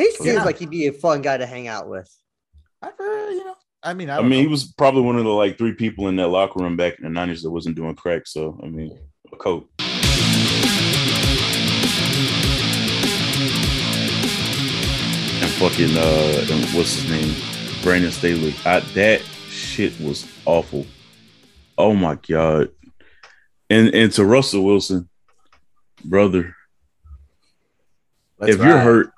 He seems Yeah. like he'd be a fun guy to hang out with. I've heard, you know, I mean, I, I don't mean, he was probably one of the like three people in that locker room back in the nineties that wasn't doing crack. So I mean, a coat. And fucking uh, and what's his name? Brandon Staley. I, that shit was awful. Oh my god. And and to Russell Wilson, brother, Let's if you're hurt,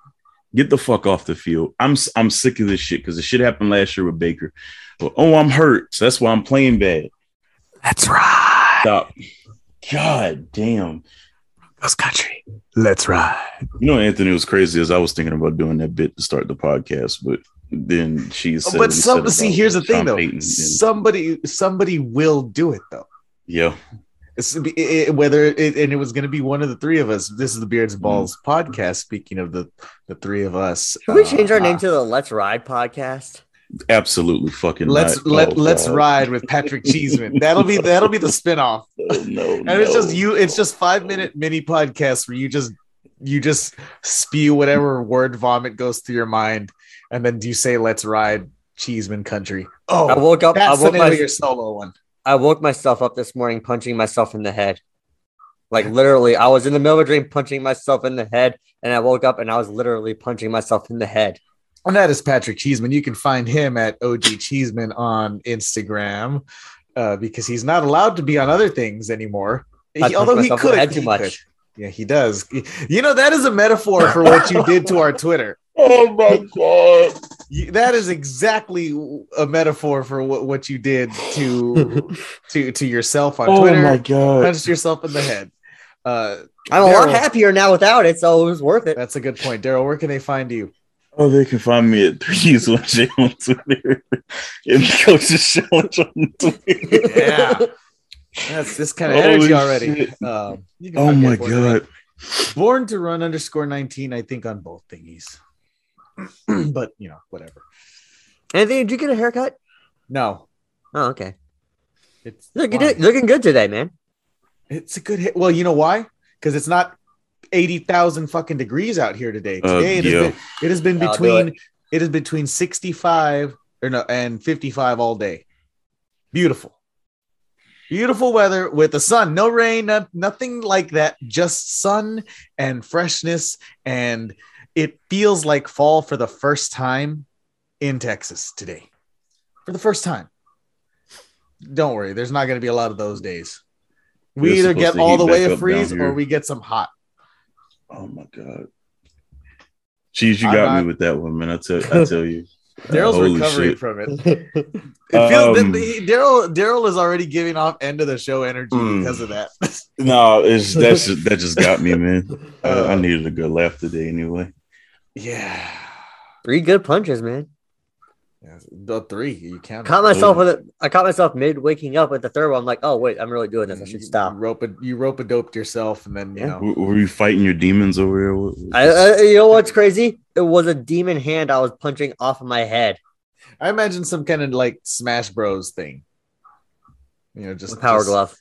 get the fuck off the field. I'm I'm sick of this shit because the shit happened last year with Baker. Oh, I'm hurt, so that's why I'm playing bad. Let's ride. Stop. God damn. Ghost country. Let's ride. You know, Anthony was crazy as I was thinking about doing that bit to start the podcast, but then she said, but some see, here's the thing though. Payton, Somebody, somebody will do it though. yeah, it, it- whether it, and it was going to be one of the three of us. This is the Beards and Mm. Balls podcast. Speaking of the the three of us, Should we change our uh, name to the Let's Ride podcast? absolutely fucking. Let's not. let Oh, let's God. ride with Patrick Cheeseman. That'll be that'll be the spinoff. Oh, no, And it's just you. It's just five minute mini podcasts where you just you just spew whatever word vomit goes through your mind, and then do you say "Let's ride Cheeseman Country." Oh, I woke up. I that's the woke, name of my, your solo one. I woke myself up this morning punching myself in the head. Like literally, I was in the middle of a dream punching myself in the head, and I woke up and I was literally punching myself in the head. And that is Patrick Cheeseman. You can find him at OG Cheeseman on Instagram uh, because he's not allowed to be on other things anymore. He- although he myself in the could, too he much. could. Yeah, he does. You know that is a metaphor for what you did to our Twitter. Oh my god! That is exactly a metaphor for what, what you did to to to yourself on Oh Twitter. Oh my god! Punched yourself in the head. Uh, I'm a lot Daryl. happier now without it, so it was worth it. that's a good point, Daryl. Where can they find you? Oh, they can find me at threes one J on Twitter and Coach's Challenge on Twitter. Yeah. That's this kind of Holy energy already. Um, Oh my at Born to Run- god! Born to run underscore 19, I think, on both thingies. but you know, whatever. Anthony, did you get a haircut? No, Oh, okay. it's Looking good, looking good today, man. it's a good hit. Well, you know why? Because it's not 80,000 fucking degrees out here today. Uh, Today it, yeah. has been, it has been I'll do between it is between 65 or no and 55 all day. Beautiful. Beautiful weather with the sun, no rain, no, nothing like that, just sun and freshness. And it feels like fall for the first time in Texas today. For the first time. Don't worry, there's not going to be a lot of those days. We We're either get all the way a freeze or we get some hot. Oh my god! Cheese, you I'm got not- me with that one, man. I tell, I tell you. Daryl's Holy recovering shit. from it. It feels Um, Daryl Daryl is already giving off end of the show energy Mm. because of that. No, it's that's that just got me, man. I, I Uh, needed a good laugh today, anyway. Yeah. Three good punches, man. Yeah, The three you count. Caught myself with it. I caught myself mid waking up with the third one. I'm like, oh wait, I'm really doing this. I should You stop. rope a, you rope a doped yourself, and then you Yeah. know. W- Were you fighting your demons over here? What- what- I, I, you know what's crazy? It was a demon hand I was punching off of my head. I imagine some kind of like Smash Bros thing. You know, just With power just- glove.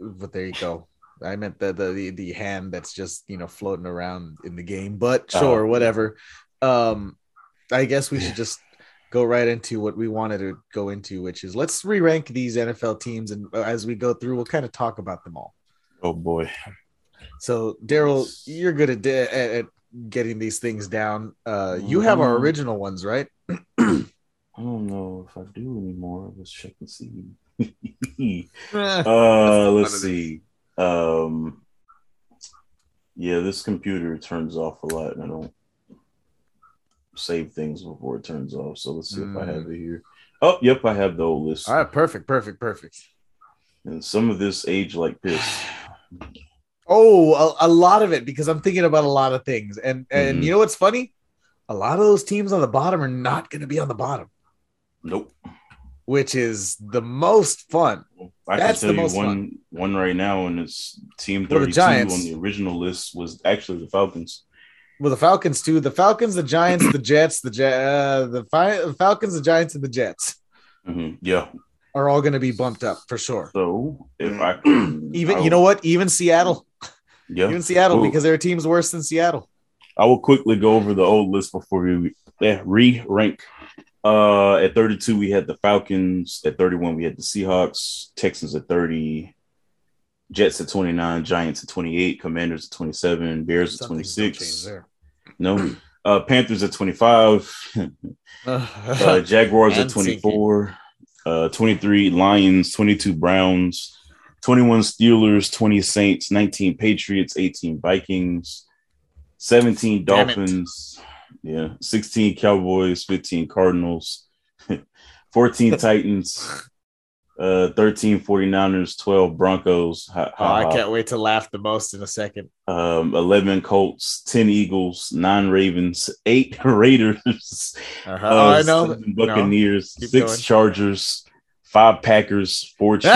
But there you go. I meant the, the the the hand that's just you know floating around in the game. But Oh. sure, whatever. Um, I guess we should just go right into what we wanted to go into, which is let's re-rank these NFL teams, and uh, as we go through, we'll kind of talk about them all. Oh boy. So, Daryl, you're good at, at, at getting these things down. Uh, you have our Mhm. original ones, right? I don't know if I do anymore. Let's check and see. Eh, uh, let's fun of see. Um, yeah, this computer turns off a lot, and I don't save things before it turns off. So let's see if I have it here. Oh, yep, I have the old list. All right, perfect, perfect, perfect. And some of this age like this. Oh, a, a lot of it because I'm thinking about a lot of things, and and Mhm. you know what's funny? A lot of those teams on the bottom are not going to be on the bottom, Nope. Which is the most fun. I That's the can tell most you one one right now, and it's Team 32 Giants. on the original list was actually the Falcons. Well, the Falcons too. The Falcons, the Giants, the Jets, the Jet, uh, the Fi- Falcons, the Giants, and the Jets Mhm. Yeah. are all going to be bumped up for sure. So if I Even I you know what? Even Seattle, yeah, even Seattle, Ooh. because there are teams worse than Seattle. I will quickly go over the old list before we yeah, re-rank. Uh, at 32, we had the Falcons. At 31, we had the Seahawks. Texans at 30. Jets at 29. Giants at 28. Commanders at 27. Bears at Something's gonna change 26. No. Uh, Panthers at 25. uh, Jaguars at And 24. Uh, 23 Lions. 22 Browns. 21 Steelers. 20 Saints. 19 Patriots. 18 Vikings. 17 Damn it. Yeah. 16 Cowboys. 15 Cardinals. 14 Titans. Uh, 13 49ers. 12 Broncos. Ha- Oh, I ha. can't wait to laugh the most in a second. Um, 11 Colts, 10 Eagles, 9 Ravens, 8 Raiders, Uh-huh. uh, oh, I know. Buccaneers, Keep 6 going. Chargers, 5 Packers, 4 Chiefs.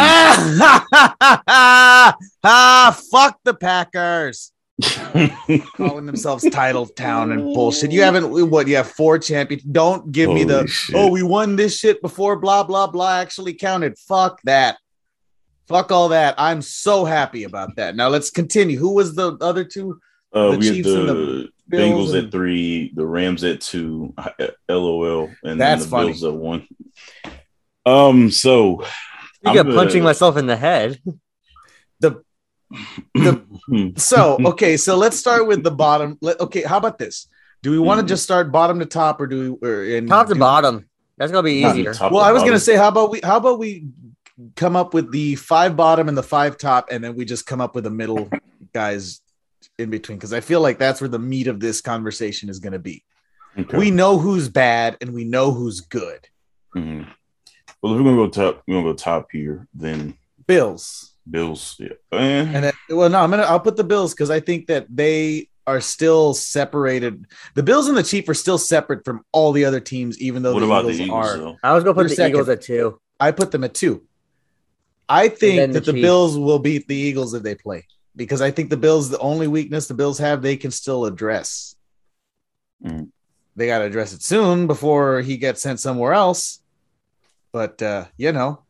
Ah, fuck the Packers. Calling themselves title town and bullshit. You haven't what you have four champions. Don't give me the shit. oh, we won this shit before blah blah blah actually counted. Fuck that. Fuck all that. I'm so happy about that. Now let's continue. Who was the other two? uh, the we had Chiefs and the, the Bengals and- at 3, the Rams at 2, uh, LOL, and That's then the funny. Bills at 1. Um, so You I'm got gonna- punching myself in the head. So okay, so let's start with the bottom. Let, okay, how about this? Do we want to Mhm. just start bottom to top, or do we? Or, and Top to do- bottom. That's gonna be easier. top Well, to I was bottom. gonna say, how about we? How about we come up with the five bottom and the five top, and then we just come up with the middle guys in between? Because I feel like that's where the meat of this conversation is gonna be. Okay. We know who's bad and we know who's good. Mhm. Well, if we're gonna go top, we're gonna go top here. Then Bills. Bills, yeah, And then, well, no, I'm gonna I'll put the Bills because I think that they are still separated. The Bills and the Chiefs are still separate from all the other teams, even though what the about Eagles, the Eagles? are. Though? I was gonna put the second. Eagles at two. I put them at two. I think the that the Chiefs. Bills will beat the Eagles if they play because I think the Bills, the only weakness the Bills have, they can still address. Mm. They got to address it soon before he gets sent somewhere else. But, uh, you know,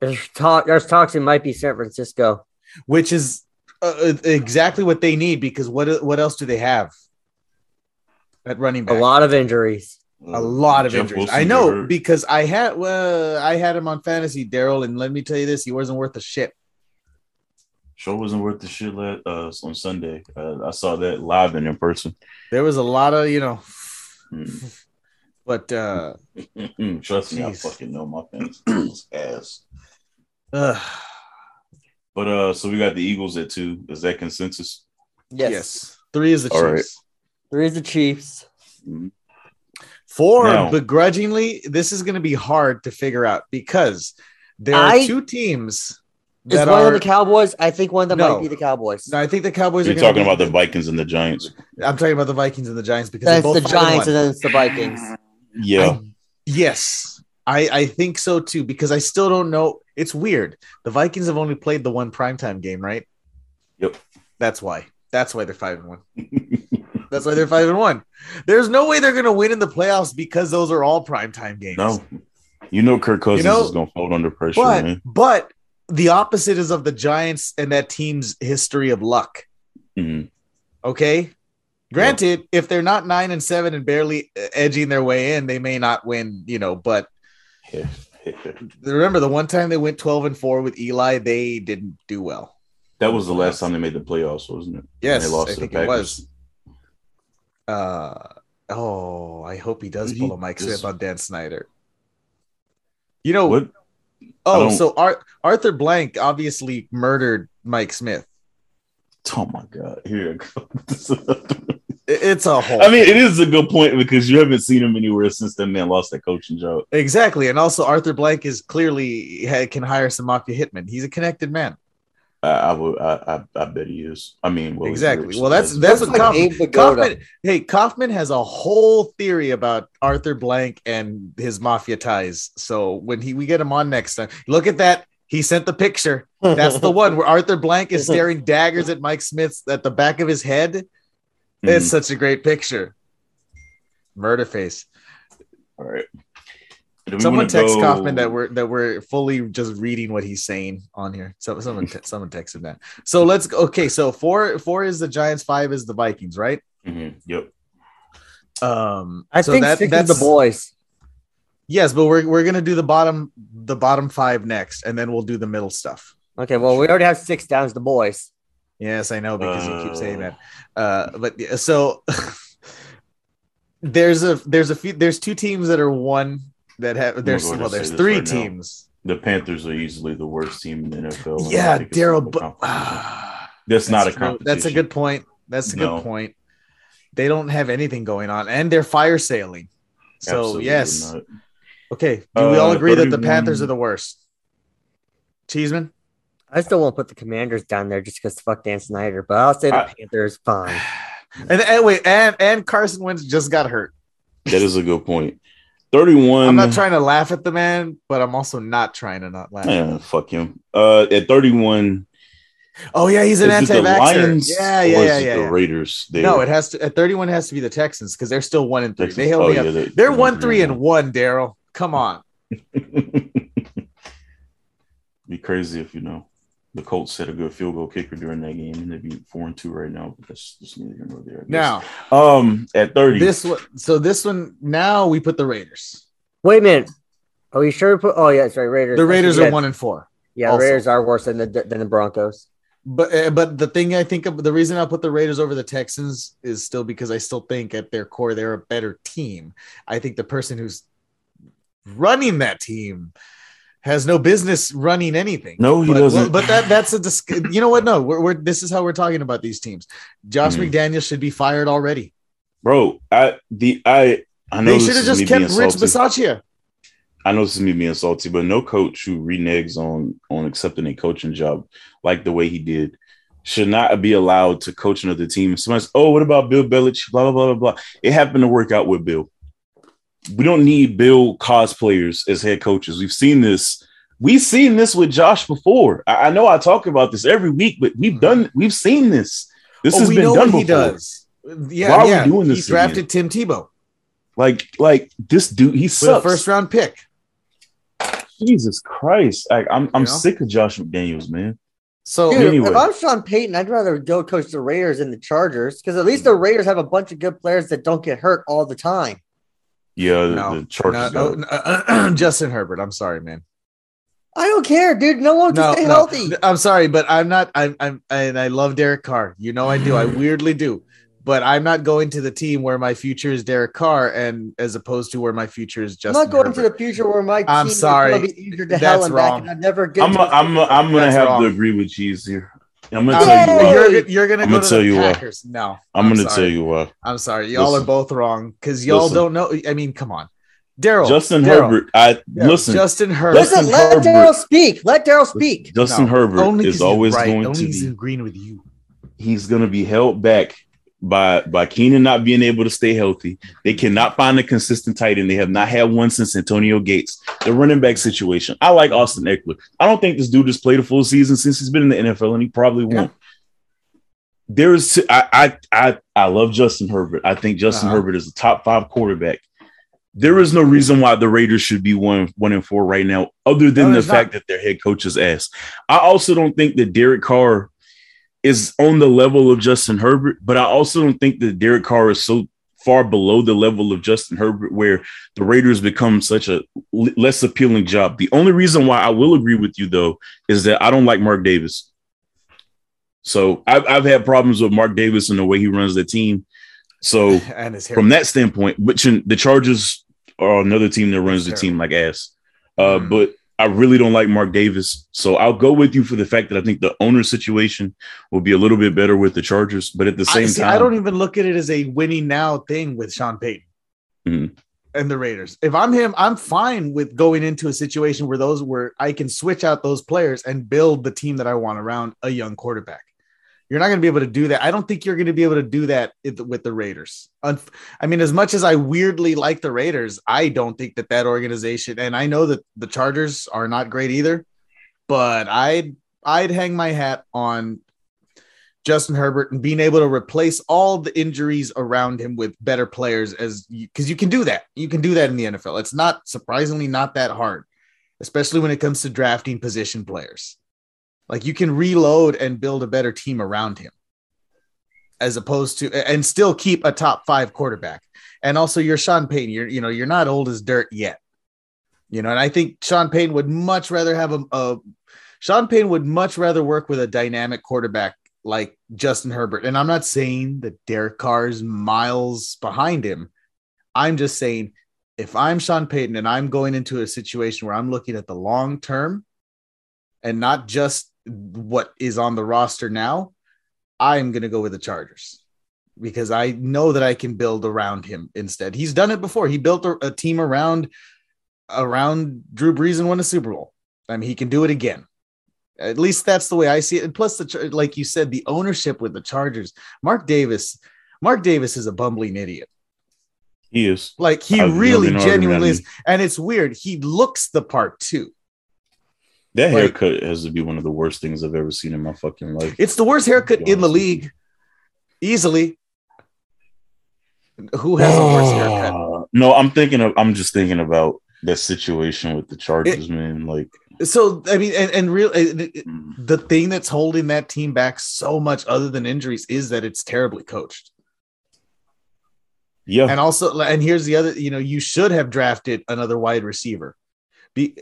There's talk. There's talks. It might be San Francisco. which is uh, exactly what they need because what what else do they have at running A lot of injuries. a lot of Jeff injuries. Wilson I know hurt. because I had well, I had him on fantasy, Daryl, and let me tell you this: he wasn't worth a shit. show wasn't worth the shit la- uh, on Sunday. Uh, I saw that live and in person. There was a lot of you know, Mm. but uh. Trust me, I fucking know my fantasy was ass. Uh But uh, so we got the Eagles at two. Is that consensus? Yes. yes. three is the All Chiefs. Three is the Chiefs. Mhm. Four, Now- begrudgingly, this is going to be hard to figure out because there are I- two teams Is that one are. of the Cowboys? I think one of them No. might be the Cowboys. no, I think the Cowboys You're are talking be- about the Vikings and the Giants. I'm talking about the Vikings and the Giants because they're That's both the five and Giants and then it's the Vikings. Yeah, Yes, I, I think so too because I still don't know. It's weird. The Vikings have only played the one primetime game, right? Yep. That's why. That's why they're five and one. That's why they're five and one. There's no way they're gonna win in the playoffs because those are all primetime games. no, you know Kirk Cousins You know, is gonna fold under pressure, but man. but the opposite is of the Giants and that team's history of luck. Mhm. Okay. Granted, if they're not nine and seven and barely edging their way in, they may not win, you know, but. remember the one time they went 12 and 4 with Eli, they didn't do well. that was the last time they made the playoffs, wasn't it? Yes, And they lost I to the think it Packers. was. Uh oh, I hope he does He pull a Mike just- Smith on Dan Snyder. You know, What? Oh, so Ar- Arthur Blank obviously murdered Mike Smith. Oh my god! Here I go. I- It's a whole I mean, it is a good point because you haven't seen him anywhere since that man lost that coaching job. exactly, and also Arthur Blank is clearly can hire some mafia hitmen. He's a connected man. I, I would, I, I, I bet he is. I mean, well, Exactly. Well, that's does. that's Looks what like Kaufman, Kaufman. Hey, Kaufman has a whole theory about Arthur Blank and his mafia ties. So when he we get him on next time, look at that. He sent the picture. That's the one where Arthur Blank is staring daggers at Mike Smith's at the back of his head. It's Mhm. such a great picture. Murder face. All right. Do Someone wanna text go- Kaufman that we're that we're fully just reading what he's saying on here. So someone te- someone texted that. So let's go. Okay, so four four is the Giants, five is the Vikings, right? Mhm. Yep. Um, I so think that, six that's is the boys. Yes, but we're we're gonna do the bottom the bottom five next, and then we'll do the middle stuff. Okay, well, we already have six downs. the boys. Yes, I know because you keep saying Uh. that. Uh, but yeah, so there's a there's a few there's two teams that are one that have there's well there's three right now. teams. The Panthers are easily the worst team in the NFL. Yeah, Daryl, no but competition. that's, not a competition. That's a good point. That's a No. good point. They don't have anything going on, and they're fire sailing. So Absolutely yes, not. okay. Do we all Uh, agree that the Panthers are the worst? Cheeseman. I still won't put the Commanders down there just because fuck Dan Snyder, but I'll say the I- Panthers fine. And, and wait, and and Carson Wentz just got hurt. That is a good point. 31. I'm not trying to laugh at the man, but I'm also not trying to not laugh. Yeah, fuck him. Uh, at 31, Oh yeah, he's an is it the anti-vaxxer. Lions Yeah, yeah, yeah, yeah. the. Raiders? There? No, it has to at 31 has to be the Texans because they're still one and three. Texans- They held oh, me yeah, up. they- They're one, three, and one. Daryl, come on. Be crazy if you know the Colts had a good field goal kicker during that game, and they'd be four and two right now. But that's just neither here nor there. Now um, at 30, this one, so this one now we put the Raiders. Wait a minute. Are we sure? we Put, oh, yeah, that's right. Raiders. The Raiders are one and four. Yeah, also. Raiders are worse than the than the Broncos. But uh, but the thing I think of the reason I put the Raiders over the Texans is still because I still think at their core they're a better team. I think the person who's running that team has no business running anything. No, he but, doesn't. But that that's a dis- you know what? No, we're, we're this is how we're talking about these teams. Josh Mhm. McDaniel should be fired already. bro, I the I I know They this should have is just me kept being Rich salty. Bisaccia. I know this is me being salty, but no coach who reneges on on accepting a coaching job like the way he did should not be allowed to coach another team. Somebody's, oh, what about Bill Belichick? Blah blah blah blah blah. It happened to work out with Bill. We don't need Bill cosplayers as head coaches. We've seen this. We've seen this with Josh before. I, I know I talk about this every week, but we've done. We've seen this. This Oh, has we been know done what he before. does. Yeah, Why are we yeah. doing he this drafted Tim Tebow Like, like this dude, he with a sucks. first round pick. Jesus Christ! I, I'm I'm You know? sick of Josh McDaniels, man. So Dude, anyway. if I'm Sean Payton, I'd rather go coach the Raiders than the Chargers because at least the Raiders have a bunch of good players that don't get hurt all the time. Yeah, the, No, the Chargers. no, got- oh, no, no, uh, Justin Herbert. I'm sorry, man. I don't care, dude. No one can No, stay no, healthy. I'm sorry, but I'm not. I'm. I'm. And I love Derek Carr. You know I do. I weirdly do. But I'm not going to the team where my future is Derek Carr, and as opposed to where my future is I'm not going Herbert. to the future where my I'm team is sorry. be to That's hell and back, wrong. and I never get. I'm to I'm I'm gonna That's have wrong. to agree with Cheese here. I'm gonna tell you why. You're, you're gonna I'm go gonna to tell the you why. Packers. No, I'm, gonna sorry. tell you why. I'm sorry. Y'all Listen. are both wrong because y'all Listen. don't know. I mean, come on, Daryl. Justin Daryl. Herbert. I Yeah, listen. Justin Herbert. Listen, let Daryl speak. Let Daryl speak. Justin No, Herbert only 'cause is always right. going Only to be. agreeing with you. He's gonna be held back by by Keenan not being able to stay healthy. They cannot find a consistent tight end. They have not had one since Antonio Gates. The running back situation. I like Austin Ekeler. I don't think this dude has played a full season since he's been in the NFL, and he probably won't. There's I I I I love Justin Herbert. I think Justin Uh-huh. Herbert is a top five quarterback. There is no reason why the Raiders should be one one and four right now, other than No, the fact that their head coach is ass. I also don't think that Derek Carr is on the level of Justin Herbert, but I also don't think that Derek Carr is so far below the level of Justin Herbert where the Raiders become such a l- less appealing job. The only reason why I will agree with you though is that I don't like Mark Davis. So I've, I've had problems with Mark Davis and the way he runs the team. So from that standpoint, which the Chargers are another team that runs the team like ass. Uh, Mm. But I really don't like Mark Davis. So I'll go with you for the fact that I think the owner situation will be a little bit better with the Chargers. But at the I, same see, time, I don't even look at it as a winning now thing with Sean Payton Mhm. and the Raiders. If I'm him, I'm fine with going into a situation where those where I can switch out those players and build the team that I want around a young quarterback. You're not going to be able to do that. I don't think you're going to be able to do that with the Raiders. I mean, as much as I weirdly like the Raiders, I don't think that that organization, and I know that the Chargers are not great either, but I'd I'd hang my hat on Justin Herbert and being able to replace all the injuries around him with better players as because you, can do that. You can do that in the NFL. It's not surprisingly not that hard, especially when it comes to drafting position players. Like you can reload and build a better team around him. as opposed to and still keep a top five quarterback. And also you're Sean Payton. You're you know, you're not old as dirt yet. You know, and I think Sean Payton would much rather have a, a Sean Payton would much rather work with a dynamic quarterback like Justin Herbert. And I'm not saying that Derek Carr's miles behind him. I'm just saying if I'm Sean Payton and I'm going into a situation where I'm looking at the long term and not just what is on the roster now, I'm going to go with the Chargers because I know that I can build around him instead. He's done it before. He built a, a team around around Drew Brees and won a Super Bowl. I mean, he can do it again. At least that's the way I see it. And plus, the like you said, the ownership with the Chargers, Mark Davis. Mark Davis is a bumbling idiot. He is like he I've really genuinely is, and it's weird. He looks the part too. That like- haircut has to be one of the worst things I've ever seen in my fucking life. It's the worst haircut in the league, easily. Who has a worse haircut? No, I'm thinking of. I'm just thinking about that situation with the Chargers, man. Like, So I mean, and, and real mm, the thing that's holding that team back so much, other than injuries, is that it's terribly coached. yeah, And also, and here's the other, you know, you should have drafted another wide receiver. Be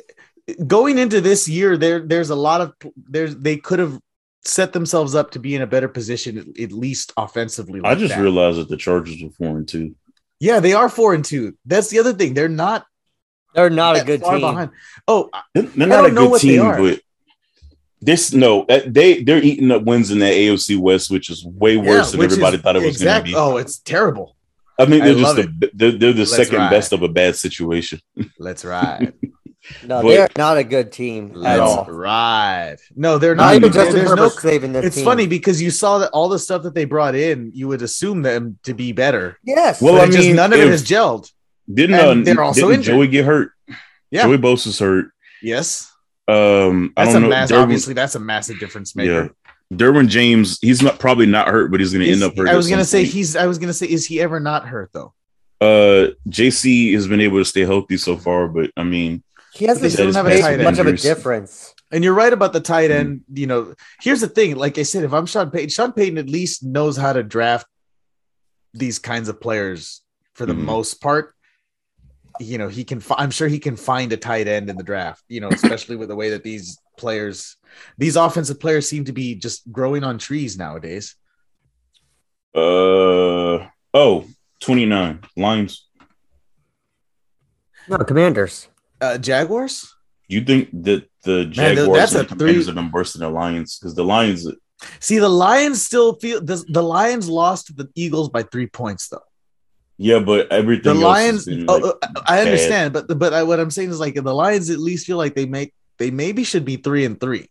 going into this year, there there's a lot of there's they could have set themselves up to be in a better position, at, at least offensively. I just that. realized that the Chargers were four and two. yeah, they are four and two. That's the other thing. They're not They're not a good team. behind. Oh, They're, they're not a good team, but this no, uh, they they're eating up wins in the AFC West, which is way yeah, worse than everybody is thought it was exact- going to be. Oh, it's terrible. I mean, they're just the, they're, they're the Let's second ride. best of a bad situation. Let's ride. No, But- they're not a good team at Let's No, they're Not not. even Justin there's no saving this it's team. funny because you saw that all the stuff that they brought in, you would assume them to be better. Yes. Well, But I it just mean, none of it if- has gelled. Didn't And uh, they're also didn't injured. Joey get hurt? Yeah. Joey Bosa's hurt. Yes, Um, I that's don't a know. mass. Derwin- Obviously, that's a massive difference maker. yeah. Derwin James, he's not probably not hurt, but he's going to Is- end up hurt. I was gonna say point. he's. I was gonna say, is he ever not hurt though? Uh, JC has been able to stay healthy so far, but I mean, he hasn't They still made have much tight of a difference. And you're right about the tight Mm-hmm. end. You know, here's the thing. Like I said, if I'm Sean Payton, Sean Payton at least knows how to draft these kinds of players for the Mhm. most part. You know, he can. Fi- I'm sure he can find a tight end in the draft. You know, especially with the way that these players, these offensive players, seem to be just growing on trees nowadays. uh, oh, 29 Lions. No, Commanders. Uh, Jaguars. You think that the Man, Jaguars that's and the Commanders three- have been worse than the Lions? Because the Lions, See, the Lions still feel the, the Lions lost to the Eagles by three points, though. yeah, but everything The Lions, been, oh, like, uh, I bad. understand, but but I, what I'm saying is like the Lions at least feel like they make they maybe should be three and three,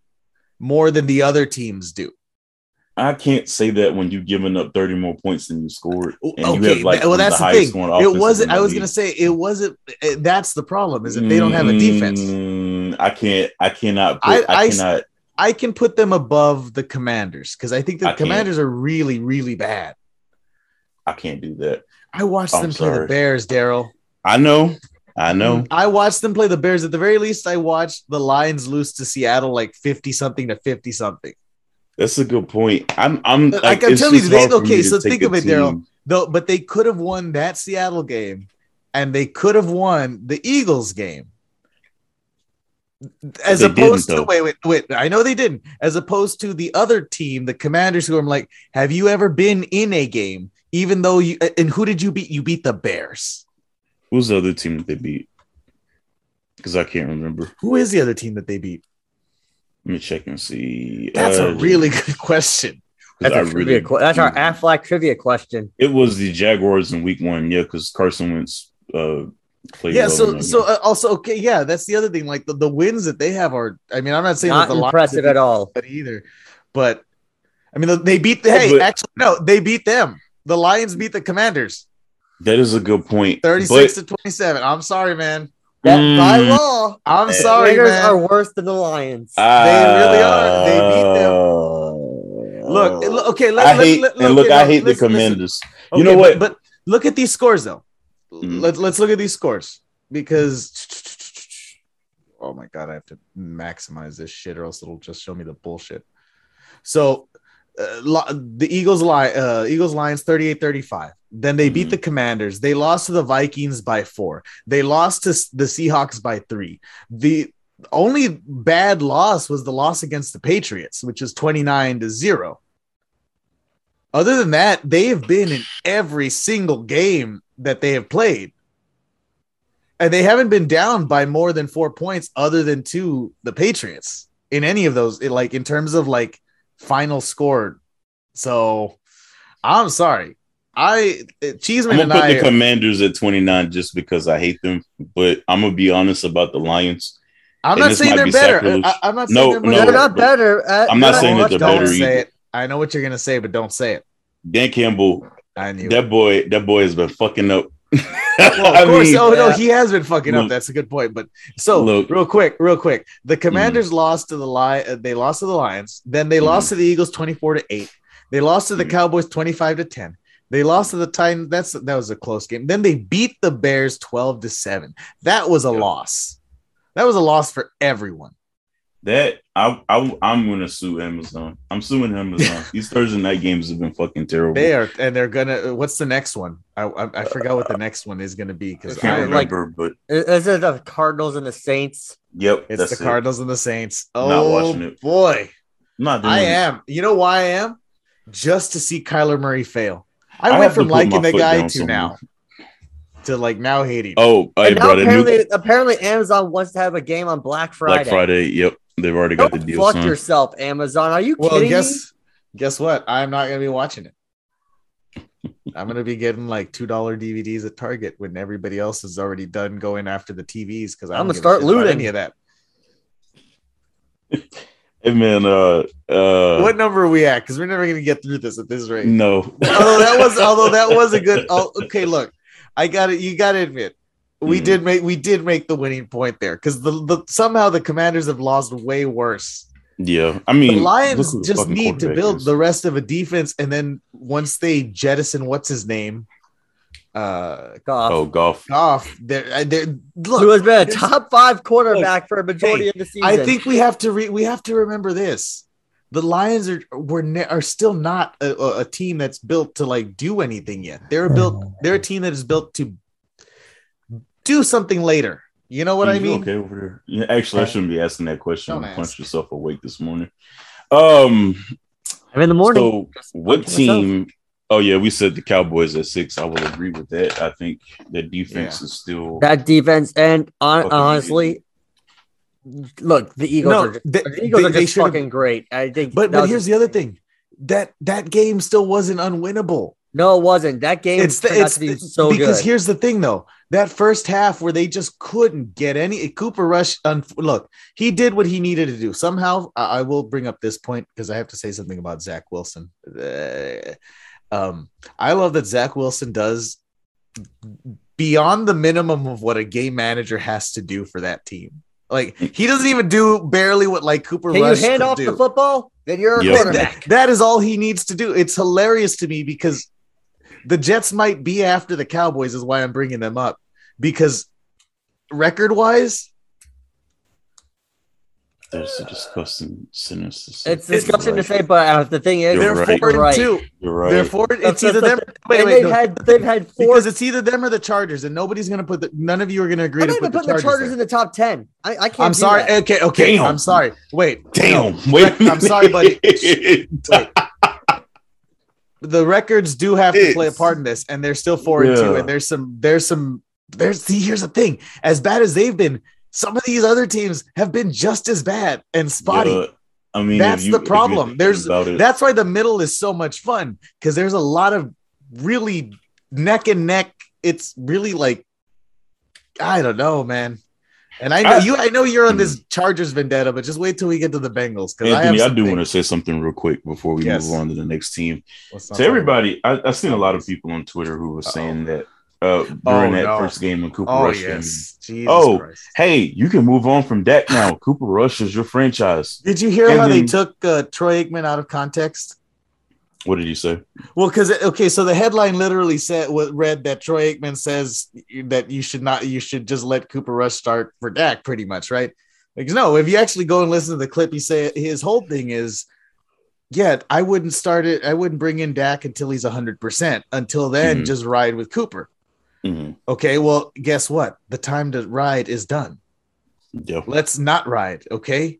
more than the other teams do. I can't say that when you've given up 30 more points than you scored. And you okay, have, like, well that's the, highest thing. It wasn't. I was gonna say it wasn't. eh, That's the problem is that they don't have a defense. Mm, I can't. I cannot. Put, I- I, I- cannot. I can put them above the Commanders because I think the I. Commanders are really really bad. I can't do that. I watched I'm them play the. Bears, Daryl. I know. I know. I watched them play the Bears. At the very least, I watched the Lions lose to Seattle like 50 something to 50 something. That's a good point. I'm. I'm. Like, Like, I'm telling you, they- okay, so think of it, team. Daryl. Though, but they could have won that Seattle game and they could have won the Eagles game. As they opposed to wait, wait, wait. I know they didn't. As opposed to the other team, the Commanders, who I'm like, have you ever been in a game? Even though you and who did you beat? You beat the Bears. Who's the other team that they beat? Because I can't remember. Who is the other team that they beat? Let me check and see. That's Uh, a really good question. That's, I a trivia really- que- that's our Aflac trivia question. It was the Jaguars in Week One. Yeah, because Carson Wentz uh, played. Yeah. well So, so uh, also, okay. Yeah, that's the other thing. Like the, the wins that they have are. I mean, I'm not saying Not that the Lions impressive did at all. but either, but I mean, they beat. The, Yeah, hey, but- actually, no, they beat them. The Lions beat the Commanders, that is a good point. 36 But- to 27. I'm sorry, man. That Mm. by law, I'm sorry, Raiders man. are worse than the Lions. They really are. They beat them. them. look, it- look, okay. Let, I let- hate let- and look. okay, I no, hate the listen, listen. Commanders. Okay, You know what? But, look at these scores, though. Mhm. Let, let's look at these scores because. Oh my god, I have to maximize this shit, or else it'll just show me the bullshit. So, uh, the Eagles line uh Eagles Lions 38-35. Then they beat Mhm. the Commanders. They lost to the Vikings by 4. They lost to the Seahawks by 3. The only bad loss was the loss against the Patriots, which is 29 to 0. Other than that, they have been in every single game that they have played. And they haven't been down by more than 4 points other than to the Patriots in any of those like in terms of like final score. So I'm sorry. I cheese I'm gonna put I the Commanders at 29 just because I hate them, but I'm gonna be honest about the Lions. I'm not saying they're be better. sacrilege. I, am not saying No, they're no, they're better. not better. I'm not they're saying that they're Don't better better. say either. it. I know what you're gonna say, but don't say it. Dan Campbell, I knew. it. that boy, that boy has been fucking up. Well, I of course. mean, oh no, he has been fucking up. That's a good point. But so Look. real quick, real quick, the Commanders lost to the Lion. uh, They lost to the Lions. Then they lost to the Eagles, twenty four to eight. They lost to the Mhm. Cowboys, twenty five to ten. They lost to the Titans. That's that was a close game. Then they beat the Bears twelve to seven. That was a Yeah. loss. That was a loss for everyone. That I, I I'm gonna sue Amazon. I'm suing Amazon. These Thursday night games have been fucking terrible. They are, and they're gonna. What's the next one? I I, I forgot what the next one is gonna be because I because can't I like- remember, but Is it the Cardinals and the Saints? yep, it's that's the it. Cardinals and the Saints. Oh Not watching it. boy, I'm not I it. am. You know why I am? Just to see Kyler Murray fail. I, I went from liking the guy to somewhere. now to like now hating. Oh, hey, And now bro, new apparently, apparently, Amazon wants to have a game on Black Friday. Black Friday. Yep, they've already got Don't the deal fuck signed. yourself, Amazon. Are you well, kidding guess guess what? I'm not gonna be watching it. I'm gonna be getting like two dollar DVDs at Target when everybody else is already done going after the TVs because I'm I'ma start looting. any of that. Hey man, uh, uh, what number are we at? Because we're never gonna get through this at this rate. No, although that was although that was a good oh, okay look i got it you got to admit we Mhm. did make we did make the winning point there because the, the somehow the commanders have lost way worse yeah, I mean, the lions look the just need to build is. the rest of a defense and then once they jettison what's his name uh Goff, Oh, golf. off they're, they're who look has been a top five quarterback for a majority hey, of the season. I think we have to re- we have to remember this. The Lions are were ne- are still not a, a- a team that's built to like do anything yet. They're built. They're a team that is built to do something later. You know what I mean? Okay, over there. Yeah, actually, I shouldn't be asking that question. Don't You ask. punched yourself awake this morning. Um, I'm in the morning. so what punching myself. team? Oh yeah, we said the Cowboys at six. I will agree with that. I think the defense is still. that defense, and on, honestly, look, the Eagles No, are just, they- the Eagles they- are just should've- fucking great. I think, But but here's the other thing. That that game still wasn't unwinnable. No, it wasn't. That game It's the, turned out it's to be the- so because good. here's the thing though. That first half where they just couldn't get any Cooper Rush. Un, look, he did what he needed to do. Somehow, I, I will bring up this point because I have to say something about Zach Wilson. Uh, um, I love that Zach Wilson does beyond the minimum of what a game manager has to do for that team. Like he doesn't even do barely what like Cooper Can you hand could off do. the football? Then you're a Yep. That- quarterback. that is all he needs to do. It's hilarious to me because the Jets might be after the Cowboys, is why I'm bringing them up. Because record wise, There's a disgusting sinister. It's disgusting to say, but uh, the thing is, You're they're right. four and Right. two. You're right. They're four. It's either them. Wait, and wait, they've no, had they've had four. because it's either them or the Chargers, and nobody's gonna put the. None of you are gonna agree I'm to not put the putting the Chargers. Chargers there. in the top ten. I, I can't. I'm do sorry. that. Okay, okay. Damn. I'm sorry. Wait, Damn. no. Wait. I'm sorry, buddy. Wait. The records do have to play a part in this, and they're still four and two. And there's some, there's some, there's. See, here's the thing: as bad as they've been, some of these other teams have been just as bad and spotty. Yeah, I mean, That's you- the problem. There's that's why the middle is so much fun because there's a lot of really neck and neck. It's really like I don't know, man. And I know I- you. I know you're on this Chargers vendetta, but just wait till we get to the Bengals because I have. I, do want to say something real quick before we Yes. move on to the next team. To everybody, I, I've seen a lot of people on Twitter who were saying that uh, during Oh, that no. first game when Cooper Oh Rush yes, Jesus Oh, Christ. hey, you can move on from Dak now. Cooper Rush is your franchise. Did you hear and how they took uh, Troy Aikman out of context? What did you say? Well, because okay, so the headline literally said what read that Troy Aikman says that you should not, you should just let Cooper Rush start for Dak, pretty much, right? Like, no, if you actually go and listen to the clip, he say his whole thing is yeah, I wouldn't start it. I wouldn't bring in Dak until he's 100%. Until then, Mhm. just ride with Cooper. Mhm. Okay, well, guess what? The time to ride is done. Yeah. Let's not ride, okay?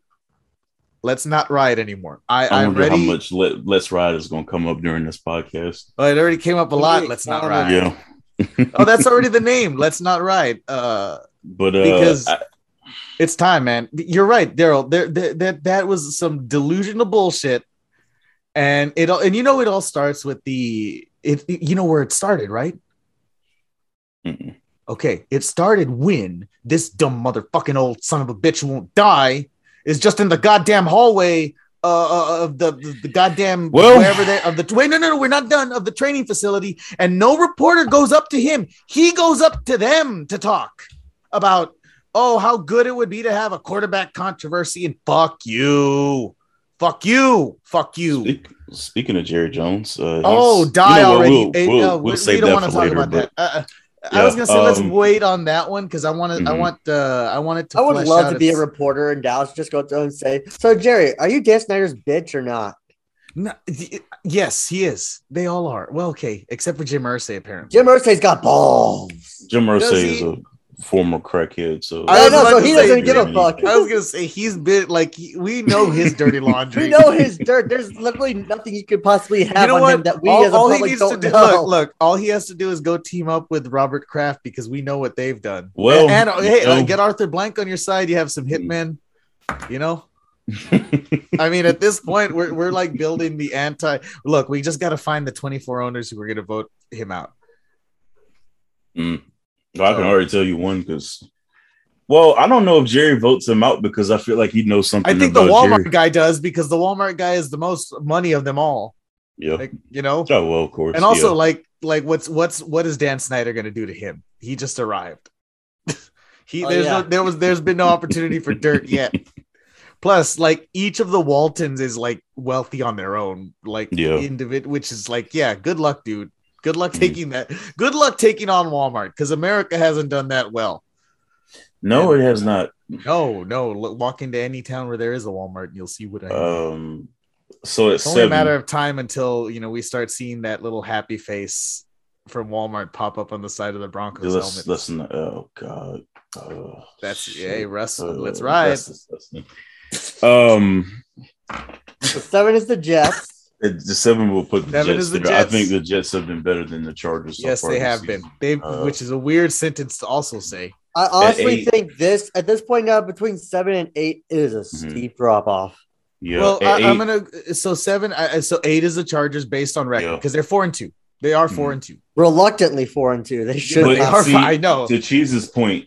Let's not ride anymore. I, I I'm ready. how much let, Let's Ride is going to come up during this podcast. Oh, it already came up a lot. Yeah, Let's not ride. Yeah. Oh, that's already the name. Let's not ride. Uh, But uh, Because- I- it's time, man. You're right, Daryl. There, there, that that was some delusional bullshit, and it all, and you know, it all starts with the it. You know where it started, right? Mm-mm. Okay, it started when this dumb motherfucking old son of a bitch won't die is just in the goddamn hallway uh, of the, the the goddamn Well- wherever they of the wait no no no we're not done of the training facility and no reporter goes up to him he goes up to them to talk about oh how good it would be to have a quarterback controversy and fuck you fuck you fuck you Speak, speaking of Jerry Jones, uh, Oh, die you know already! We'll, we'll, uh, we'll we, we save don't that for later. But that. Uh, I was gonna say let's um, wait on that one because I want to. I Mhm. want. Uh, I wanted to. I would love to be a reporter in Dallas. Just go to and say, "So Jerry, are you Dan Snyder's bitch or not?" No, y- yes, he is. They all are. Well, okay, except for Jim Irsay apparently. Jim Irsay's got balls. Jim Does Irsay is a former crackhead, so I I was know, so he doesn't give a fuck. I was gonna say he's been like we know his dirty laundry. We know his dirt. There's literally nothing you could possibly have You know on what? him that we all, as a all he needs don't to do, know. look, look, all he has to do is go team up with Robert Kraft because we know what they've done. Well, and, and, hey, you know- uh, get Arthur Blank on your side. You have some hitmen. You know, I mean, at this point, we're we're like building the anti. Look, we just got to find the 24 owners who are going to vote him out. Mm. Well, I can already tell you one because, well, I don't know if Jerry votes him out because I feel like he knows something. I think the Walmart Jerry. guy does because the Walmart guy is the most money of them all. Yeah. Like you know, oh well, of course. and also yeah. like like what's what's what is Dan Snyder going to do to him? He just arrived. he Oh, there's yeah. no there was there's been no opportunity for dirt yet. Plus, like each of the Waltons is like wealthy on their own, like Yeah. individ, which is like, yeah, good luck, dude. Good luck Mm. taking that. Good luck taking on Walmart because America hasn't done that well. no, it has not. No, no. Look, walk into any town where there is a Walmart, and you'll see what I mean. Um, so it's it's only a matter of time until you know we start seeing that little happy face from Walmart pop up on the side of the Broncos let's helmet. listen. Oh God. Oh, That's shit. hey Russ, Uh, let's ride. that's disgusting. Um, So seven is the Jets. It- the seven will put the Seven Jets is the there. I think the Jets have been better than the Chargers. so yes, far they this have been. They, Uh, which is a weird sentence to also say. I honestly eight. think this at this point now between seven and eight is a Mhm. steep drop off. Yeah. well, I, I'm gonna so seven. I, so eight is the Chargers based on record Yeah. because they're four and two. They are 4 Mhm. and two. Reluctantly four and two. They should But they are see. I know. to Cheese's point,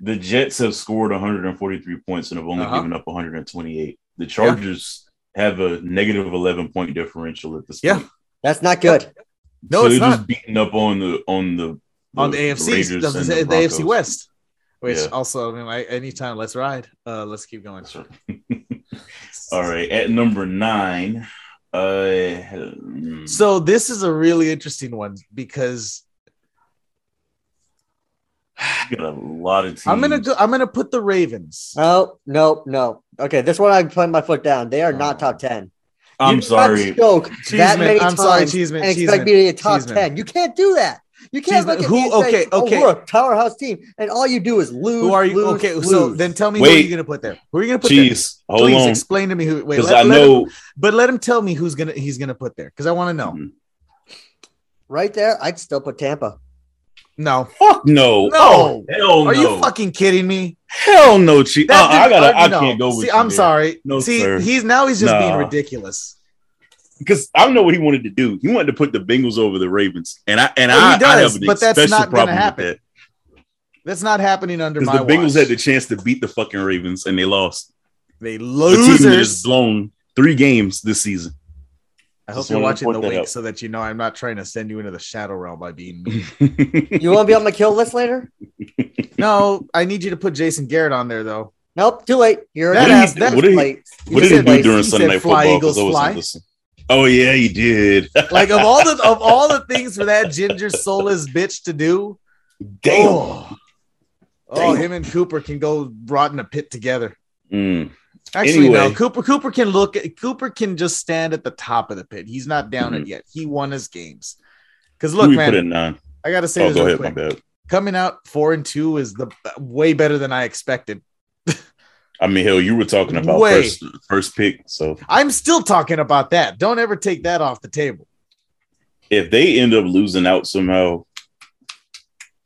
the Jets have scored 143 points and have only Uh-huh. given up 128. The Chargers have a negative 11 point differential at this Yeah. point. That's not good. No, so it's they're not just beating up on the on the, on the AFC, the, and the, the AFC West. Which Yeah. also, I mean, like anytime, let's ride. Uh, let's keep going. All right, at number nine, uh, So this is a really interesting one because got a lot of teams. I'm gonna go. I'm gonna put the Ravens. No, no, no. Okay, this one I'm putting my foot down. They are not top ten. I'm You sorry. cannot Joke that Cheeseman, many I'm sorry, times Cheeseman, and expect Cheeseman, me to be a top Cheeseman. ten. You can't do that. You can't Cheeseman, look at who- me and say, okay, "Oh, okay. we're a powerhouse team, and all you do is lose. Who are you? lose, okay, so then tell me who are you gonna put there? Who are you gonna put Cheese. there? Hold Please on, explain to me who. Wait, because let, I let know. him, but let him tell me who's gonna he's gonna put there because I want to know. Mhm. right there, I'd still put Tampa. No, Fuck no. No. Oh, hell are no. you fucking kidding me? Hell no, Cheese. That uh, I gotta. I no. can't go with See, you I'm there. sorry. No, See, sir. he's now he's just being ridiculous. because I don't know what he wanted to do. He wanted to put the Bengals over the Ravens, and I and Well, he I, I does, have an but that's special not gonna problem happen. with that That's not happening under my the Bengals watch. had the chance to beat the fucking Ravens and they lost. they The team that has losers. blown three games this season. I hope Just you're watching the point that so that you know I'm not trying to send you into the shadow realm by being mean. You want to be on my kill list later? no, I need you to put Jason Garrett on there though. Nope, too late. You're That an ass- ass. that- what did he- late. You what did he do played. during He Sunday said Night fly, Football? Eagles, 'Cause I fly. wasn't listening. Oh yeah, he did. Like of all the of all the things for that ginger soulless bitch to do, Damn. Oh, oh, him and Cooper can go rot in a pit together. Mm. Actually, no. Cooper Cooper can look at Cooper can just stand at the top of the pit. He's not down it yet. He won his games. Because look, man, put in nine. I gotta say Oh, this go real ahead. Quick. Coming out four and two is the way better than I expected. I mean, hell, you were talking about Way. first first pick. So I'm still talking about that. Don't ever take that off the table. if they end up losing out somehow,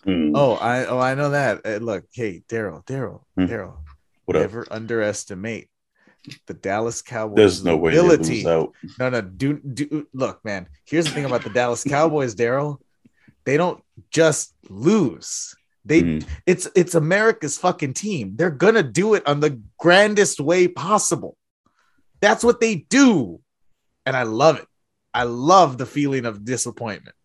hmm, Oh, I oh I know that. Uh, look, hey, Daryl, Daryl, Hmm. Daryl. what up? Never underestimate the Dallas Cowboys. There's no way they lose out. No, no, do do look, man. Here's the thing about the Dallas Cowboys, Daryl. They don't just lose. They Mhm. it's it's America's fucking team. They're gonna do it on the grandest way possible. That's what they do. And I love it. I love the feeling of disappointment.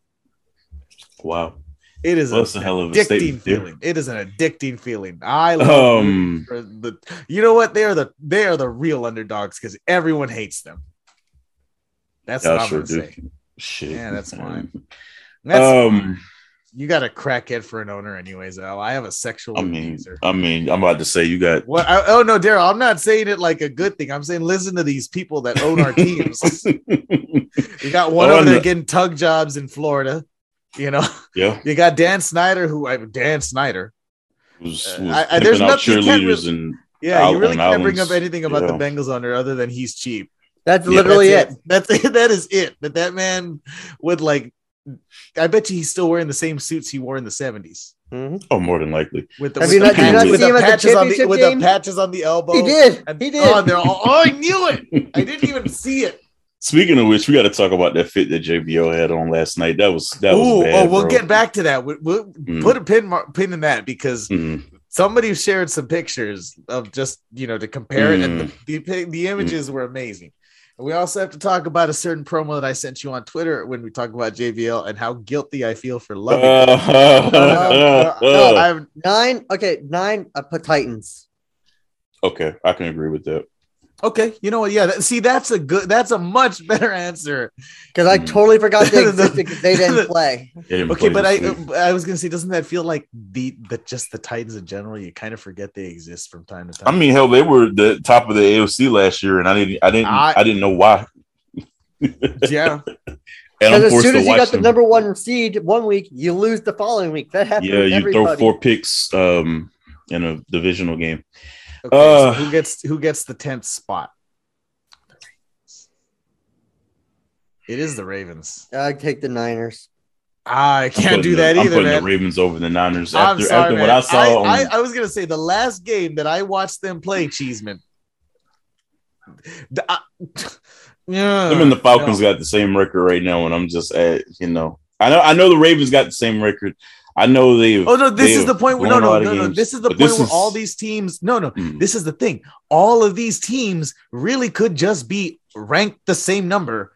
Wow. It is Well, a hell of a addicting feeling. It is an addicting feeling. I love Um, the you know what? They are the they are the real underdogs because everyone hates them. That's what I'm sure gonna do. say. Shit. Yeah, that's fine. Um, That's um, you got a crackhead for an owner, anyways. Al. I have a sexual I mean, abuser. I mean, I'm about to say you got. What? I, oh no, Daryl. I'm not saying it like a good thing. I'm saying listen to these people that own our teams. you got one Oh, over there no. getting tug jobs in Florida. You know, yeah, you got Dan Snyder, who I Dan Snyder. was, Uh, was I- I- there's out nothing you can't cheerleaders and Yeah, Out you really can't bring up anything about the Bengals under other than he's cheap. That's Yeah, literally That's it. That's that is it. That that man would like. I bet you he's still wearing the same suits he wore in the seventies Mhm. oh, more than likely. with the, Have with you the not- did you not patches, with the at the patches on the championship with the patches on the elbow. He did. And- He did. Oh, they're all, oh, I knew it. I didn't even see it. Speaking of which, we got to talk about that fit that JBO had on last night. That was that was bad. oh, we'll bro. get back to that. We, we'll Mm. put a pin mark, pin in that because Mhm. somebody shared some pictures of just you know to compare it, and Mm. the, the the images were amazing. And we also have to talk about a certain promo that I sent you on Twitter when we talk about JBL and how guilty I feel for loving. it. No, no, no, no, I'm- Nine. Okay, nine. I put Titans. okay, I can agree with that. Okay, you know what? Yeah, that, see, that's a good, that's a much better answer. Because I Hmm. totally forgot they existed because they didn't play. They didn't Okay, play but I, this. I was gonna say, doesn't that feel like the the just the Titans in general? You kind of forget they exist from time to time. I mean, hell, they were the top of the AFC last year, and I didn't, I didn't, I- I, didn't know why. yeah, And Because as soon as you watch got the number one seed one week, you lose the following week. That happened. Yeah, you everybody. throw four picks um, in a divisional game. Okay, so Uh, who gets who gets the tenth spot? It is the Ravens. I take the Niners. I can't putting do the- that I'm either, putting man. the Ravens over the Niners I'm after, sorry, after what I saw. I, on, I, I was gonna say the last game that I watched them play, Cheeseman. The- I- yeah, them and the Falcons no. got the same record right now, and I'm just at you know, I know, I know the Ravens got the same record. I know they. Oh no, this is the point. Where, no, no, no, no. This is the point this where is- all these teams. No, no. Hmm. This is the thing. All of these teams really could just be ranked the same number,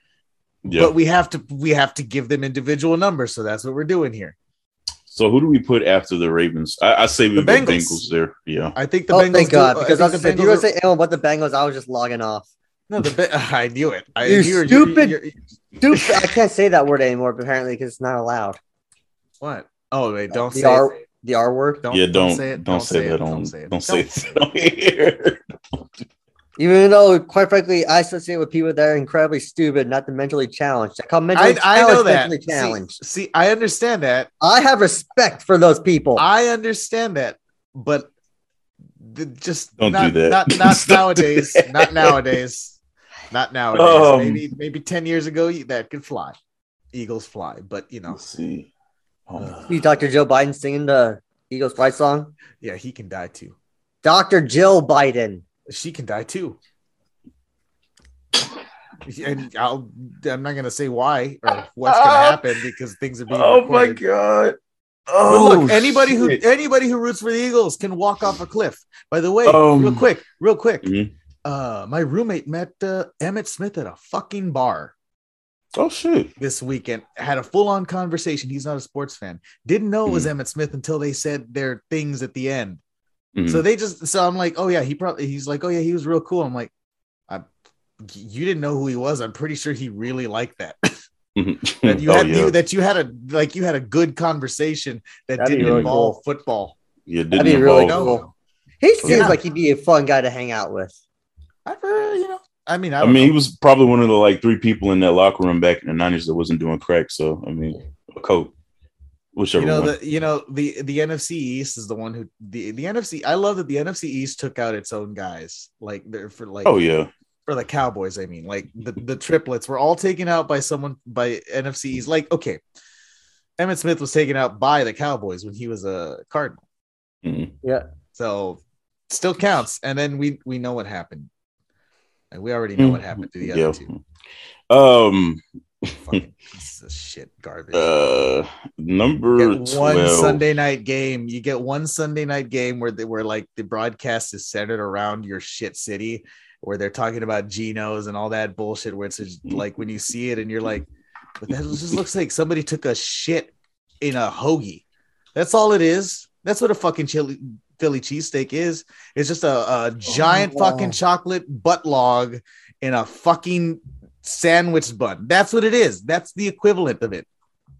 yeah. but we have to we have to give them individual numbers. So that's what we're doing here. so who do we put after the Ravens? I, I say we The Bengals. Bengals there. Yeah. I think the oh, Bengals. thank do- God. Because I, was think gonna say, the if you were Bengals to say anyone but the Bengals, I was just logging off. No, the Be- I knew it. I You knew you're- stupid- you're- you're- Stupid. I can't say that word anymore, apparently, because it's not allowed. what? Oh wait, don't the say R, it. the R word. Don't, yeah, don't say it. Don't, say, that it. on. Don't say it. Don't say it on here. Even though, quite frankly, I associate with people that are incredibly stupid, not the mentally challenged. I call I, mentally I know challenged that. mentally See, challenged. see, I understand that. I have respect for those people. I understand that, but the, just Don't not, do that. Not, not Don't do nowadays. that. Not nowadays. Not nowadays. Um, maybe maybe ten years ago that could fly. Eagles fly, but you know, Let's see. Oh, you Dr. Joe Biden singing the Eagles fight song. yeah, he can die too. Dr. Jill Biden. She can die too. And I'll, I'm not gonna say why or what's gonna happen because things are being. oh my recorded. god. But Oh, look, anybody who anybody who roots for the Eagles can walk off a cliff. By the way, Um, real quick, real quick. Mhm. Uh, my roommate met uh, Emmitt Smith at a fucking bar Oh shit. this weekend. Had a full on conversation. He's not a sports fan. Didn't know it was Mhm. Emmitt Smith until they said their things at the end. Mhm. So they just so I'm like, oh yeah, he probably he's like, oh yeah, he was real cool. I'm like, I, you didn't know who he was. I'm pretty sure he really liked that. Mhm. that you oh, had yeah. you, that you had a like you had a good conversation that That'd didn't really involve cool. football. Yeah, That'd didn't be really involve- cool. He seems Yeah. like he'd be a fun guy to hang out with. I've heard, you know. I mean, I, I don't mean, he was probably one of the like three people in that locker room back in the nineties that wasn't doing crack. So I mean, a coat, whichever you know one. the you know the the NFC East is the one who the the NFC. I love that the NFC East took out its own guys, like they're for like oh yeah, for the Cowboys. I mean, like the the triplets were all taken out by someone by NFC East. Like okay, Emmitt Smith was taken out by the Cowboys when he was a Cardinal, Mhm. so still counts. And then we we know what happened. And we already know what happened to the other yeah. two. Um, Fucking pieces of shit garbage. uh, number one 12. Sunday night game. You get one Sunday night game where they where like the broadcast is centered around your shit city, where they're talking about Geno's and all that bullshit. Where it's just, like when you see it and you're like, but that just looks like somebody took a shit in a hoagie. That's all it is. That's what a fucking chili Philly cheesesteak is. It's just a, a giant wow. fucking chocolate butt log in a fucking sandwich bun. That's what it is. That's the equivalent of it.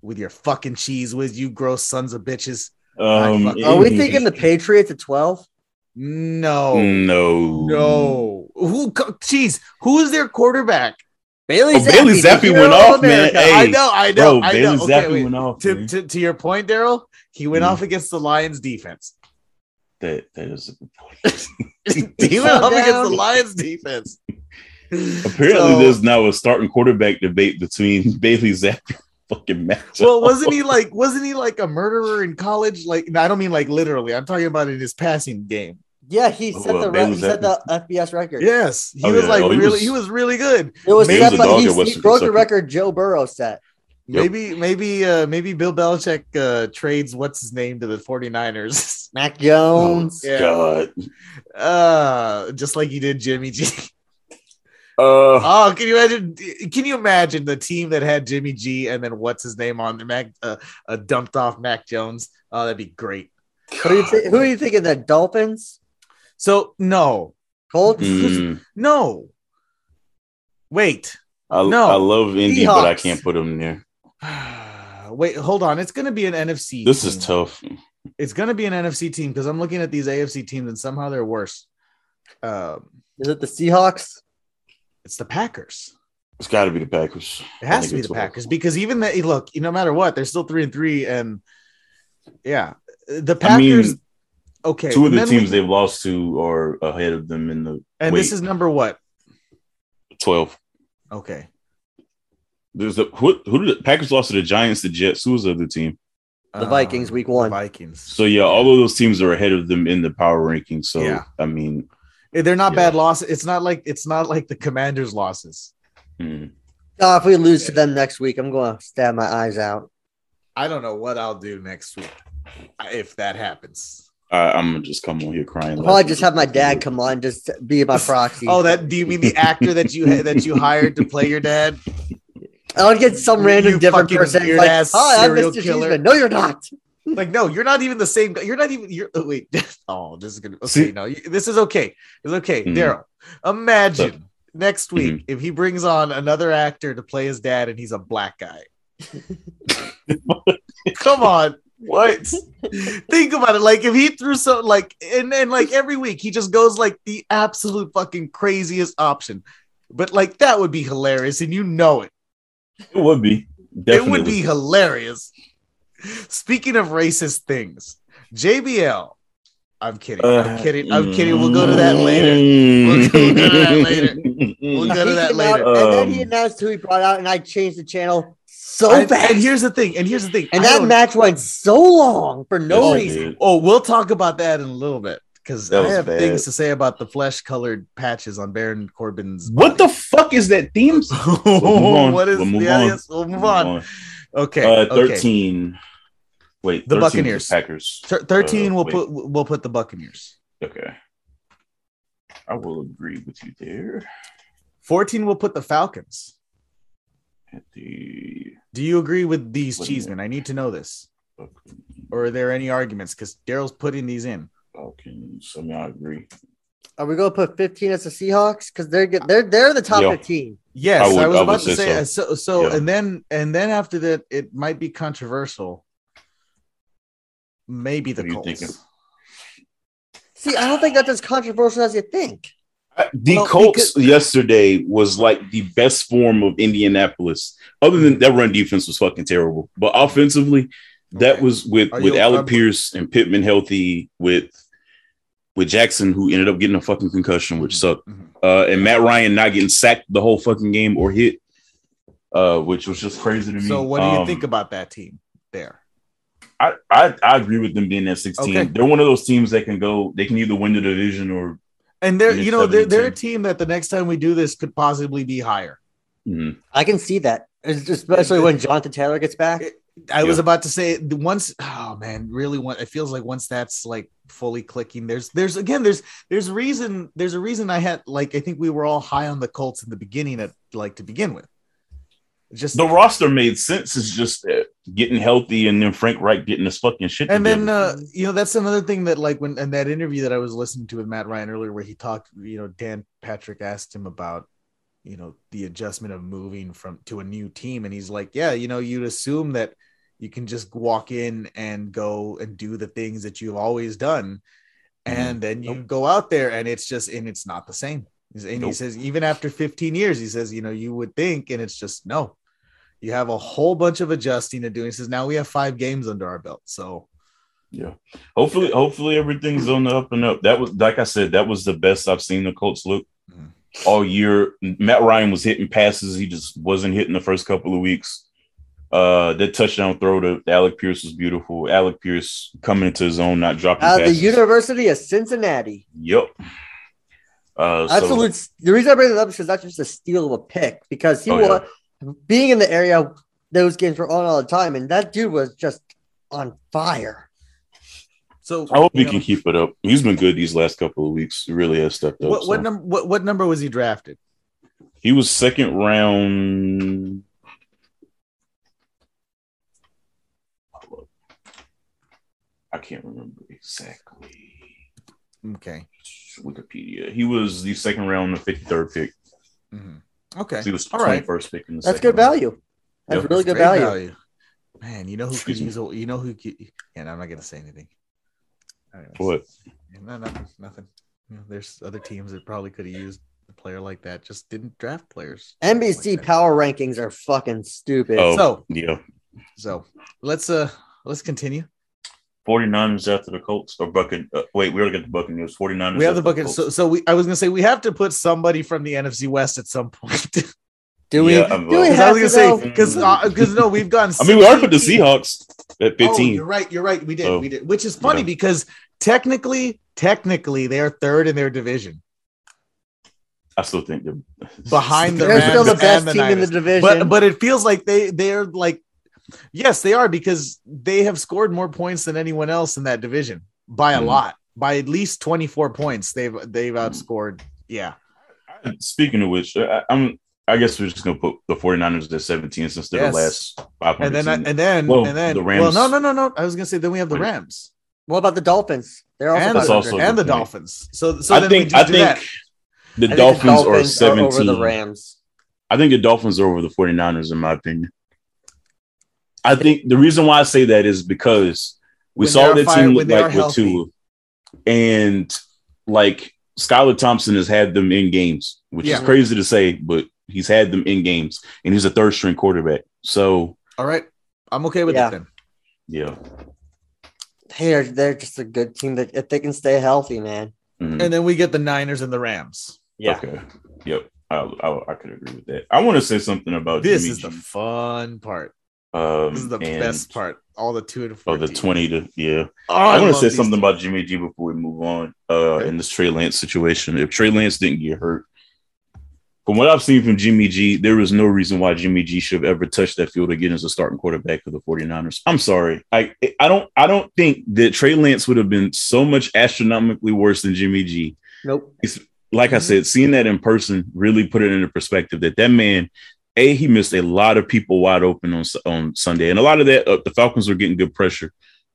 With your fucking Cheez Whiz, you gross sons of bitches. Um, fuck- Are we thinking the Patriots at 12? No, no, no. Who? Cheese. Who is their quarterback? Bailey Oh, Bailey the Zappe went of off, man. Hey, I know, I know, Bro, I Bailey know. Okay, Zappe wait. went off. To, to, to your point, Daryl, he went Mhm. off against the Lions defense. That that is a good point. he went off Shut against the Lions defense. Apparently, So- there's now a starting quarterback debate between Bailey Zappe and fucking Matt. well, wasn't he like wasn't he like a murderer in college? Like, no, I don't mean like literally. I'm talking about in his passing game. Yeah, he Oh, set uh, the re- he set the FBS record. Yes, he Oh, was yeah. like Oh, he really, was- he was really good. It was Maybe set he was a by he, he broke the record Joe Burrow set. Yep. Maybe, maybe, uh, maybe Bill Belichick uh, trades what's his name to the 49ers. Mac Jones. Yeah. God. uh, just like he did Jimmy G. Uh, Oh, can you imagine? Can you imagine the team that had Jimmy G and then what's his name on the Mac, uh, uh, dumped off Mac Jones? Oh, that'd be great. Who, are you thi- who are you thinking? The Dolphins? So no, Colts? mm, no, wait, I, No. I love Indy, but I can't put them there. wait, hold on. It's gonna be an NFC. This is tough. It's gonna be an NFC team because I'm looking at these AFC teams and somehow they're worse. Um, Is it the Seahawks? it's the Packers. It's got to be the Packers. It has to be the it's Packers because even that look, no matter what, they're still three and three, and yeah, the I mean, Packers. okay, Two of the teams we- they've lost to are ahead of them in the and wait, this is number what? 12. Okay, There's the who, who did the Packers lost to the Giants, the Jets. Who was the other team? The Vikings, uh, week the one. Vikings. So yeah, all of those teams are ahead of them in the power ranking. So Yeah. I mean, eh, They're not Yeah. bad losses. It's not like it's not like the Commanders' losses. hmm. Oh, if we lose to them next week, I'm going to stab my eyes out. I don't know what I'll do next week uh, if that happens. I, I'm gonna just come on here crying. I'll probably just have my dad come on, just be my proxy. Oh, that do you mean the actor that you that you hired to play your dad? I'll get some You random different person. weird Like, ass Hi, I'm Mr. killer." Cheeseman. No, you're not. Like, no, you're not even the same guy. You're not even. You're oh, wait. Oh, this is gonna. Okay, See- no, you- this is okay. It's okay, Mhm. Daryl. Imagine next week Mhm. if he brings on another actor to play his dad, and he's a black guy. Come on. what? Think about it. Like if he threw so like and then like every week he just goes like the absolute fucking craziest option. But like that would be hilarious, and you know it. It would be. Definitely. It would be hilarious. Speaking of racist things, JBL. I'm kidding. I'm Uh, kidding. I'm kidding. We'll go to that later. We'll go to that later. We'll go to that came out, later. and then he Um, announced who he brought out, and I changed the channel so and, fast. and here's the thing. And here's the thing. And I that match went so long for no reason. Oh, we'll talk about that in a little bit because I have bad. things to say about the flesh-colored patches on Baron Corbin's. What the fuck is that theme? the? We'll what is? We'll move yeah, on. yes, we'll move on. Okay. Uh, okay. thirteen. Wait, The 13 was Buccaneers. Packers. Thir- Thirteen. Uh, we'll wait. put. We'll put the Buccaneers. Okay. I will agree with you there. Fourteen. We'll put the Falcons. At the Do you agree with these Wait a cheesemen? I need to know this. Or are there any arguments? Because Daryl's putting these in. Falcons. I mean, I agree. Are we going to put 15 as the Seahawks? Because they're good. They're they're the top Yeah. 15. Yes, I I, was I about to say say. uh, So, so, Yeah. and then, and then after that, it might be controversial. Maybe the What are you Colts. thinking? See, I don't think that's as controversial as you think. The Well, Colts yesterday was like the best form of Indianapolis. Other than that, run defense was fucking terrible, but offensively, that Okay. was with Are with you- Alec um, Pierce and Pittman healthy, with with Jackson who ended up getting a fucking concussion, which sucked, Mhm. uh, and Matt Ryan not getting sacked the whole fucking game or hit, uh, which was just crazy to me. So, what do you Um, think about that team there? I, I I agree with them being at sixteen. Okay. They're one of those teams that can go. They can either win the division or. And they're, you know, they're, they're a team that the next time we do this could possibly be higher. Mhm. I can see that, especially when Jonathan Taylor gets back. I was about to say once oh man, really one it feels like once that's like fully clicking, there's there's again there's there's reason there's a reason I had like I think we were all high on the Colts in the beginning at like to begin with. Just The roster made sense. It's just uh, getting healthy and then Frank Reich getting his fucking shit. and then uh you know that's another thing that like when in that interview that I was listening to with Matt Ryan earlier where he talked you know Dan Patrick asked him about you know the adjustment of moving from to a new team and he's like yeah you know you'd assume that you can just walk in and go and do the things that you've always done and then you go out there and it's just and it's not the same and he says even after 15 years he says you know you would think and it's just no you have a whole bunch of adjusting to do he says now we have five games under our belt so yeah, hopefully, hopefully everything's on the up and up. That was like I said, that was the best I've seen the Colts look Mhm. all year. Matt Ryan was hitting passes. He just wasn't hitting the first couple of weeks. Uh, that touchdown throw to Alec Pierce was beautiful. Alec Pierce coming into his own, not dropping Out of the. University of Cincinnati. Yep. Uh, so- Absolute. the reason I bring it up is because that's just a steal of a pick because he Oh, yeah. was being in the area. Those games were on all the time, and that dude was just on fire. so I hope you he know, can keep it up. He's been good these last couple of weeks. He really has stepped up. what, so. what number what, what number was he drafted He was second round. I can't remember exactly. okay Wikipedia. He was the second round, the fifty third pick. Mhm. okay He was the All right. twenty first pick in the That's good round. value. That's Yep. really good great value. Man, you know who could use a, you know who could, yeah, I'm not gonna say anything. Anyways. What? No, nothing, nothing. You know, there's other teams that probably could have used a player like that, just didn't draft players. NBC like power rankings are fucking stupid. Oh, So- yeah. So let's uh let's continue. 49ers after the Colts or Bucking. Uh, wait, we already got the Buccaneers. 49ers. We have the after bucket. So, so we I was gonna say we have to put somebody from the NFC West at some point. do we? Yeah, I'm- do we Because I have was to gonna say because because no, we've gone. I mean, we already put the Seahawks at Oh, 15. you're right. You're right. We did. So, we did. Which is funny yeah. because technically, technically, they are third in their division I still think they're behind the They're Rams still the and best the team in the division. But but it feels like they they're like, yes, they are because they have scored more points than anyone else in that division by a Mhm. lot, by at least 24 points. They've they've outscored. Yeah. Speaking of which, I, I'm. I guess we're just gonna put the 49ers at 17 since they're Yes. the last 500. And then I, team. and then Well, and then the well Rams- no no no no I was gonna say then we have the Rams what about the Dolphins? They're also and, the, also and the. Dolphins. So so I then we think just I do think that. the I think Dolphins, the are 17. over the Rams. I think the Dolphins are over the 49ers, in my opinion. I think the reason why I say that is because we When saw they're that team look like with healthy. Tua, and like Skylar Thompson has had them in games, which Yeah. is crazy to say, but he's had them in games, and he's a third string quarterback. So All right. I'm okay with Yeah. that then. yeah, They're they're just a good team that if they can stay healthy, man. Mhm. And then we get the Niners and the Rams. okay, yep, I, I, I could agree with that. I want to say something about This Jimmy is the fun part. Um, This is the and- best part. All the two and Oh, four. the 20 to yeah. Oh, I, want to say something two. about Jimmy G before we move on. Uh, Okay. in this Trey Lance situation, if Trey Lance didn't get hurt, from what I've seen from Jimmy G, there is no reason why Jimmy G should have ever touched that field again as a starting quarterback for the 49ers. I'm sorry. I I don't I don't think that Trey Lance would have been so much astronomically worse than Jimmy G. Nope. Like I Mhm. said, seeing that in person really put it into perspective that that man, a he missed a lot of people wide open on on Sunday, and a lot of that uh, the Falcons were getting good pressure.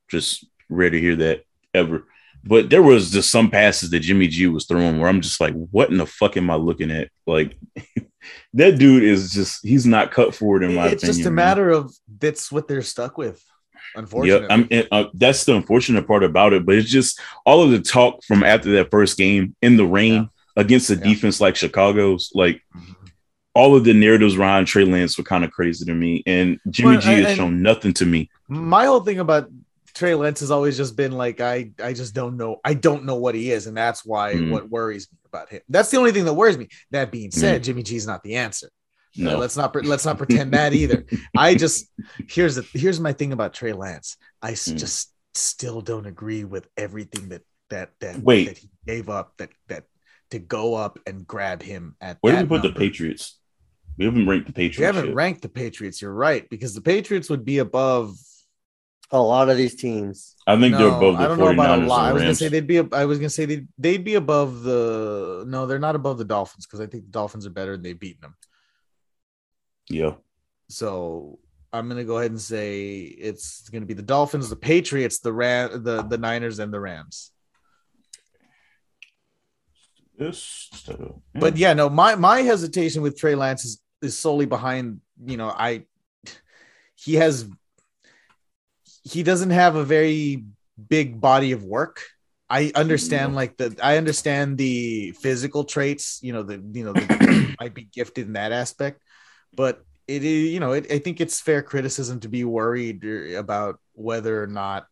Just rare to hear that ever. But there was just some passes that Jimmy G was throwing where I'm just like, what in the fuck am I looking at? Like that dude is just he's not cut for it in my it's opinion. It's just a man. matter of that's what they're stuck with. Unfortunately. Yeah, I'm, and, uh, that's the unfortunate part about it. But it's just all of the talk from after that first game in the rain against a Yeah. defense like Chicago's. Like Mhm. All of the narratives around Trey Lance were kind of crazy to me, and Jimmy Well, G has shown nothing to me. my whole thing about Trey Lance has always just been like I I just don't know I don't know what he is and that's why Mhm. what worries me about him. That's the only thing that worries me. That being said, Jimmy G is not the answer. Uh, No, let's not let's not pretend that either. I just here's the here's my thing about Trey Lance. I Mm. just still don't agree with everything that that that Wait. that he gave up that that to go up and grab him at where did we put number. the Patriots? We haven't ranked the Patriots. We haven't yet. ranked the Patriots. You're right because the Patriots would be above A lot of these teams. I think they're above the I don't know about a 49ers lot. I was gonna say they'd be. I was gonna say they'd, they'd be above the. No, they're not above the Dolphins because I think the Dolphins are better and they've beaten them. yeah. So I'm gonna go ahead and say it's gonna be the Dolphins, the Patriots, the Ram, the the Niners, and the Rams. This, uh, But yeah, no, my my hesitation with Trey Lance is, is solely behind. You know, I he has he doesn't have a very big body of work. I understand like the I understand the physical traits, you know, the you know, the, might be gifted in that aspect, but it is, you know, it, I think it's fair criticism to be worried about whether or not,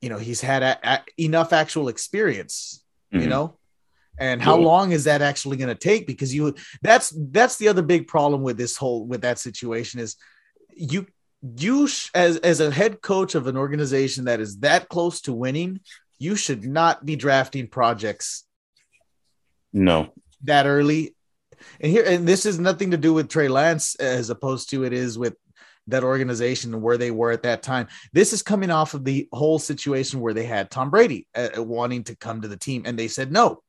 you know, he's had a, a, enough actual experience, you Mhm. know, and how long is that actually going to take? Because you, that's that's the other big problem with this whole with that situation is you you sh- as as a head coach of an organization that is that close to winning, you should not be drafting projects no, that early. And here, and this has nothing to do with Trey Lance as opposed to it is with that organization and where they were at that time. This is coming off of the whole situation where they had Tom Brady uh, wanting to come to the team and they said no.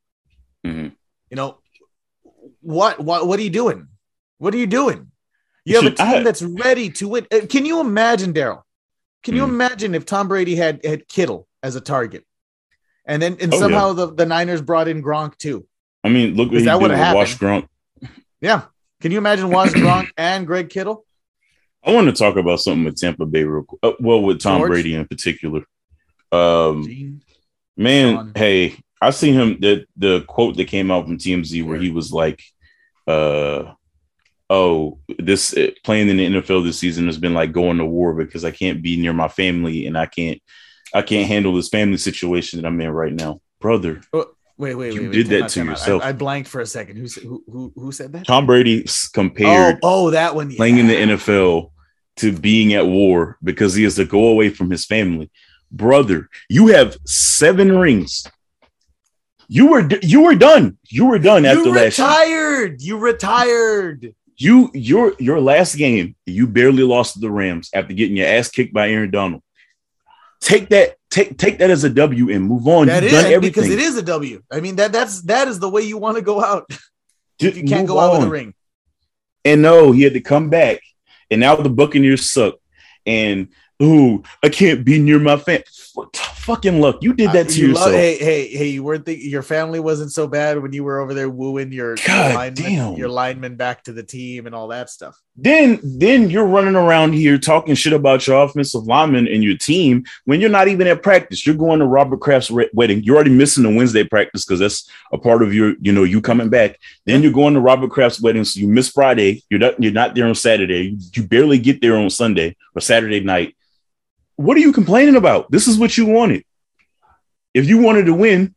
Mhm. You know, what, what, what are you doing? What are you doing? You have a team that's ready to win. Uh, Can you imagine, Daryl? Can you Mhm. imagine if Tom Brady had had Kittle as a target, and then and Oh, yeah. somehow the, the Niners brought in Gronk too? I mean, look what that with happened? Wash Grunt. Yeah. Can you imagine Waz Gronk and Greg Kittle? I want to talk about something with Tampa Bay real quick. Uh, well, with Tom George? Brady in particular. Um, Gene? man, John. hey, I seen him the the quote that came out from TMZ where he was like, uh, "Oh, this uh, playing in the NFL this season has been like going to war because I can't be near my family and I can't I can't handle this family situation that I'm in right now, brother." Wait, wait, You wait. did that out, to yourself. I, I blanked for a second. Who, said- who, who, who said that? Tom Brady compared Oh, oh, that one. playing in the. NFL to being at war because he has to go away from his family. Brother, you have seven rings. You were you were done. You were done after You last year. retired. You retired. You your your last game, you barely lost to the Rams after getting your ass kicked by Aaron Donald. Take that, take take that as a W and move on. That You've is done everything. because it is a W. I mean that that's that is the way you want to go out. Just You can't go out with a ring. And no, he had to come back. And now the Buccaneers suck. And ooh, I can't be near my family. Fucking look, You did that Uh, to you yourself. love- hey, hey, hey! You weren't think your family wasn't so bad when you were over there wooing your God lineman, damn. your lineman back to the team and all that stuff. then then you're running around here talking shit about your offensive lineman and your team when you're not even at practice. You're going to Robert Kraft's re- wedding. You're already missing the Wednesday practice because that's a part of your, you know, you coming back. Then you're going to Robert Kraft's wedding, so you miss Friday. You're not you're not there on Saturday. You, you barely get there on Sunday or Saturday night. What are you complaining about? This is what you wanted. If you wanted to win,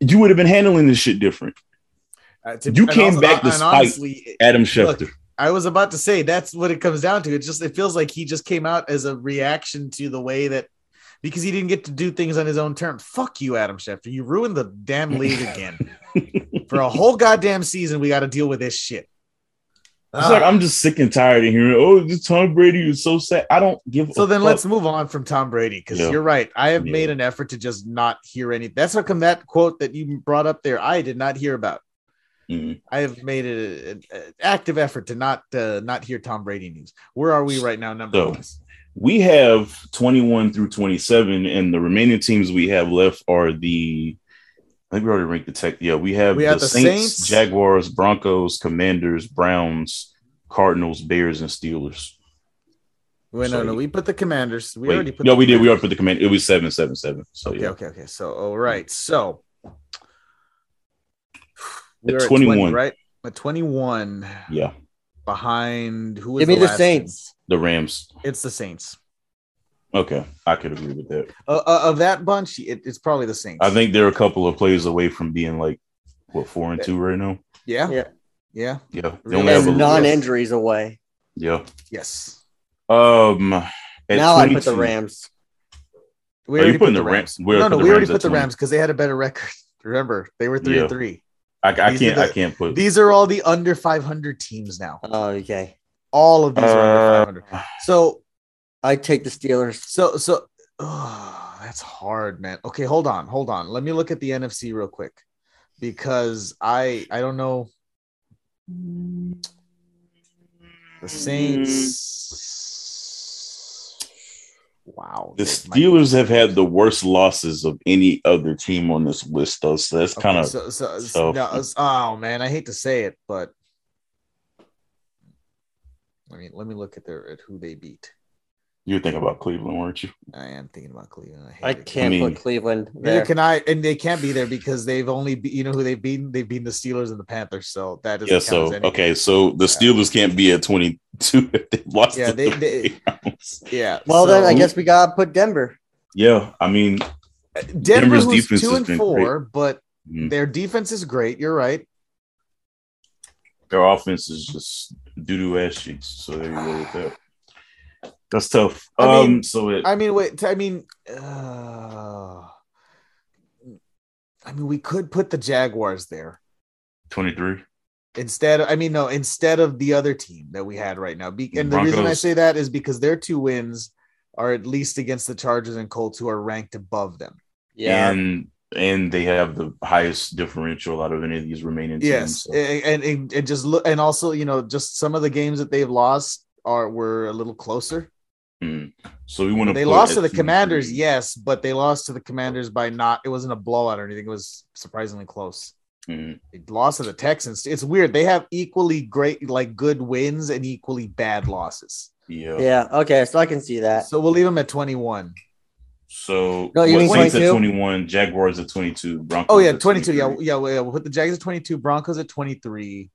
you would have been handling this shit different. Uh, to- You came back and despite honestly, Adam Look, Schefter. I was about to say that's what it comes down to. It just it feels like he just came out as a reaction to the way that because he didn't get to do things on his own terms. Fuck you, Adam Schefter. You ruined the damn league again. For a whole goddamn season, we got to deal with this shit. It's like I'm just sick and tired of hearing, oh, this Tom Brady is so sad. I don't give so a then fuck. let's move on from Tom Brady because Yeah. you're right. I have Yeah. made an effort to just not hear any. That's how come that quote that you brought up there, I did not hear about. Mhm. I have made an active effort to not uh, not hear Tom Brady news. Where are we right now, number So, we have 21 through 27, and the remaining teams we have left are the I think we already ranked the tech. Yeah, we have We the, have the Saints, Saints. Jaguars, Broncos, Commanders, Browns, Cardinals, Bears, and Steelers. Wait, no, no, we put the Commanders. We Wait, already put. no, the we did. We Commanders. already put the command. It was seven, seven, seven. So Okay, yeah, okay, okay. So, all right. So, We At were 21. right? At 21 Yeah, behind who was Give me the last Saints. the Rams. It's the Saints. Okay, I could agree with that. Uh, uh, of that bunch, it, it's probably the Saints. I think they're a couple of plays away from being like what four and two right now. Yeah. Yeah. Yeah. Yeah, Really? only have a And non-injuries away. Yeah. Yes. Um. at now I put the Rams. We you already putting put the the Rams- Rams. we already No, no, we already Rams at put the Rams because they had a better record. Remember, they were three Yeah. and three. I, I These are can't. I can't put. These are all the under 500 teams now. Oh, okay. All of these are under Uh, 500. So, I take the Steelers. so, so, oh, that's hard, man. Okay, hold on, hold on. Let me look at the NFC real quick because I, I don't know. The Saints. Wow. the they Steelers have had the worst losses of any other team on this list, though. So that's Okay, kind of so, so, so- no, oh man, I hate to say it, but I mean, let me look at their at who they beat. You were thinking about Cleveland, weren't you? I am thinking about Cleveland. I, hate I can't I mean- put Cleveland Neither there. can I, and they can't be there because they've only, be, you know, who they've beaten. They've beaten the Steelers and the Panthers, so that doesn't Yeah. So okay, so the Steelers can't be at twenty two if they lost. Yeah, to they- they- Yeah. Well, then I guess we gotta put Denver. Yeah, I mean, Denver, Denver's who's defense two has and been four, but mm, their defense is great. You're right. their offense is just doo doo ass cheeks. So there you go with that. That's tough. I um, mean, so it, I mean, wait. I mean, uh, I mean, we could put the Jaguars there. twenty three. instead of, i mean no instead of the other team that we had right now Be- and the reason i say that is because their two wins are at least against the chargers and colts who are ranked above them Yeah. and and they have the highest differential out of any of these remaining teams. yes so- and, and and just look and also you know just some of the games that they've lost are were a little closer Mm. So we want to. they lost to the commanders yes but they lost to the commanders by not it wasn't a blowout or anything it was surprisingly close Mm. they lost to the texans it's weird they have equally great like good wins and equally bad losses Yeah. yeah. Okay. So I can see that. so we'll leave them at 21 So No, you what, mean Saints at twenty one, Jaguars at twenty two, Broncos. Oh yeah, 22. Yeah, yeah, yeah. We'll put the Jags at 22, Broncos at 23.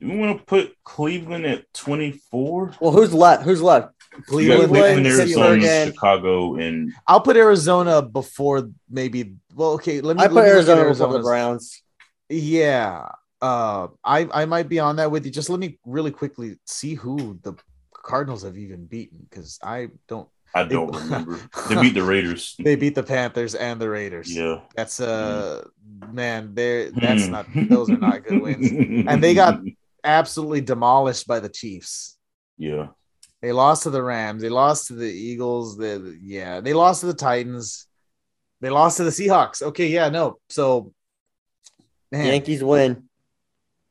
We want to put Cleveland at twenty four. Well, who's left? Who's left? You got Cleveland, Cleveland, Arizona, Chicago, and I'll put Arizona before maybe. Well, okay. Let me. I let put me look at Arizona before the Browns. Yeah. Uh, I I might be on that with you. Just let me really quickly see who the Cardinals have even beaten because I don't. I don't remember. They beat the Raiders. They beat the Panthers and the Raiders. Yeah, That's uh, man, they're that's Hmm. not. Those are not good wins. And they got- Absolutely demolished by the Chiefs. Yeah, They lost to the Rams. They lost to the Eagles. The yeah, they lost to the Titans. They lost to the Seahawks. Okay, yeah, no. So, man, Yankees win.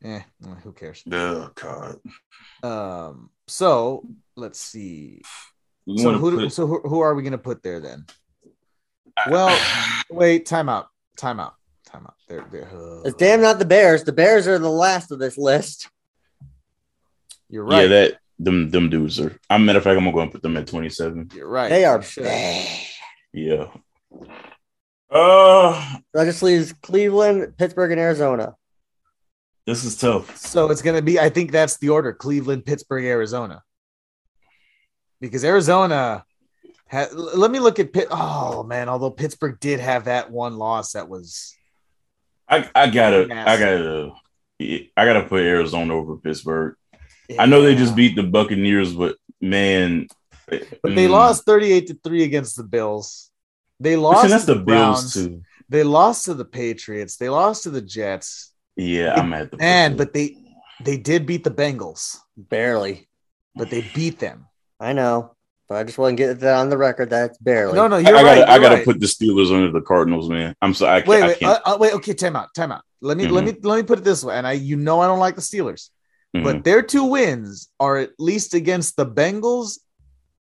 eh, who cares? oh god. Um, so let's see. We So who, put- so who, who are we gonna put there then? Well, wait, timeout, timeout, timeout. They're they're. uh, It's damn not the Bears. The Bears are the last of this list. you're right. yeah, that them them dudes are. I'm matter of fact, I'm gonna go and put them at twenty seven. you're right. They are You should. bad. Yeah. Uh That just leaves Cleveland, Pittsburgh, and Arizona. this is tough. So it's gonna be. I think that's the order: Cleveland, Pittsburgh, Arizona. Because Arizona, had, let me look at Pitt. Oh man, although Pittsburgh did have that one loss, that was I I gotta I gotta I gotta put Arizona over Pittsburgh. I know they just beat the Buccaneers, but man, but they mm. lost thirty-eight to three against the Bills. They Listen, lost. that's to the the Bills too. They lost to the Patriots. They lost to the Jets. Yeah, I'm at the And but they they did beat the Bengals, Barely. but they beat them. I know. But I just want to get that on the record That's it's barely. No, no, I, you're I right. gotta I you're gotta right. put the Steelers under the Cardinals, man. I'm sorry, I can't. wait, I wait, can't. uh, uh, wait. Okay, time out, time out. Let me let me let me put it this way. And I, you know, I don't like the Steelers, Mhm. but their two wins are at least against the Bengals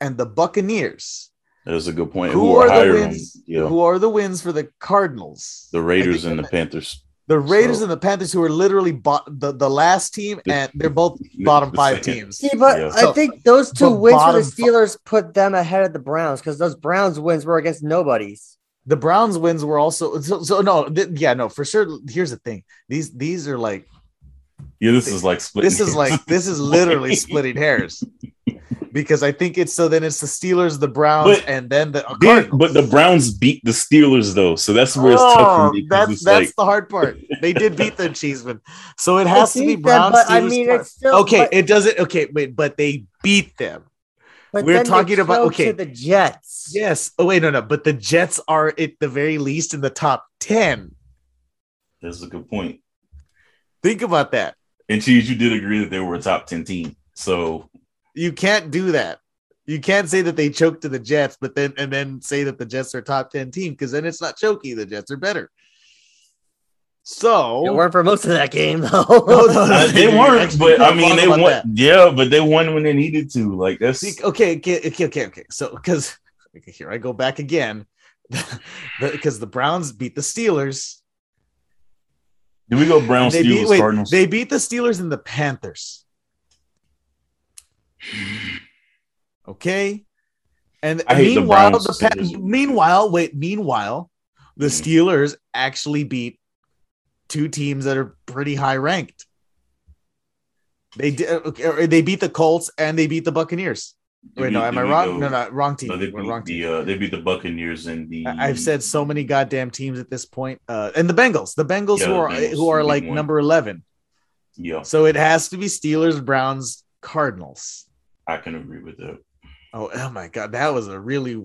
and the Buccaneers. That's a good point. Who, Who, are, the wins? yeah, Who are the wins for the Cardinals? the Raiders and the Panthers. The Raiders So- and the Panthers, who are literally bot, the, the last team, and they're both bottom five teams. See, but Yeah. I think those two but wins for the bottom fi- Steelers put them ahead of the Browns because those Browns wins were against nobodies. the Browns wins were also so, so no, th- yeah, no, for sure. Here's the thing: these these are like Yeah, this is like splitting this is hairs. like this is literally splitting hairs because I think it's so then it's the Steelers, the Browns, But- and then the Then- Cardinals. but the Browns beat the Steelers though, so that's where it's oh, tough Oh, for me. 'cause that's it's that's like, the hard part. They did beat the Cheeseman, so it has to be beat them, Browns. but I mean, it's still okay. but- it doesn't. Okay, wait, but they beat them. but we're then they talking about- okay. to the Jets. Yes. Oh wait, no, no. But the Jets are at the very least in the top ten. that's a good point. Think about that. And Cheese, you did agree that they were a top ten team. So You can't do that. You can't say that they choked to the Jets, but then and then say that the Jets are a top ten team because then it's not choky. The Jets are better. So It weren't for most of that game though. No, no, no. Uh, they weren't, but I mean they won. that. Yeah, but they won when they needed to. Like that's okay, okay, okay, okay, okay. So because here I go back again, because the Browns beat the Steelers. Do we go Browns, They beat, wait, Cardinals? they beat the Steelers and the Panthers. Okay, and the meanwhile, Browns, the, Pa- meanwhile, wait, meanwhile, the Mhm. Steelers actually beat two teams that are pretty high ranked. They did. They beat the Colts and they beat the Buccaneers. Wait, no, am I wrong? go- No, no, wrong team. No, they beat wrong team. the uh, they beat the Buccaneers and the. I've said so many goddamn teams at this point, uh, and the Bengals, the Bengals Yeah, who are Bengals, who are like one. number eleven. yeah, So it has to be Steelers, Browns, Cardinals. I can agree with that. Oh, oh my god, that was a really.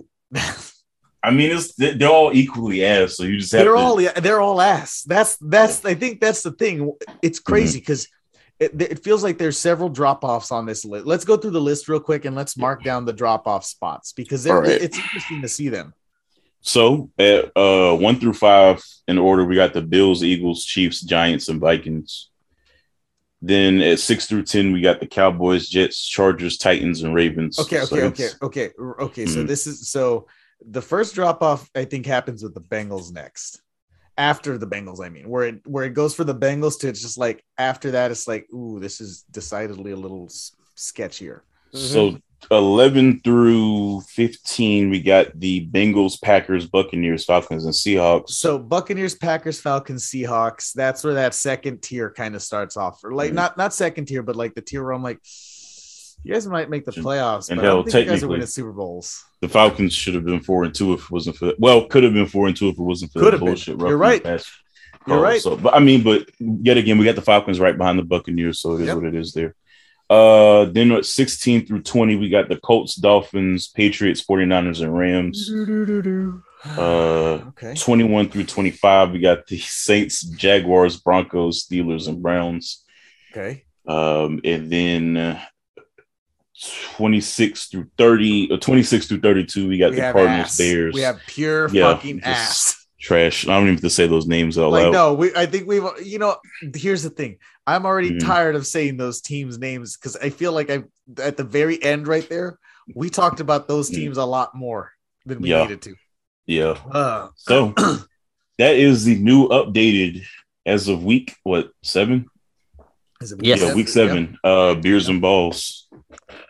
I mean, it's they- they're all equally ass, so you just have they're to. all they're all ass. That's that's I think that's the thing. It's Mm-hmm. crazy because. It, it feels like there's several drop offs on this list. Let's go through the list real quick and let's mark down the drop off spots because right. it's interesting to see them. So at uh one through five in order, we got the Bills, Eagles, Chiefs, Giants, and Vikings. Then at six through ten, we got the Cowboys, Jets, Chargers, Titans, and Ravens. Okay, So okay, okay, okay, okay. So Mhm. this is so the first drop off I think happens with the Bengals next. After the Bengals, I mean, where it where it goes for the Bengals to it's just like after that, it's like, ooh, this is decidedly a little s- sketchier. So eleven through fifteen, we got the Bengals, Packers, Buccaneers, Falcons, and Seahawks. So Buccaneers, Packers, Falcons, Seahawks. That's where that second tier kind of starts off. Or like Mhm. not not second tier, but like the tier where I'm like, you guys might make the playoffs, and but I hell, think you guys are winning Super Bowls. The Falcons should have been four and two if it wasn't for well, could have been four and two if it wasn't for Could the bullshit. You're right. You're right. So, but I mean, but yet again, we got the Falcons right behind the Buccaneers, so it is Yep. what it is there. Uh, then at 16 through 20, we got the Colts, Dolphins, Patriots, 49ers, and Rams. Uh, okay. 21 through 25, we got the Saints, Jaguars, Broncos, Steelers, and Browns. Okay. Um, and then 26 through 30, or 26 through 32, we got We the have Cardinals, ass. Bears. We have pure Yeah, fucking ass. trash. I don't even have to say those names out Like loud. no, we. I think we've. You know, here's the thing. I'm already Mhm. tired of saying those teams' names because I feel like I at the very end right there, we talked about those Mhm. teams a lot more than we Yeah. needed to. Yeah. Uh, So that is the new updated as of week what seven? is it Yes. Yeah, week seven. Uh beers and balls.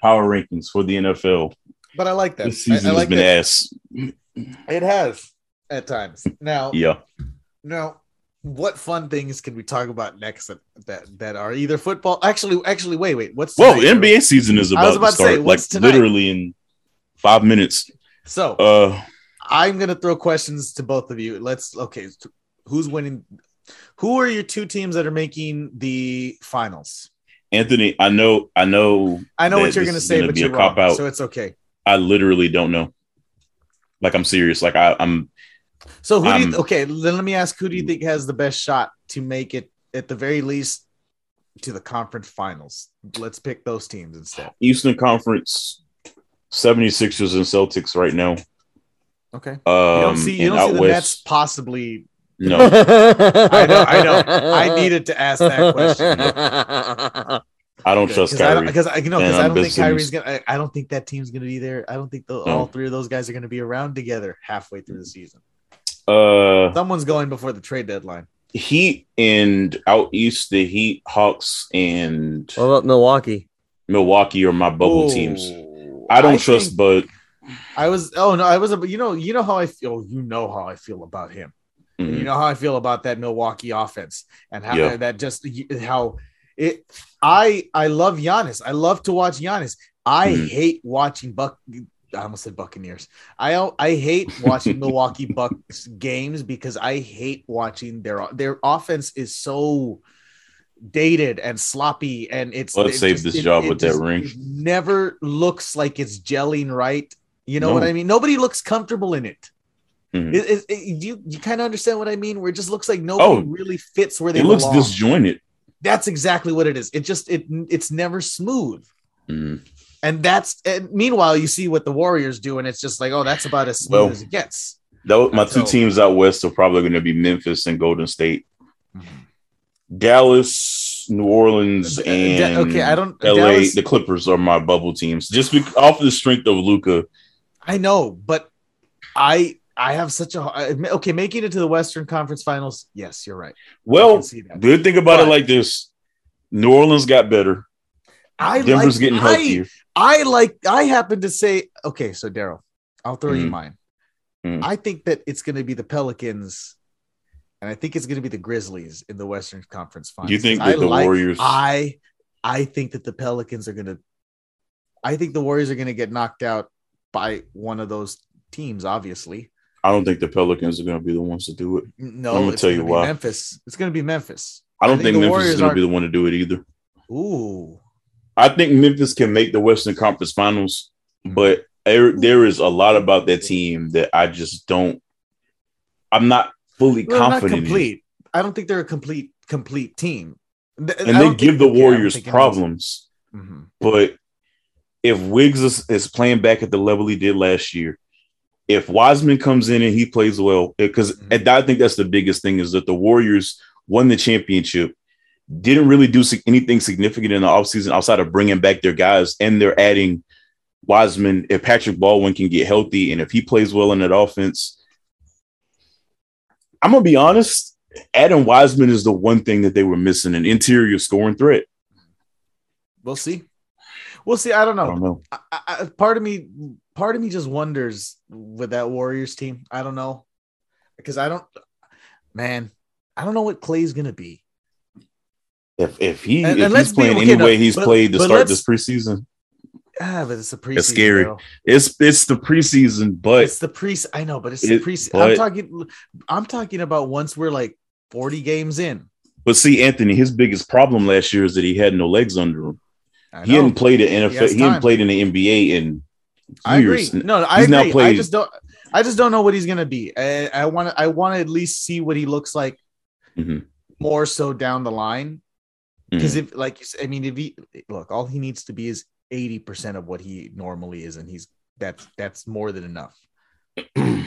Power rankings for the NFL. But I like that. This season I has like been that. ass. It has at times. Now, Yeah. now, what fun things can we talk about next that that, that are either football? Actually, actually, wait, wait. What's Well, tonight? NBA season is I about, was about to to say, start like tonight? literally in five minutes. So Uh I'm gonna throw questions to both of you. Let's okay. Who's winning? Who are your two teams that are making the finals? Anthony, I know I know I know what you're gonna say, gonna but you're wrong, cop-out. so it's okay. I literally don't know. Like I'm serious. Like I, I'm So who do you? Um, Okay, then let me ask: Who do you think has the best shot to make it at the very least to the conference finals? Let's pick those teams instead. Eastern Conference 76ers and Celtics right now. Okay. Um, You don't see, you don't see the west, Nets possibly. No, I know, I know. I needed to ask that question I don't trust because I don't Kyrie. because I you know because I don't think Ben Kyrie's Simmons. gonna. I, I don't think that team's gonna be there. I don't think the, No. all three of those guys are gonna be around together halfway through the season. Uh, Someone's going before the trade deadline. Heat and out east, the Heat, Hawks, and What about Milwaukee? Milwaukee are my bubble Ooh. teams. I don't trust think- Bud. I was. Oh no, I was. You know. You know how I feel. You know how I feel about him. Mhm. You know how I feel about that Milwaukee offense and how Yeah. that just how it. I I love Giannis. I love to watch Giannis. I Mhm. hate watching Buck. I almost said Buccaneers. I I hate watching Milwaukee Bucks games because I hate watching their their offense is so dated and sloppy and it's Let's it save just- this it- job it with that ring. never looks like it's gelling right. You know No. what I mean? Nobody looks comfortable in it. Mhm. It, it, it- you you kind of understand what I mean? Where it just looks like nobody Oh, really fits where they It looks belong. disjointed. That's exactly what it is. It just it it's never smooth. Mhm. And that's and meanwhile you see what the Warriors do, and it's just like, oh, that's about as smooth Well, as it gets. Tho- my two teams out west are probably going to be Memphis and Golden State. Dallas, New Orleans, Da- and okay, I don't. LA. Dallas, the Clippers are my bubble teams, just be- off of the strength of Luka. I know, but I I have such a okay making it to the Western Conference Finals. Yes, you're right. Well, can see that. good thing about But- it like this: New Orleans got better. I Denver's like, getting I, healthier. I like. I happen to say, okay, so Daryl, I'll throw you Mhm. mine. Mhm. I think that it's going to be the Pelicans, and I think it's going to be the Grizzlies in the Western Conference Finals. You think I that the like- Warriors? I I think that the Pelicans are going to. I think the Warriors are going to get knocked out by one of those teams. Obviously, I don't think the Pelicans are going to be the ones to do it. no. I'm gonna tell gonna you why. Memphis. It's going to be Memphis. I don't I think think, Memphis Warriors is going to be the one to do it either. Ooh, I think Memphis can make the Western Conference Finals, but there, there is a lot about that team that I just don't. I'm not fully Well, not confident. in. complete. I don't think they're a complete complete team. And they give the okay, I don't Warriors think it is. problems. Mhm. But if Wiggs is, is playing back at the level he did last year, if Wiseman comes in and he plays well, because Mhm. I think that's the biggest thing is that the Warriors won the championship, didn't really do anything significant in the offseason outside of bringing back their guys, and they're adding Wiseman. If Patrick Baldwin can get healthy and if he plays well in that offense, I'm gonna be honest. Adam Wiseman is the one thing that they were missing an interior scoring threat. We'll see. We'll see. I don't I know. don't know. I, I, part of me, part of me just wonders with that Warriors team. I don't know because I don't, man. I don't know what Clay's gonna be. If if he And- if and he's playing any way he's but- played to start this preseason, Ah, but it's the preseason. It's scary. bro. it's it's the preseason, but It's the pre. I know, but it's It- the preseason. I'm talking. I'm talking about once we're like 40 games in. but see, Anthony, his biggest problem last year is that he had no legs under him. He hadn't played in NFL. has He, hadn't played in the NBA in I agree. No, I He's agree. I just don't. I just don't know what he's gonna be. I, I want to. I want to at least see what he looks like Mhm. more so down the line. Because Mhm. if, like I mean, if he look, all he needs to be is eighty percent of what he normally is, and he's that's that's more than enough.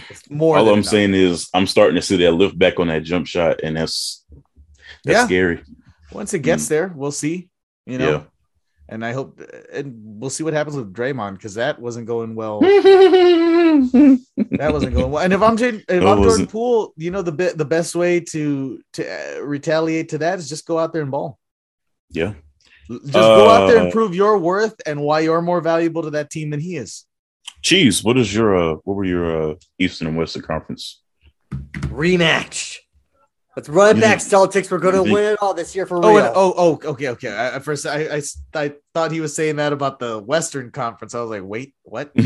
It's more. All I'm enough. saying is I'm starting to see that lift back on that jump shot, and that's that's Yeah. scary. once it gets there, we'll see. You know, Yeah. And I hope, and we'll see what happens with Draymond because that wasn't going well. That wasn't going well. And if I'm Jay, if No, I'm Jordan wasn't. Poole, you know the bit the best way to to uh, retaliate to that is just go out there and ball. yeah. Just go out there and Uh, prove your worth and why you're more valuable to that team than he is. Cheese. What is your uh, what were your uh, Eastern and Western Conference? Rematch. Let's run it back, Celtics. We're gonna win it all this year for Oh, real. and, oh, oh, okay, okay. I, at first, I, I I thought he was saying that about the Western Conference. I was like, wait, what?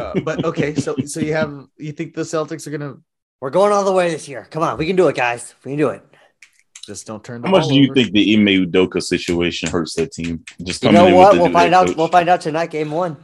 Uh, but okay, so so you have you think the Celtics are gonna We're going all the way this year. Come on, we can do it, guys. We can do it. just don't turn the How much do you over? think the Ime Udoka situation hurts that team? Just You know what? We'll find out. coach. We'll find out tonight, game one.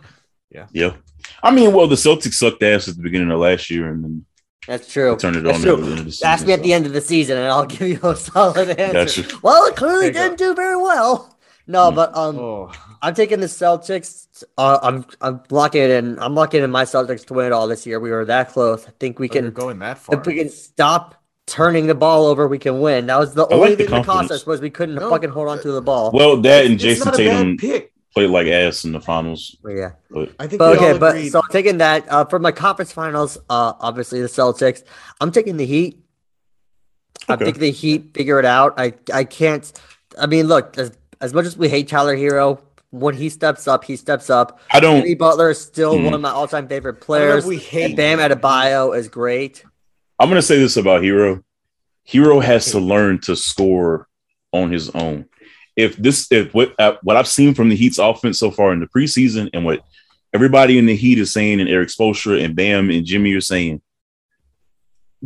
Yeah. Yeah. I mean, well, the Celtics sucked ass at the beginning of last year and then That's true. turned it That's on true. at the the season. Ask me at the end of the season, and I'll give you a solid answer. Gotcha. Well, it clearly There didn't do very well. No, Mm. but um, Oh, I'm taking the Celtics. Uh, I'm I'm locking it in. I'm locking in my Celtics to win it all this year. We were that close. I think we we can. can going that far. If we can stop turning the ball over, we can win. That was the I only like thing that cost us was we couldn't No, fucking hold on to the ball. Well, that and It's Jayson not a bad Tatum pick. Played like ass in the finals. Yeah. But I think. But okay, but agreed- so I'm taking that uh, for my conference finals. Uh, obviously the Celtics. I'm taking the Heat. I think the Heat figure it out. I I can't. I mean, look, as as much as we hate Tyler Herro, when he steps up, he steps up. I don't. Jimmy Butler is still Mhm. one of my all-time favorite I don't know players. if we hate And Bam him. Adebayo is great. I'm gonna say this about Herro. Herro has to learn to score on his own. If this, if what uh, what I've seen from the Heat's offense so far in the preseason, and what everybody in the Heat is saying, and Erik Spoelstra and Bam and Jimmy are saying,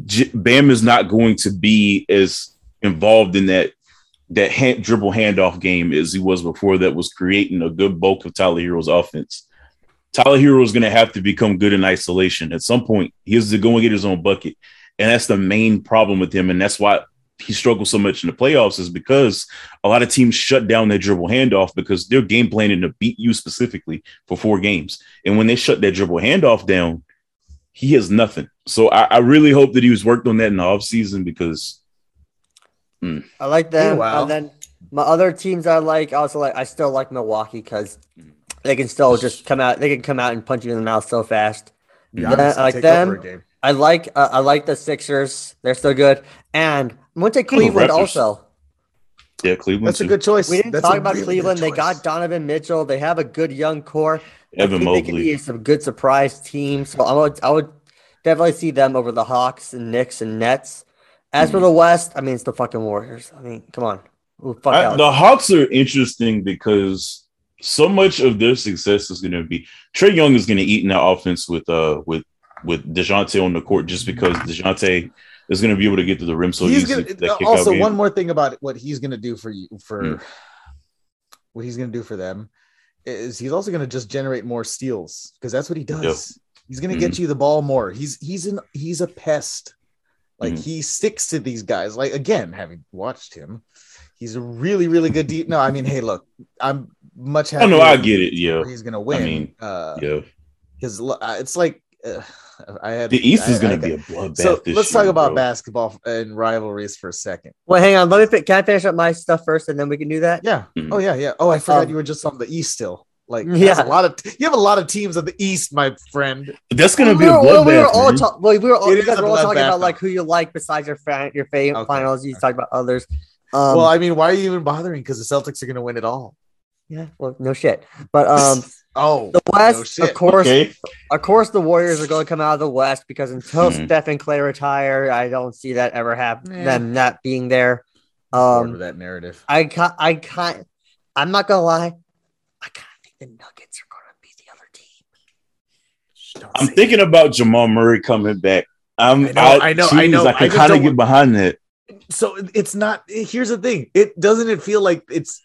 J- Bam is not going to be as involved in that that hand, dribble handoff game as he was before. That was creating a good bulk of Tyler Herro's offense. Tyler Herro is going to have to become good in isolation at some point. He has to go and get his own bucket, and that's the main problem with him, and that's why he struggles so much in the playoffs is because a lot of teams shut down their dribble handoff because they're game planning to beat you specifically for four games, and when they shut that dribble handoff down, he has nothing. So I, I really hope that he was worked on that in the offseason because mm. I like them. Meanwhile- And then my other teams I like, also like I still like Milwaukee because they can still just come out. They can come out and punch you in the mouth so fast. Giannis Then I can like take them. Over a game. I like uh, I like the Sixers. They're still good. And I'm going to take Cleveland also. yeah, Cleveland. That's a good choice. We didn't That's talk about really Cleveland. They got Donovan Mitchell. They have a good young core. Evan think they could be some good surprise team. So I would I would definitely see them over the Hawks and Knicks and Nets. As Hmm. for the West, I mean it's the fucking Warriors. I mean, come on. Ooh, fuck I- out. the Hawks are interesting because so much of their success is going to be Trae Young is going to eat in that offense with uh with with Dejounte on the court just because Dejounte is going to be able to get to the rim so he's gonna also game. one more thing about what he's gonna do for you for Hmm. what he's gonna do for them is he's also gonna just generate more steals because that's what he does. He's gonna get Mm-hmm. you the ball more. He's he's an he's a pest. Like Mhm. he sticks to these guys. Like again, having watched him, he's a really really good deep. No, I mean, hey, look, I'm much Oh happier. no, I get it. Yeah, He's gonna win. I mean, uh, yeah. because it's like uh, I had The East is going to be a bloodbath. So this let's talk about bro. basketball and rivalries for a second. Well, hang on. Let me. fi- Can I finish up my stuff first, and then we can do that? Yeah. Mhm. Oh yeah, yeah. Oh, I forgot Um, you were just on the East still. Like Yeah. yeah, a lot of you have a lot of teams of the East, my friend. That's going to we be a were, well, bloodbath. we were all man. talk, well, we were all, It you is guys a were all talking bloodbath, about like who you like besides your fan, your favorite Okay, finals. You okay. talked about others. Um, well, I mean, why are you even bothering? Because the Celtics are going to win it all. yeah, well, no shit. But um, oh, the West, shit. of course, okay. of course, the Warriors are going to come out of the West because until Mhm. Steph and Clay retire, I don't see that ever happen. Nah. Them not being there. Bored Um, that narrative. I can't. I can't. I'm not gonna lie. I kind of think the Nuggets are going to be the other team. Don't I'm say thinking about Jamal Murray coming back. I'm, I know, I know, I know. I I can kind of get behind that. it. So it's not. Here's the thing. It doesn't. It feel like it's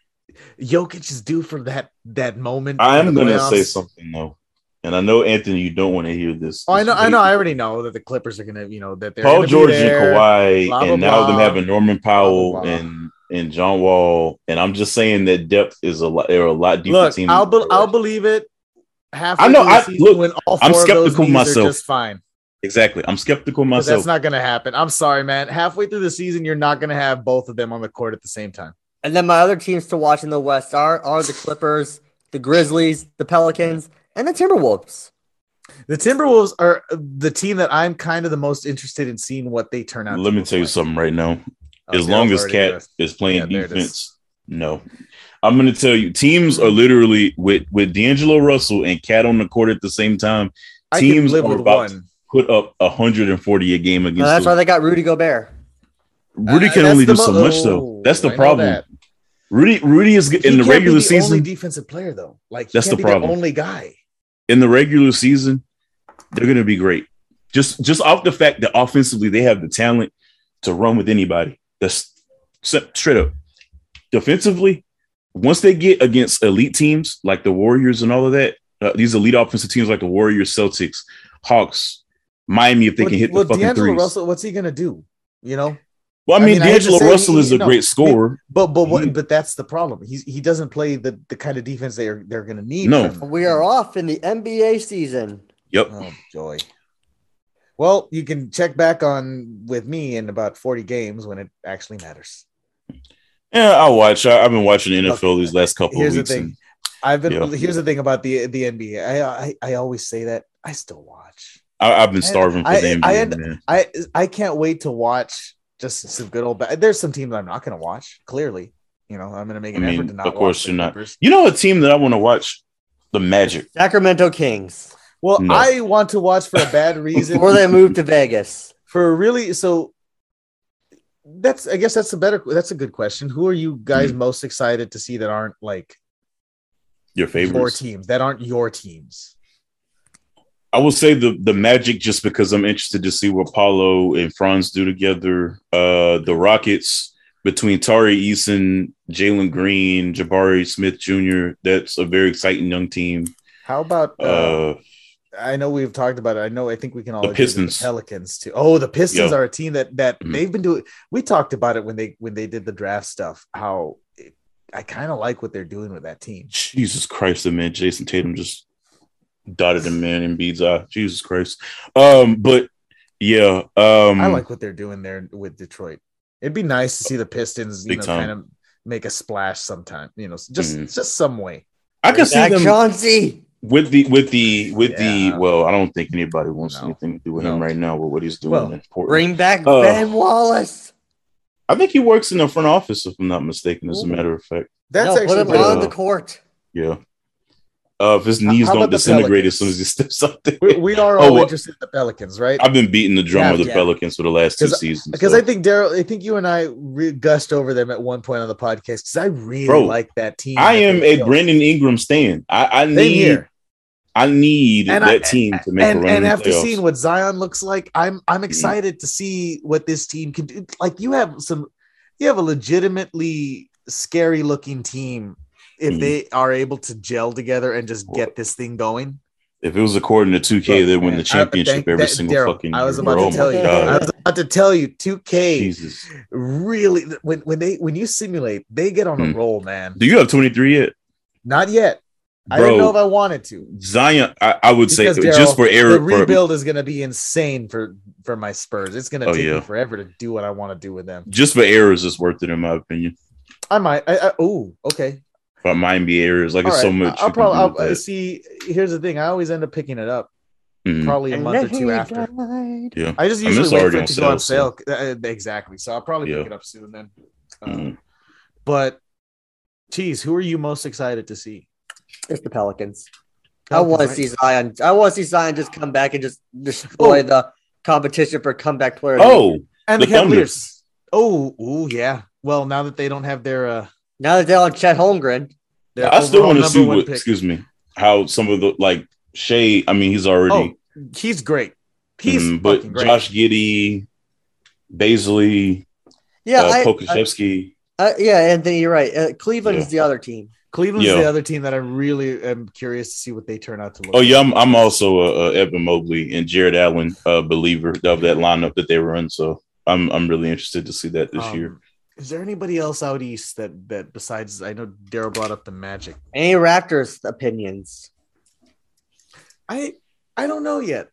Jokic is due for that that moment. I am going to say something though, and I know Anthony, you don't want to hear this. Oh, I know. I know. I already know that the Clippers are going to. You know that they're Paul George there. and Kawhi, blah, blah, and now them blah. having Norman Powell and and John Wall, and I'm just saying that depth is a lot. They're a lot deeper Look, team. I'll be, I'll believe it. Halfway I know, I- look, when all I'm four of those skeptical myself. just fine. exactly. I'm skeptical myself. that's not going to happen. I'm sorry, man. Halfway through the season, you're not going to have both of them on the court at the same time. And then my other teams to watch in the West are are the Clippers, the Grizzlies, the Pelicans, and the Timberwolves. The Timberwolves are the team that I'm kind of the most interested in seeing what they turn out. Let to me look tell you like. something right now. Oh, as long as already KAT dressed. is playing Yeah, there it is. defense, no. I'm going to tell you, teams are literally with with D'Angelo Russell and KAT on the court at the same time. Teams live are about one. Put up 140 a game No, against. that's the- why they got Rudy Gobert. Rudy Uh, can that's only the do so much though. Oh, That's the I problem. that. Rudy Rudy is in the regular the season. only defensive player though. Like That's the problem. only guy. in the regular season, they're going to be great. Just just off the fact that offensively they have the talent to run with anybody. That's straight up. Defensively, once they get against elite teams like the Warriors and all of that, uh, these elite offensive teams like the Warriors, Celtics, Hawks, Miami, if they Well, can hit well, the fucking D'Angelo threes. Russell, what's he gonna do? You know, well, I I mean, mean, I hate D'Angelo say Russell he- is a no, great scorer. but but what, but that's the problem. He's he doesn't play the the kind of defense they're they're gonna need. No. from. We are off in the NBA season. Yep. Oh joy. Well, you can check back on with me in about 40 games when it actually matters. Yeah, I'll watch. I, I've been watching the NFL these last couple Here's of the weeks. thing. I've been Yeah. here's the thing about the the NBA. I, I I always say that I still watch. I, I've been starving for I- the NBA, I end- man. I I can't wait to watch just some good old. Ba- There's some teams I'm not going to watch. Clearly, you know, I'm gonna make I an mean, effort to not. of course watch you're not. Clippers. You know a team that I want to watch? The Magic. Sacramento Kings. Well, No. I want to watch for a bad reason. Or they moved to Vegas. for really so. That's I guess that's a better that's a good question. Who are you guys Hmm. most excited to see that aren't like Your favorite favorites. teams that aren't your teams? I will say the the Magic just because I'm interested to see what Paolo and Franz do together. Uh the Rockets between Tari Eason, Jalen Green, Jabari Smith Jr. That's a very exciting young team. How about uh, Uh I know we've talked about it. I know I think we can all The Pistons. Pelicans too. Oh, the Pistons Yeah. are a team that that Mhm. they've been doing. We talked about it when they when they did the draft stuff. How it, I kind of like what they're doing with that team. Jesus Christ, the man Jayson Tatum just dotted the man in Bede's eye. Jesus Christ. Um, but yeah, um I like what they're doing there with Detroit. It'd be nice to see the Pistons, you know, time. kind of make a splash sometime. You know, just Mhm. just some way. I can see Back them Chauncey. with the with the with Yeah. the well, I don't think anybody wants No. anything to do with him right now with what he's doing Well, in Portland. Bring back Uh, Ben Wallace. I think he works in the front office, if I'm not mistaken, as a matter of fact. That's no, put actually him on uh, the court. Yeah. Uh, if his knees don't disintegrate as soon as he steps up there. we, we are Oh, all well, interested in the Pelicans, right? I've been beating the drum Yeah, of the yeah. Pelicans for the last two seasons. Because so. I think Daryl, I think you and I re- gushed over them at one point on the podcast because I really Bro, like that team. I am a. Brandon Ingram stan. I, I need here. I need And that I- team to make a run and after playoffs. Seeing what Zion looks like, I'm I'm excited to see what this team can do. Like you have some, you have a legitimately scary looking team if Mhm. they are able to gel together and just get this thing going. if it was according to 2K, Look, they win the championship every that- single Daryl, fucking I was year, about bro. to Oh tell my you. God. I was about to tell you. 2K Jesus. really when when they when you simulate, they get on a Hmm. roll, man. Do you have 23 yet? Not yet. I don't know if I wanted to. Zion, I, I would say Because, just for error. the for- rebuild is going to be insane for for my Spurs. It's going to Oh, take yeah. me forever to do what I want to do with them. just for errors is worth it in my opinion. I might. I, I, oh, okay. But mine be errors. Like All it's so much. I'll probably I'll, with uh, see. Here's the thing. I always end up picking it up Mhm. probably a And month or two after. died. Yeah. I just usually it's wait for it on to go on sale, sale. Uh, exactly. So I'll probably Yeah. pick it up soon then. Um, Mhm. But, geez, who are you most excited to see? It's the Pelicans. I want to see Zion. I want to see Zion just come back and just destroy Oh. the competition for comeback player. Oh, and the the, Thunder. Cavaliers. Oh, ooh, yeah. Well, now that they don't have their uh, now that they're on Chet Holmgren, their I still want to see what. pick. Excuse me. How some of the like Shai. I mean, he's already. Oh, he's great. He's Mhm, but great. Josh Giddey, Bazley, yeah, uh, I, I, Pokusevski. I- yeah, Anthony, you're right. Uh, Cleveland is the other team. Cleveland's Yeah. the other team that I really am curious to see what they turn out to look. Oh like. yeah, I'm, I'm also a, a Evan Mobley and Jarrett Allen uh, believer of that lineup that they run. So I'm I'm really interested to see that this Um, year. Is there anybody else out east that that besides I know Daryl brought up the Magic. Any Raptors opinions? I I don't know yet.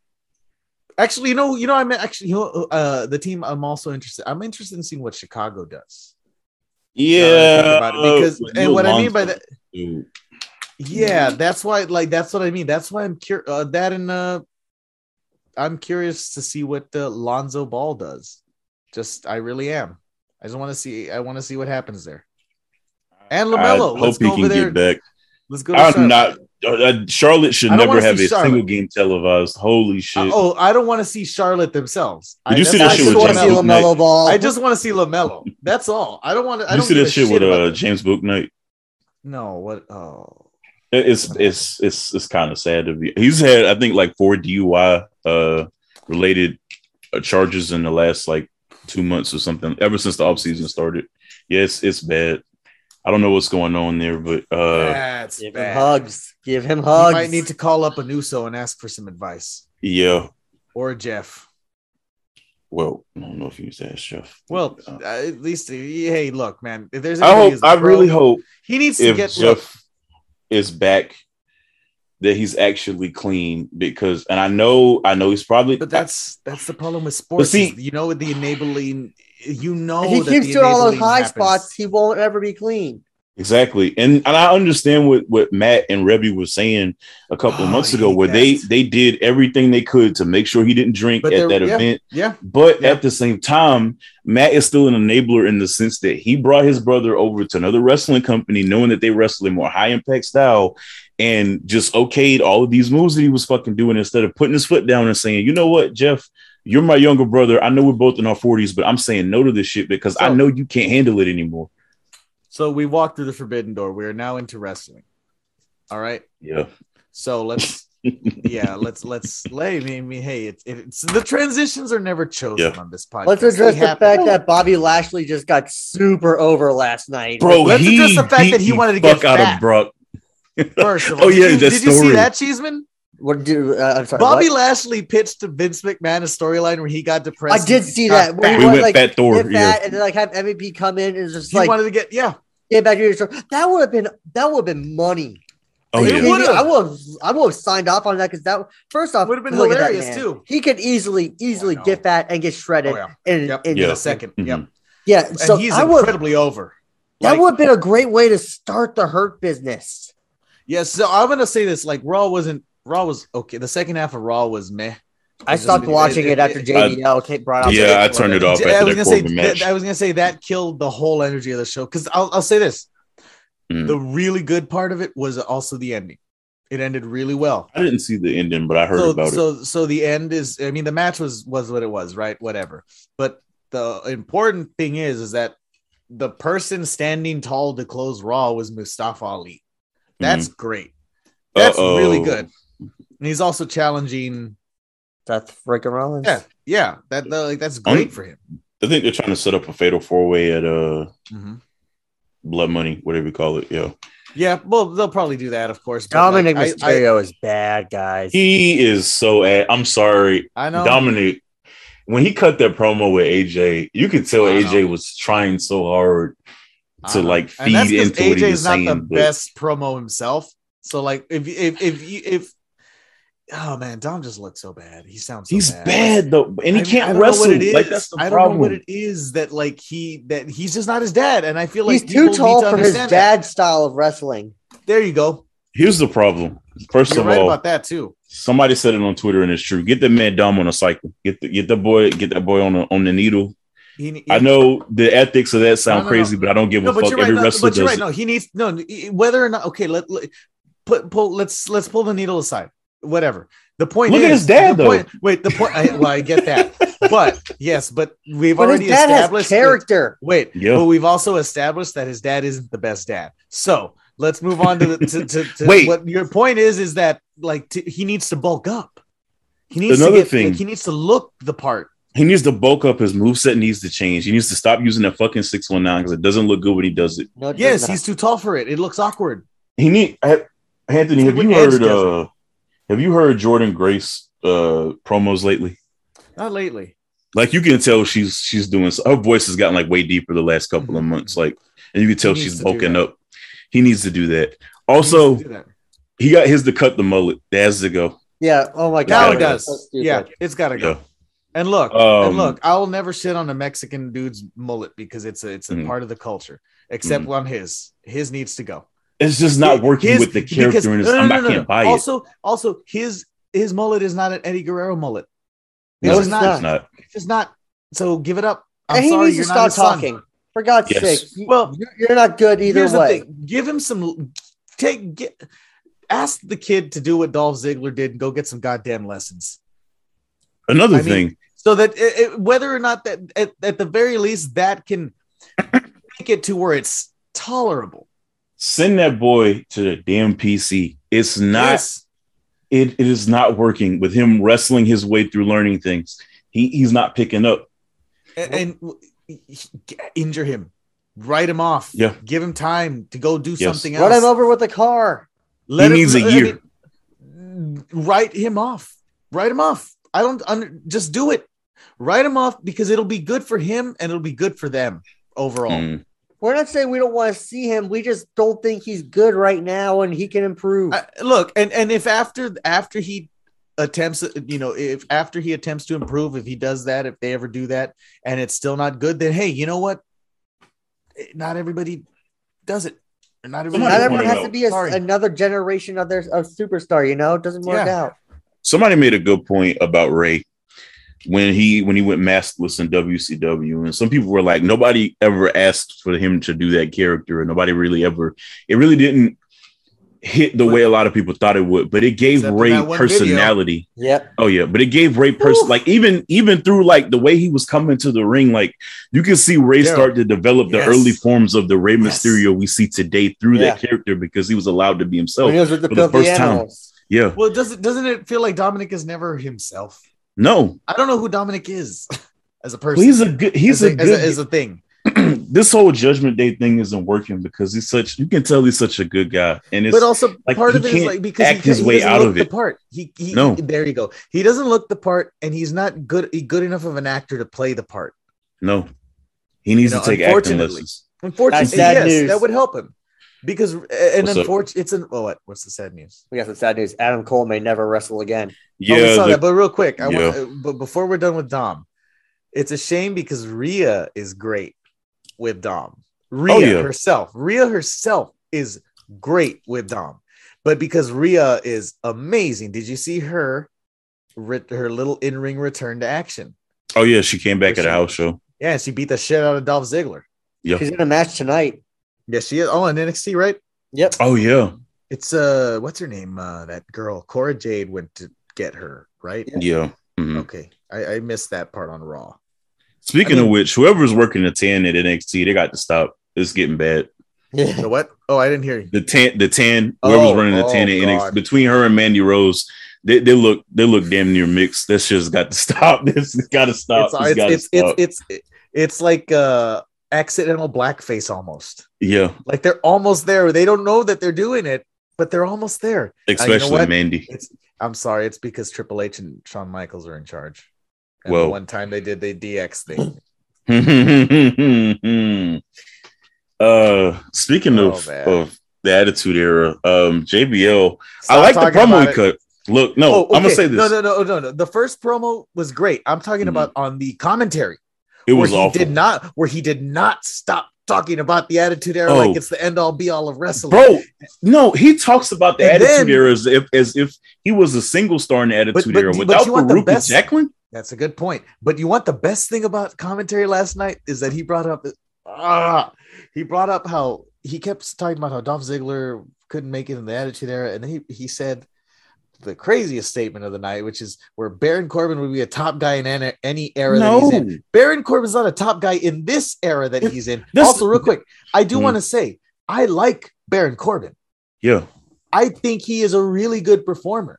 Actually, you know, you know, I'm actually you know, uh the team I'm also interested. I'm interested in seeing what Chicago does. Now that I Yeah, think about it, because uh, and what I mean by that, dude. yeah, that's why like that's what I mean. That's why I'm curious. Uh, that and uh, I'm curious to see what the Lonzo Ball does. Just I really am. I just want to see. I want to see what happens there. And LaMelo, I let's hope he go over can there. get back. Let's go. I'm not. Uh, Charlotte should never have a Charlotte. single game televised. Holy shit! Uh, oh, I don't want to see Charlotte themselves. Did I, you see that's- that I shit just with wanna want to James see see- Book LaMelo Ball. I just want to see LaMelo. That's all. I don't want to. I you don't see give that a shit with about uh, James Bouknight? No, what? Oh, It's it's it's it's kind of sad to be. He's had I think like four DUI uh related uh, charges in the last like two months or something. Ever since the offseason started. Yes, it's bad. I don't know what's going on there, but uh that's Give him hugs. Give him You hugs. might need to call up a Nuso and ask for some advice, yeah. or Jeff. Well, I don't know if you use that, Chef. Well, Uh, at least hey, look, man. If there's I hope who's a I pro, really hope he needs to if get Jeff look, is back that he's actually clean because and I know I know he's probably But that's that's the problem with sports. see- is, you know, with the enabling, you know, he that keeps doing all those high happens. spots, he won't ever be clean. Exactly. And and I understand what, what Matt and Reby was saying a couple of Oh, months ago, where they that. they did everything they could to make sure he didn't drink But at that yeah. event. Yeah. But Yeah. at the same time, Matt is still an enabler in the sense that he brought his brother over to another wrestling company, knowing that they wrestle in more high impact style, and just okayed all of these moves that he was fucking doing instead of putting his foot down and saying, you know what, Jeff, you're my younger brother. I know we're both in our 40s, but I'm saying no to this shit because I know you can't handle it anymore. So we walked through the forbidden door. We are now into wrestling. All right. Yeah. So let's yeah, let's let's lay me. I mean, hey, it's it's the transitions are never chosen Yeah. on this podcast. Let's address They the happen. fact that Bobby Lashley just got super over last night. Bro, Let's he address the fact beat that he the wanted to get out fat. of Brock. First of Oh, yeah, did you, did you see that, Cheeseman? what do uh, I'm sorry? Bobby what? Lashley pitched to Vince McMahon a storyline where he got depressed. I did see that. Where We went, went like, Fat Thor, yeah. fat and then like have MVP come in and just He like wanted to get yeah. get back to your show. That would have been that would have been money. Oh, yeah. would've. I would have I would have signed off on that because that first off Would've been look at that hilarious, too. He could easily easily know. get fat and get shredded. Oh, yeah. And, Yep. In Yeah. a 2nd Mhm. Yep. yeah. And So he's I would incredibly over. that Like- would have been a great way to start the hurt business. Yes, so I'm gonna say this: like Raw wasn't Raw was okay. The second half of Raw was meh. I It just- stopped watching it, after I- JBL came brought out. Yeah, I turned it off I was gonna say match. that, I was gonna say that killed the whole energy of the show. Because I'll, I'll say this: Mm. the really good part of it was also the ending. It ended really well. I didn't see the ending, but I heard so about it. so so the end is. I mean, the match was was what it was, right? Whatever. But the important thing is, is that the person standing tall to close Raw was Mustafa Ali. That's great. That's Mm-hmm. Uh-oh. really good. And he's also challenging. Seth freaking Rollins. Yeah, yeah. That the, like that's great I'm- for him. I think they're trying to set up a fatal four way at uh Mhm. Blood Money, whatever you call it. Yeah, Yeah, well, they'll probably do that, of course. but, Dominic like, I- Mysterio is bad, guys. he is so. Ad- I'm sorry, I, I know. Dominic. When he cut that promo with AJ, you could tell I AJ know. was trying so hard I to know. like And that's feed 'cause into what he AJ was is not saying. the but best promo himself. So, like, if if if you if oh man, Dom just looks so bad. He sounds so he's bad. bad though, and he I- I can't don't know wrestle. what it is. Like that's the I don't problem. know what it is that like he that he's just not his dad, and I feel like He's too tall to for his understand that. dad style of wrestling. There you go. Here's the problem. First You're of right all, about that too. somebody said it on Twitter, and it's true. Get the man Dom on a cycle. Get the get the boy get that boy on the on the needle. He, I know the ethics of that sound No, no, crazy, no. but I don't give No, a but fuck. you're right. Every No, wrestler but you're does right. No, he needs no whether or not. Okay, let, let put pull. Let's let's pull the needle aside. Whatever. The point Look is, at his dad, though. point- wait, the point. I, well, I get that, but yes, but we've But his already dad has established. that- character. wait, Yeah. but we've also established that his dad isn't the best dad. So let's move on to the to, to, to Wait. What your point is is that like t- he needs to bulk up. He needs Another to get, thing. like, he needs to look the part. He needs to bulk up. His moveset needs to change. He needs to stop using that fucking six one nine because it doesn't look good when he does it. No, it Yes, he's too tall for it. It looks awkward. He need ha- Anthony. It's Have you heard? Uh, have you heard Jordynne Grace uh promos lately? Not lately. Like you can tell she's she's doing. Her voice has gotten like way deeper the last couple of months. Like, and you can tell Mm-hmm. He she's to bulking up. He needs to do that. Also, needs to do that. he got his to cut the mullet. That's to go. Yeah. Oh my god. now it does. Yeah, it's got to go. Yeah. And look, Um, and look, I will never shit on a Mexican dude's mullet because it's a it's a Mhm. part of the culture. Except on his, his needs to go. It's just not working His- with the because- character. in his, no, no, I'm, no, I no, can't no. buy it. Also, also his his mullet is not an Eddie Guerrero mullet. It's No, just it's not. not. It's not. It's just not. So give it up. I'm and he sorry, needs to you're not stop his son. talking. For God's Yes. sake. You- Well, you're, you're not good either Here's the way. thing. Give him some. Take get. Ask the kid to do what Dolph Ziggler did and go get some goddamn lessons. Another I mean, thing. so that it, it- whether or not that at, at the very least that can make it to where it's tolerable. Send that boy to the damn PC. It's not. Yes. It, it is not working with him wrestling his way through learning things. He he's not picking up. and, and injure him, write him off. Yeah. give him time to go do Yes. something else. Run him over with the car. Let He him- needs a I year. mean, write him off. Write him off. I don't under, just do it. Write him off because it'll be good for him and it'll be good for them overall. Mm. We're not saying we don't want to see him. We just don't think he's good right now and he can improve. I- look, and and if after after he attempts, you know, if after he attempts to improve, if he does that, if they ever do that, and it's still not good, then hey, you know what? Not everybody does it. Not Somebody Not everyone has to be a, another generation of their of superstar. You know, it doesn't work Yeah. out. Somebody made a good point about Rey when he when he went maskless in WCW, and some people were like, nobody ever asked for him to do that character, and nobody really ever. It really didn't hit the way a lot of people thought it would, but it gave Except Rey that video. personality. Yep. Oh yeah, but it gave Rey person like even even through like the way he was coming to the ring, like you can see Rey Yeah. start to develop the Yes. early forms of the Rey Yes. Mysterio we see today through Yeah. that character because he was allowed to be himself. when he was with the for the filthy first time. Animals. yeah, Well, does it doesn't it feel like Dominic is never himself? no, I don't know who Dominic is as a person. well, he's a good he's as a, a, good as a, as a thing. this whole Judgment Day thing isn't working because he's such you can tell he's such a good guy, and it's But also like, part of it is like because act he, his he way doesn't out look of the part. He, he No. there you go. He doesn't look the part, and he's not good good enough of an actor to play the part. no, he needs You know, to take acting unfortunately. lessons. Unfortunately, yes, news. that would help him because and unfortunately, it's an oh what what's the sad news? We got some sad news. Adam Cole may never wrestle again. Yeah, oh, we saw the- that. But real quick, I Yeah. want uh, but before we're done with Dom, it's a shame because Rhea is great with Dom. Rhea Oh, yeah. herself, Rhea herself is great with Dom, but because Rhea is amazing, did you see her? Her little in-ring return to action. oh yeah, she came back at a house show. Yeah, she beat the shit out of Dolph Ziggler. Yeah. She's in a match tonight. Yes, she is. Oh, in NXT, right? Yep. Oh yeah, It's uh, what's her name? Uh, that girl, Cora Jade, went to get her, right? yeah. Mhm. Okay, I, I missed that part on Raw. Speaking I mean- of which, whoever's working the ten at NXT, they got to stop. It's getting bad. Yeah. The what? Oh, I didn't hear you. The ten, the ten, whoever's Oh, running the ten oh, at NXT God. between her and Mandy Rose, they, they look they look damn near mixed. This shit's got to stop. This has got to stop. it's, This it's, it's, it's stop. it's it's like uh accidental blackface almost. Yeah, Like they're almost there. They don't know that they're doing it, but they're almost there. especially what? Mandy. It's I'm sorry, it's because Triple H and Shawn Michaels are in charge. And Well- the one time they did the DX thing. uh, speaking Oh, of man. of the Attitude Era, um, JBL, I like the promo he cut. Look, no, Oh, I'm gonna say this. No, no, no, no, no. The first promo was great. I'm talking Mhm. about on the commentary. it was awful. did not where he did not stop talking about the attitude era Oh. like it's the end all be all of wrestling. Bro, no, he talks about the And Attitude then- Era as if as if he was a single star in the Attitude but- Era without you want the Faarooq and Jacqueline. That's a good point. But you want the best thing about commentary last night is that he brought up ah, he brought up how he kept talking about how Dolph Ziggler couldn't make it in the attitude era, and then he, he said the craziest statement of the night, which is where Baron Corbin would be a top guy in any, any era that he's in. No, Baron Corbin's not a top guy in this era that he's in. This- also, real quick, I do Mhm. want to say I like Baron Corbin. yeah, I think he is a really good performer.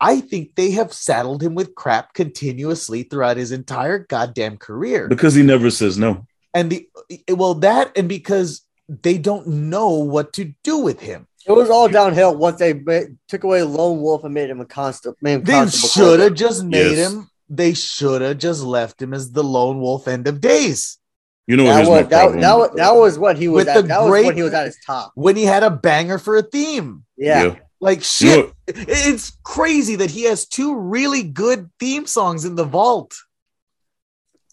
I think they have saddled him with crap continuously throughout his entire goddamn career. because he never says no. And the well, that and because they don't know what to do with him. It was all downhill once they ma- took away Lone Wolf and made him a constant. Made him They should have just made Yes. him. They should have just left him as the lone wolf end of days You know, That here's was, my that, that, was, that was what he was With at. the That was when he was at his top. when he had a banger for a theme. Yeah. Like You shit, know- it's crazy that he has two really good theme songs in the vault.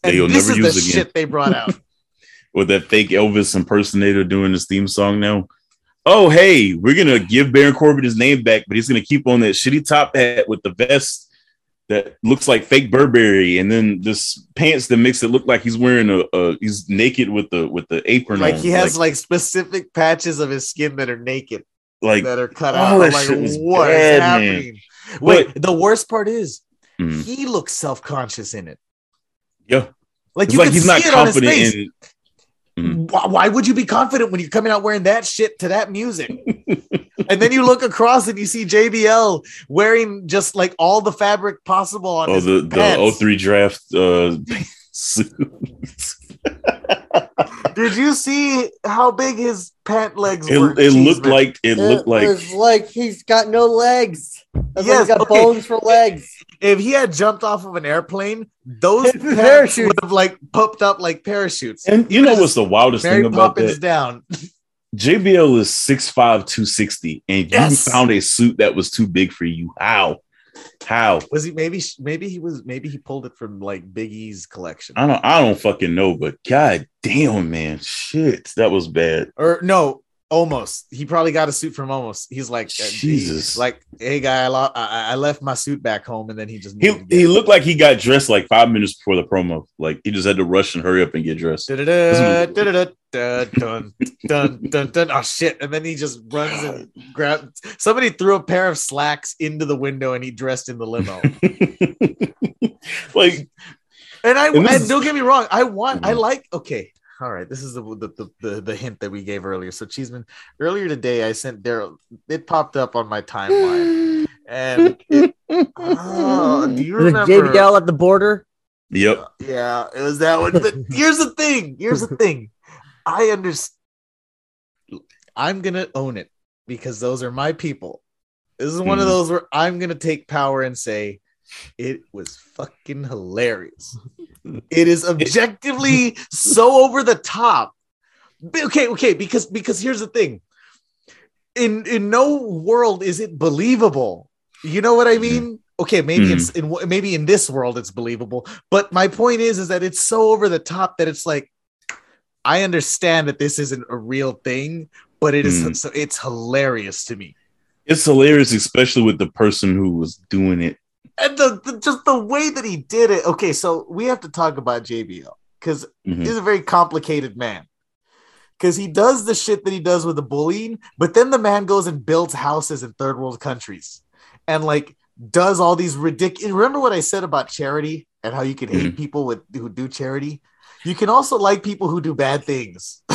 That And you'll this never is the again. shit they brought out. with that fake Elvis impersonator doing his theme song now. Oh, hey, we're gonna give Baron Corbin his name back, but he's gonna keep on that shitty top hat with the vest that looks like fake Burberry, and then this pants that makes it look like he's wearing a, a he's naked with the with the apron like on. he has like, specific patches of his skin that are naked like, that are cut out. That like, what is bad, man. happening? Wait, the worst part is Mhm. he looks self-conscious in it. yeah, Like it's you like can he's see not it on his confident face. in. Mhm. Why, why would you be confident when you're coming out wearing that shit to that music? and then you look across and you see JBL wearing just like all the fabric possible on Oh, his the the pants. 03 draft uh, suit. Did you see how big his pant legs it, were? it looked Cheeseman? like it looked like was like he's got no legs. That's Yes, yes, he's got okay. bones for legs. if he had jumped off of an airplane, those parachutes. would have like popped up like parachutes. And you know what's the wildest Mary thing about Poppins that? down. JBL is 6'5, 260, and Yes. you found a suit that was too big for you. How? How? Was he maybe maybe he was maybe he pulled it from like Biggie's collection. I don't I don't fucking know, but god damn man, shit, that was bad. Or no, Almost. He probably got a suit from Almost. He's like, uh, Jesus. he- like, hey guy, I, lo- I, I left my suit back home, and then he just He needed to get he looked like he got dressed like five minutes before the promo. Like he just had to rush and hurry up and get dressed. Dun, dun, dun, dun. Oh shit! And then he just runs and grabs. Somebody threw a pair of slacks into the window, and he dressed in the limo. like And I And and, is- don't get me wrong, I want I Mhm. like okay. All right, this is the the, the the the hint that we gave earlier. So Cheeseman, earlier today I sent Daryl it popped up on my timeline. And it, oh, do you Was it remember? JBL at the border? yep. Yeah, it was that one. But here's the thing. Here's the thing. I understand. I'm gonna own it because those are my people. This is one of Mhm. those where I'm gonna take power and say it was fucking hilarious. It is objectively so over the top. Okay, okay, because because here's the thing. In in no world is it believable. You know what I mean? Okay, maybe it's in maybe in this world it's believable, but my point is is that it's so over the top that it's like I understand that this isn't a real thing, but it is Mm. so it's hilarious to me. It's hilarious, especially with the person who was doing it. And the, the just the way that he did it. Okay, so we have to talk about JBL because Mhm. he's a very complicated man. Because he does the shit that he does with the bullying, but then the man goes and builds houses in third world countries and like does all these ridiculous. Remember what I said about charity and how you can hate people with who do charity? You can also like people who do bad things.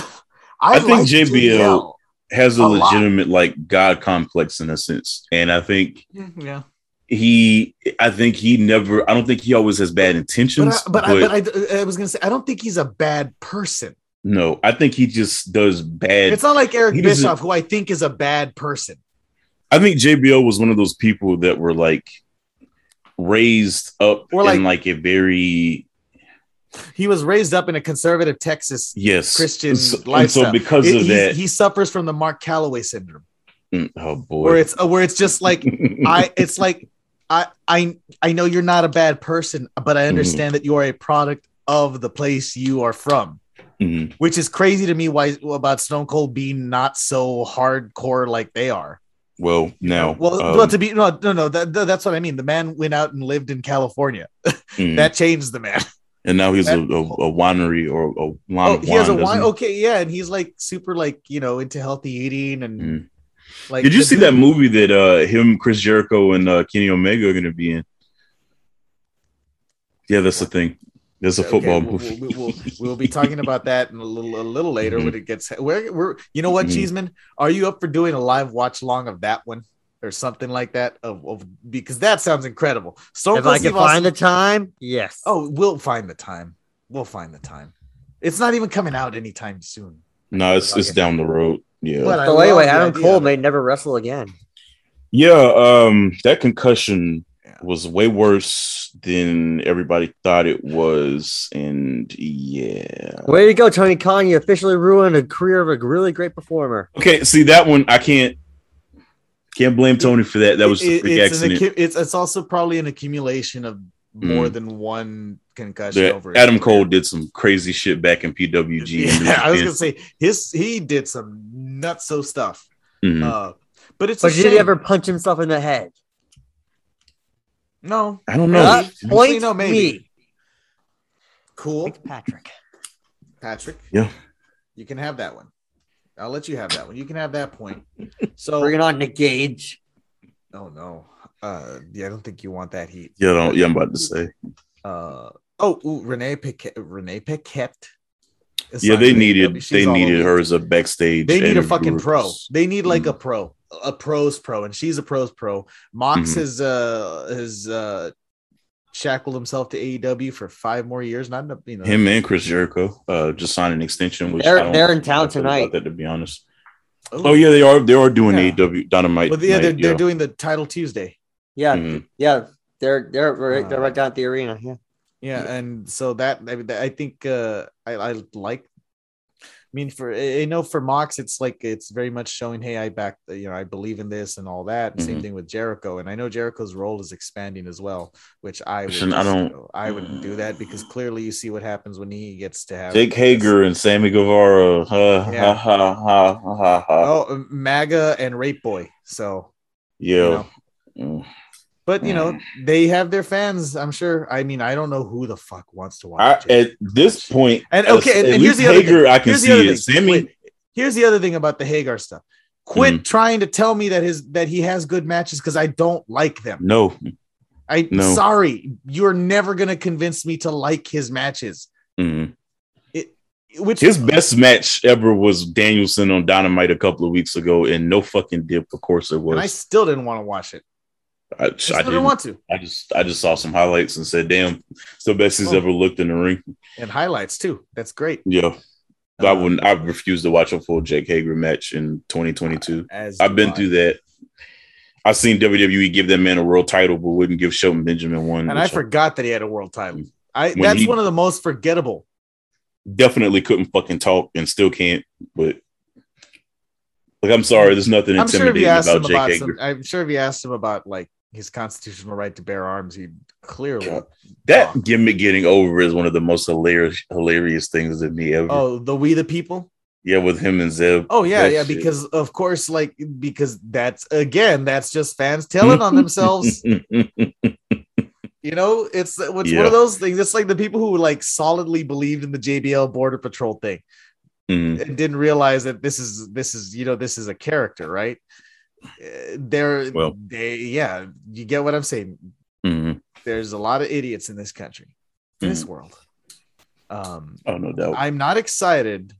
I think like JBL Has a, A lot. legitimate like God complex in a sense, and I think Yeah. He, I think he never. I don't think he always has bad But, intentions, I, but, I, but I, I was gonna say I don't think he's a bad person. no, I think he just does bad. It's not like Eric Bischoff, who I think is a bad person. I think JBL was one of those people that were like raised up Or, like- in like a very He was raised up in a conservative Texas yes Christian so, lifestyle. so because It- of that, he suffers from the Mark Calaway syndrome, Mm, oh boy, where it's where it's just like I, it's like I, I, I know you're not a bad person, but Mm-hmm. I understand that you are a product of the place you are from, Mhm. which is crazy to me. Why about Stone Cold being not so hardcore like they are? well now, Well, um, well, to be no, no, no. That, that- that's what I mean. The man went out and lived in California. mhm. That changed the man. and now he's a, that- a, a winery or a wine. Oh, he has a wine, wine. doesn't he? Okay, yeah, and he's like super, like you know, into healthy eating and Mm. Like. Did you see dude- that movie that uh him, Chris Jericho, and uh, Kenny Omega are going to be in? Yeah, that's the thing. There's a Okay, football we'll, movie. We'll, we'll, we'll be talking about that in a little a little later Mhm. when it gets. Where we're, you know what, Mhm. Cheeseman, are you up for doing a live watch long of that one or something like that? Of, of because that sounds incredible. Stone If I can Steve Austin- find the time, yes. oh, we'll find the time. We'll find the time. It's not even coming out anytime soon. no, it's it's down the road. Yeah, But I so anyway, Adam idea Cole may never wrestle again. yeah. Um, that concussion was way worse than everybody thought it was, and yeah. Way to go, Tony Khan! You officially ruined a career of a really great performer. Okay, see that one, I can't can't blame Tony for that. That was It- a freak it's, accident. accu- it's it's also probably an accumulation of more Mm. than one concussion That over his Adam career. Cole did some crazy shit back in PWG. and New Yeah, I was gonna say his he did some nutso stuff. Mhm. Uh, but it's a But did he ever punch himself in the head? no I don't know. Uh, Maybe. point No, maybe. me, cool, Thanks, Patrick. Patrick. Yeah. you can have that one. I'll let you have that one. You can have that point. So Bring it on, Nick Gage. oh no, uh, yeah, I don't think you want that heat. Yeah, I don't, yeah, I'm about to say. Uh, oh, ooh, Renee Paquette. Renee Paquette. is Yeah, they needed they needed her as a backstage. They need a interviewer. fucking pro. They need like Mm. a pro, a pros pro, and she's a pros pro. Mox Mhm. has uh has uh shackled himself to AEW for five more years. Not enough, you know. Him and Chris Jericho uh, just signed an extension. Which They're- they're in town tonight. That, to be honest. Ooh. Oh yeah, they are. They are doing Yeah. AEW Dynamite. Well, yeah, they're, night, they're doing the title Tuesday. Yeah, Mhm. yeah, they're they're right, they're Uh, right down at the arena. Yeah, Yeah, and so that I, I think uh I, I like I mean, for I know for Mox, it's like it's very much showing, hey, I back, you know, I believe in this and all that. And Same thing with Jericho, and I know Jericho's role is expanding as well, which I would, I don't, know, I wouldn't do that because clearly you see what happens when he gets to have Jake Hager and Sammy Guevara. Ha, Yeah. ha, ha, ha, ha, ha. Oh, MAGA and Rape Boy. So, yeah. you know, Mm. But you know, Mm. they have their fans. I'm sure. I mean, I don't know who the fuck wants to watch. I, at this point, And at- okay, and, at and here's least the other Hager, thing. I can here's see it. Sammy, Wait, here's the other thing about the Hager stuff. Quit Mhm. trying to tell me that his that he has good matches because I don't like them. no, I No. sorry, you're never gonna convince me to like his matches. Mhm. Which his best match ever was Danielson on Dynamite a couple of weeks ago, and no fucking dip. Of course, there and I still didn't want to watch it. I, I, I didn't want to. I just, I just saw some highlights and said, "Damn, it's the best he's Oh. ever looked in the ring." And highlights too. That's great. Yeah, I Um, wouldn't. I refuse to watch a full Jake Hager match in 2022. As I've been I. through that. I've seen WWE give that man a world title, but wouldn't give Shelton Benjamin one. and I forgot that he had a world title. I that's he- one of the most forgettable. definitely couldn't fucking talk and still can't. But like, I'm sorry, there's nothing I'm sure intimidating him about Jake about Hager. some, I'm sure if you asked him about like his constitutional right to bear arms, he'd clearly. God. That Oh. gimmick getting over is one of the most hilarious, hilarious things to me ever. Oh, the we the people. Yeah, with him and Zeb. Oh yeah, That yeah. shit. Because of course, like because that's again, that's just fans telling on themselves. You know, it's it's one of those things. It's like the people who like solidly believed in the JBL Border Patrol thing Mhm. and didn't realize that this is this is you know this is a character, right? They're Well. they yeah, you get what I'm saying. Mhm. There's a lot of idiots in this country, in this Mm-hmm. world. Um, Oh no doubt. I'm not excited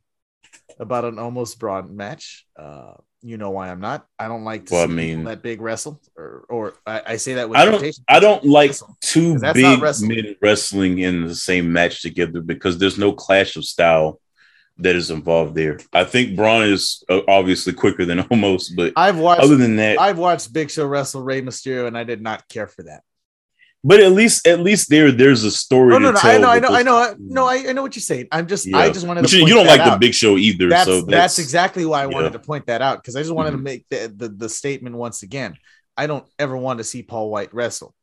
about an Omos Braun match. Uh, you know why I'm not. I don't like to Well, I mean- that big wrestle, or or I, I say that with I don't. I don't like Wrestle. two big wrestling. men wrestling in the same match together because there's no clash of style that is involved there. I think Braun is uh, obviously quicker than Omos, but I've watched. other than that, I've watched Big Show wrestle Rey Mysterio, and I did not care for that. but at least at least there there's a story. No, to no, tell I know, I know, I know, I, no, I, I know what you're saying. I'm just, I just wanted But to. you, you don't like the. Big Show either, That's, so that's exactly why I wanted to point that out because I just wanted to Mhm. make the, the the statement once again. I don't ever want to see Paul White wrestle,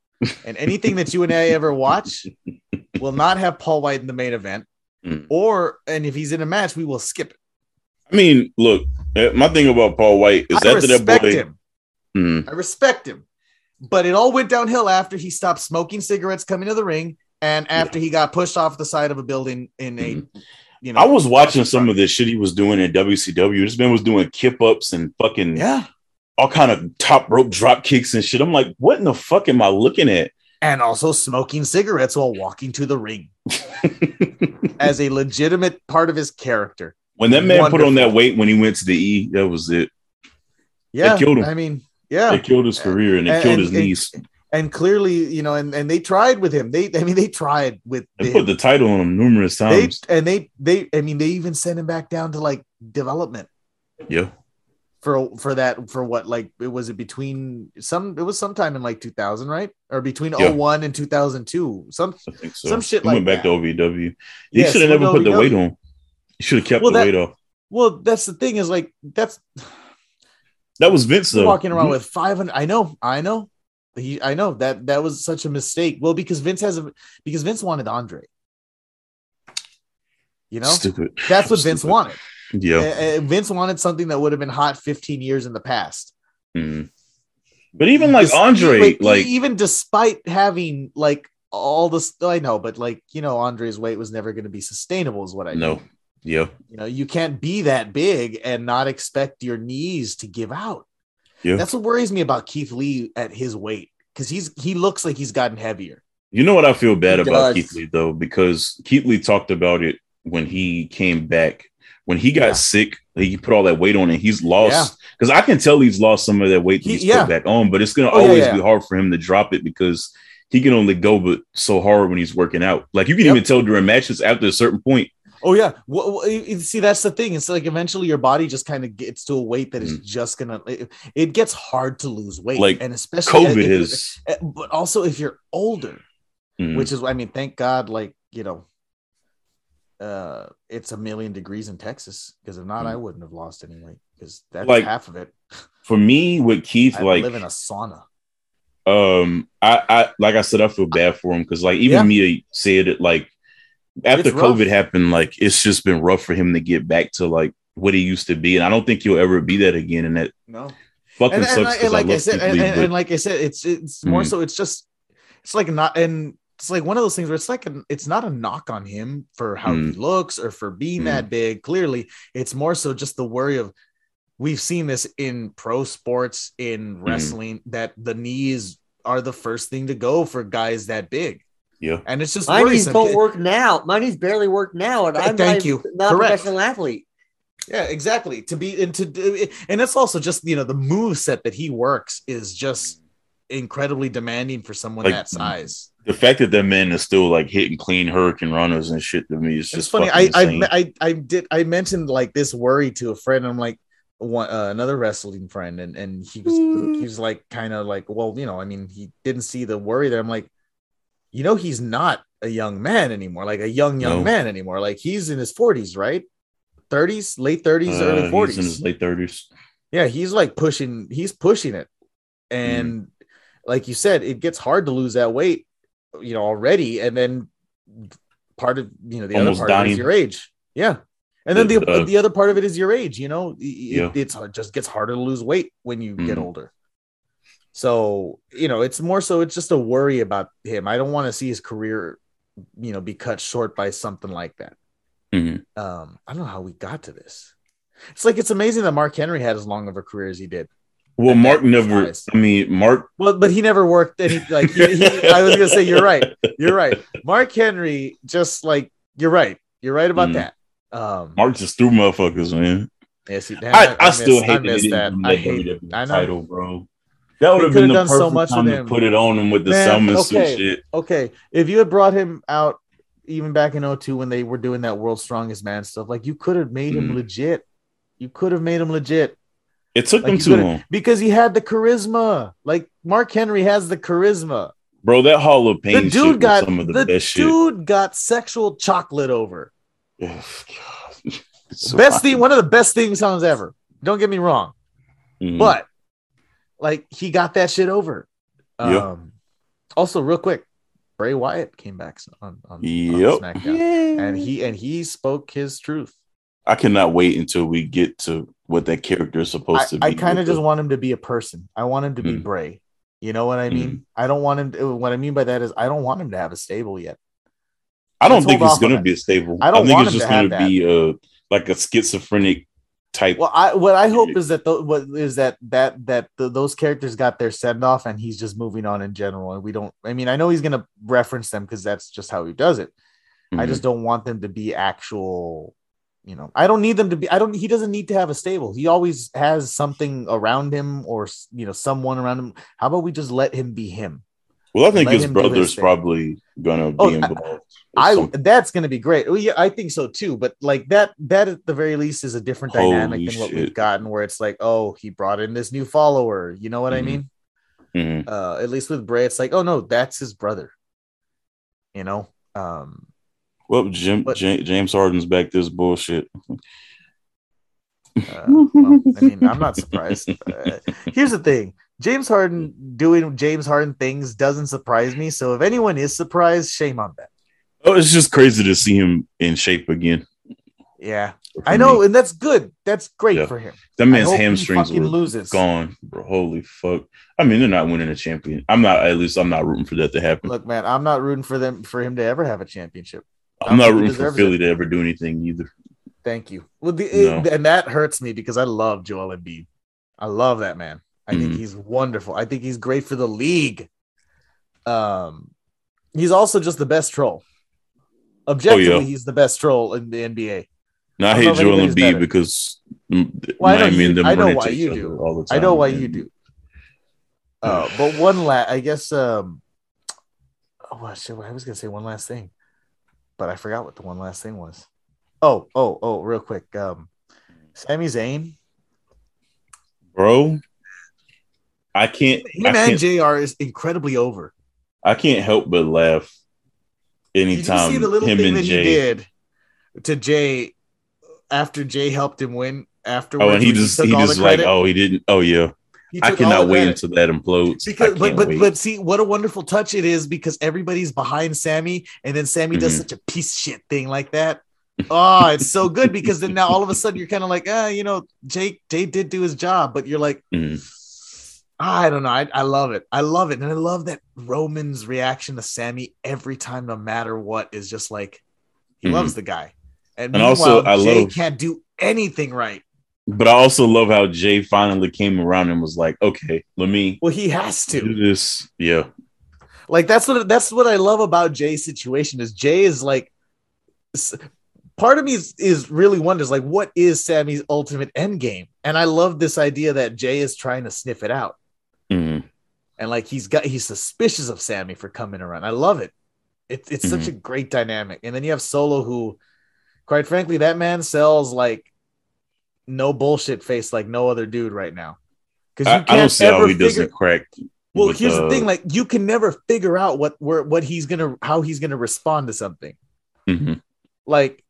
and anything that you and I ever watch will not have Paul White in the main event, Mm. or and if he's in a match, we will skip it. I mean, look, uh, my thing about Paul White is I after that respect boy. him. Mhm. I respect him, but it all went downhill after he stopped smoking cigarettes coming to the ring, and after he got pushed off the side of a building in a, you know, I was watching some of the shit he was doing in WCW. This man was doing kip ups and fucking yeah, all kind of top rope drop kicks and shit. I'm like, what in the fuck am I looking at? And also smoking cigarettes while walking to the ring as a legitimate part of his character. when that man put on that weight when he went to the E, that was it. Yeah, killed him. I mean, yeah, It killed his career and it And- killed and- his knees. and clearly, you know, and and they tried with him. They, I mean, they tried with They him. put the title on him numerous they times. and they they I mean they even sent him back down to like development yeah. For for that for what like it was it between some it was sometime in like 2000 right or between Yeah. 01 and 2002 some so. Some shit he went back that. to OVW. He Yes, should have never put the weight on. He should have kept Well, the that- weight off. well that's the thing is like that's That was Vince though. walking around with 500 I know I know he I know that that was such a mistake well because Vince has a because Vince wanted Andre you know stupid. that's what Vince wanted Yeah. Uh, Vince wanted something that would have been hot 15 years in the past Mhm. But even like Des- Andre, wait, like even despite having like all this, I know, but like you know, Andre's weight was never going to be sustainable, is what I no, know. yeah, You know, you can't be that big and not expect your knees to give out. Yeah. That's what worries me about Keith Lee at his weight because he's he looks like he's gotten heavier. You know what I feel bad He about does. Keith Lee though, because Keith Lee talked about it when he came back. When he got Yeah. sick, he put all that weight on and he's lost because I can tell he's lost some of that weight that He- he's yeah. put back on, but it's gonna Oh, always yeah. be hard for him to drop it because he can only go but so hard when he's working out. Like you can Yep. even tell during matches after a certain point. Oh yeah, well, well, see that's the thing. It's like eventually your body just kind of gets to a weight that is just gonna. It, it gets hard to lose weight, Mm. Like, and especially COVID if- is Uh, but also if you're older Mm. which is i mean thank god like you know uh, it's a million degrees in Texas because if not, Mm. I wouldn't have lost any weight because that's Like, half of it. For me, with Keith, I like live in a sauna. um I, I like I said, I feel bad for him because like even Yeah. me said it like after It's rough. COVID happened, like it's just been rough for him to get back to like what he used to be, and I don't think he'll ever be that again. And that No, fucking and, and, sucks like- and I, like I love said, Keith and, and- but- and like I said, it's it's more Mm. so. It's just it's like not and it's like one of those things where it's like a, it's not a knock on him for how he Mm. looks or for being Mm. that big. Clearly, it's more so just the worry of we've seen this in pro sports in Mm. wrestling that the knees are the first thing to go for guys that big, yeah, and it's just My knees don't work now. My knees barely work now, and I'm thank not, you. not a professional athlete. Yeah, exactly. To be and to do and it's also just you know the move set that he works is just incredibly demanding for someone Like, that size. the fact that that man is still like hitting clean hurricane runners and shit to me is It's just funny. I, I. I I did I mentioned like this worry to a friend. I'm like one uh, another wrestling friend, and and he was Mm. he was like kind of like well you know I mean he didn't see the worry there. I'm like you know he's not a young man anymore, like a young young No. man anymore. Like he's in his 40s, right? 30s, late 30s, Uh, early he's 40s. in his late thirties. Yeah, he's like pushing, he's pushing it. Mm. And like you said, it gets hard to lose that weight, you know, already. And then part of you know, the Almost other part dying. is your age. Yeah. And then It, the uh, the other part of it is your age, you know, it, Yeah. it's it just gets harder to lose weight when you get Mhm. older. So, you know, it's more so it's just a worry about him. I don't want to see his career, you know, be cut short by something like that. Mhm. Um, I don't know how we got to this. It's like it's amazing that Mark Henry had as long of a career as he did. Well, Mark never. size. I mean, Mark. Well, but he never worked any like he, he, I was gonna say you're right. You're right. Mark Henry just like you're right. You're right about Mm. that. Um Mark just threw motherfuckers, man. yes, he, I, I, still miss- hate that that. I hate that WWE I know. title, bro. That would have been the done perfect so much time with to put it on him with the Man, Selma suit okay. shit. Okay. If you had brought him out even back in 02 when they were doing that world's strongest man stuff, like you could have made him Mm. legit. You could have made him legit. It took Like, him too long, because he had the charisma. Like Mark Henry has the charisma. bro. That Hall of Pain The shit dude was got some of the, the, best shit. dude got sexual chocolate over. So best thing, one of the best theme songs ever. Don't get me wrong, Mhm. but like he got that shit over. Um, also, real quick, Bray Wyatt came back on, on, on Yep. SmackDown, and he and he spoke his truth. I cannot wait until we get to what that character is supposed I, to be. I kind of just want him to be a person. I want him to be Mhm. Bray. You know what I mean? Mm-hmm. I don't want him. To, what I mean by that is, I don't want him to have a stable yet. I don't let's think it's gonna be a stable. I don't think want it's just gonna be uh like a schizophrenic type. Well, I what I hope is that the, what is that that that the, those characters got their send off and he's just moving on in general, and we don't. I mean, I know he's gonna reference them because that's just how he does it. I Mhm. just don't want them to be actual. You know, I don't need them to be. I don't. He doesn't need to have a stable. He always has something around him, or you know, someone around him. How about we just let him be him? well, I think his do his brother's probably gonna be Oh, I- involved. or I that's gonna be great. Oh yeah, I think so too. But like that, that at the very least is a different dynamic Holy than what we've gotten, where it's like, oh, he brought in this new follower. You know what I Mhm. mean? Mhm. Uh, at least with Bray, it's like, oh no, that's his brother. You know, um, Well, Jim, But- Ja- James Harden's back this bullshit. uh, well, I mean, I'm not surprised. Uh, here's the thing: James Harden doing James Harden things doesn't surprise me. So if anyone is surprised, shame on them. Oh, it's just crazy to see him in shape again. Yeah, for I know, me. and that's good. That's great Yeah. for him. that man's hamstrings were loses. gone, bro. Holy fuck! I mean, they're not winning a champion. I'm not. At least I'm not rooting for that to happen. Look, man, I'm not rooting for them for him to ever have a championship. I'm not rooting for Philly it. to ever do anything either. Thank you. Well, the, No. it- and that hurts me because I love Joel Embiid. I love that man. I think Mhm. he's wonderful. I think he's great for the league. Um, he's also just the best troll. Objectively, Oh, yeah. he's the best troll in the NBA. Now I I hate Joel Embiid better. because Well, I know Miami you- and them I know why you do. all the time. I know why and- you do. Uh, but one last, I guess. Um, oh, shit, I was gonna say one last thing, but I forgot what the one last thing was. Oh, oh, oh, real quick. Um, Sami Zayn, bro. I can't. I him and can't. Jr. is incredibly over. I can't help but laugh Did you anytime see the little him thing and Jay. did to Jay after Jay helped him win afterwards. Oh, and he just he just like, oh, he didn't. Oh yeah, I cannot wait until that implodes. Because but but wait. but see what a wonderful touch it is because everybody's behind Sami and then Sami does Mhm. such a piece of shit thing like that. Oh, it's so good because then now all of a sudden you're kind of like, ah, you know, Jake Jake did do his job, but you're like, Mhm. I don't know, I, I love it, I love it, and I love that Roman's reaction to Sami every time, no matter what, is just like he Mhm. loves the guy, and, And also, I Jay love- can't do anything right. But I also love how Jay finally came around and was like, okay, let me Well, he has to. do this. Yeah. like that's what that's what I love about Jay's situation is Jay is like part of me is, is really wonders like what is Sami's ultimate end game and I love this idea that Jay is trying to sniff it out Mhm. and like he's got he's suspicious of Sami for coming around I love it, it it's such a great dynamic and then you have Solo who quite frankly that man sells like no bullshit face like no other dude right now because I, I don't see how he doesn't crack. well, with, here's the uh, thing: like you can never figure out what where what he's gonna how he's gonna respond to something. mhm. Like,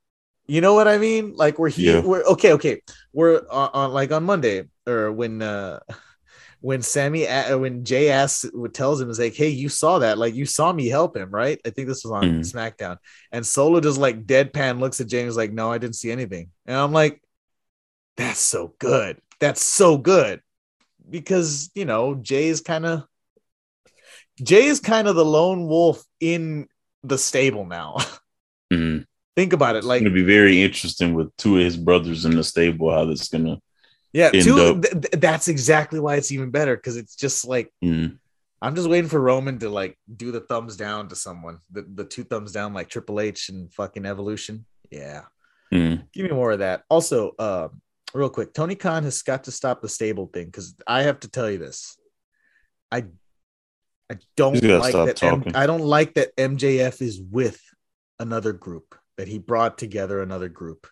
you know what I mean? Like where he Yeah. we're okay, okay. We're on, on like on Monday or when uh when Sami when Jay asks tells him is like, hey, you saw that? Like you saw me help him, right? I think this was on Mhm. SmackDown, and Solo just like deadpan looks at James like, no, I didn't see anything, and I'm like, that's so good. That's so good because you know Jay is kind of Jay is kind of the lone wolf in the stable now. Mhm. Think about it, like gonna be very interesting with two of his brothers in the stable. How that's gonna. yeah, two, th- th- that's exactly why it's even better because it's just like Mhm. I'm just waiting for Roman to like do the thumbs down to someone, the the two thumbs down like Triple H and fucking Evolution. Yeah, Mhm. give me more of that. Also, um, real quick, Tony Khan has got to stop the stable thing because I have to tell you this. I I don't like that. M-. I don't like that MJF is with another group that he brought together another group.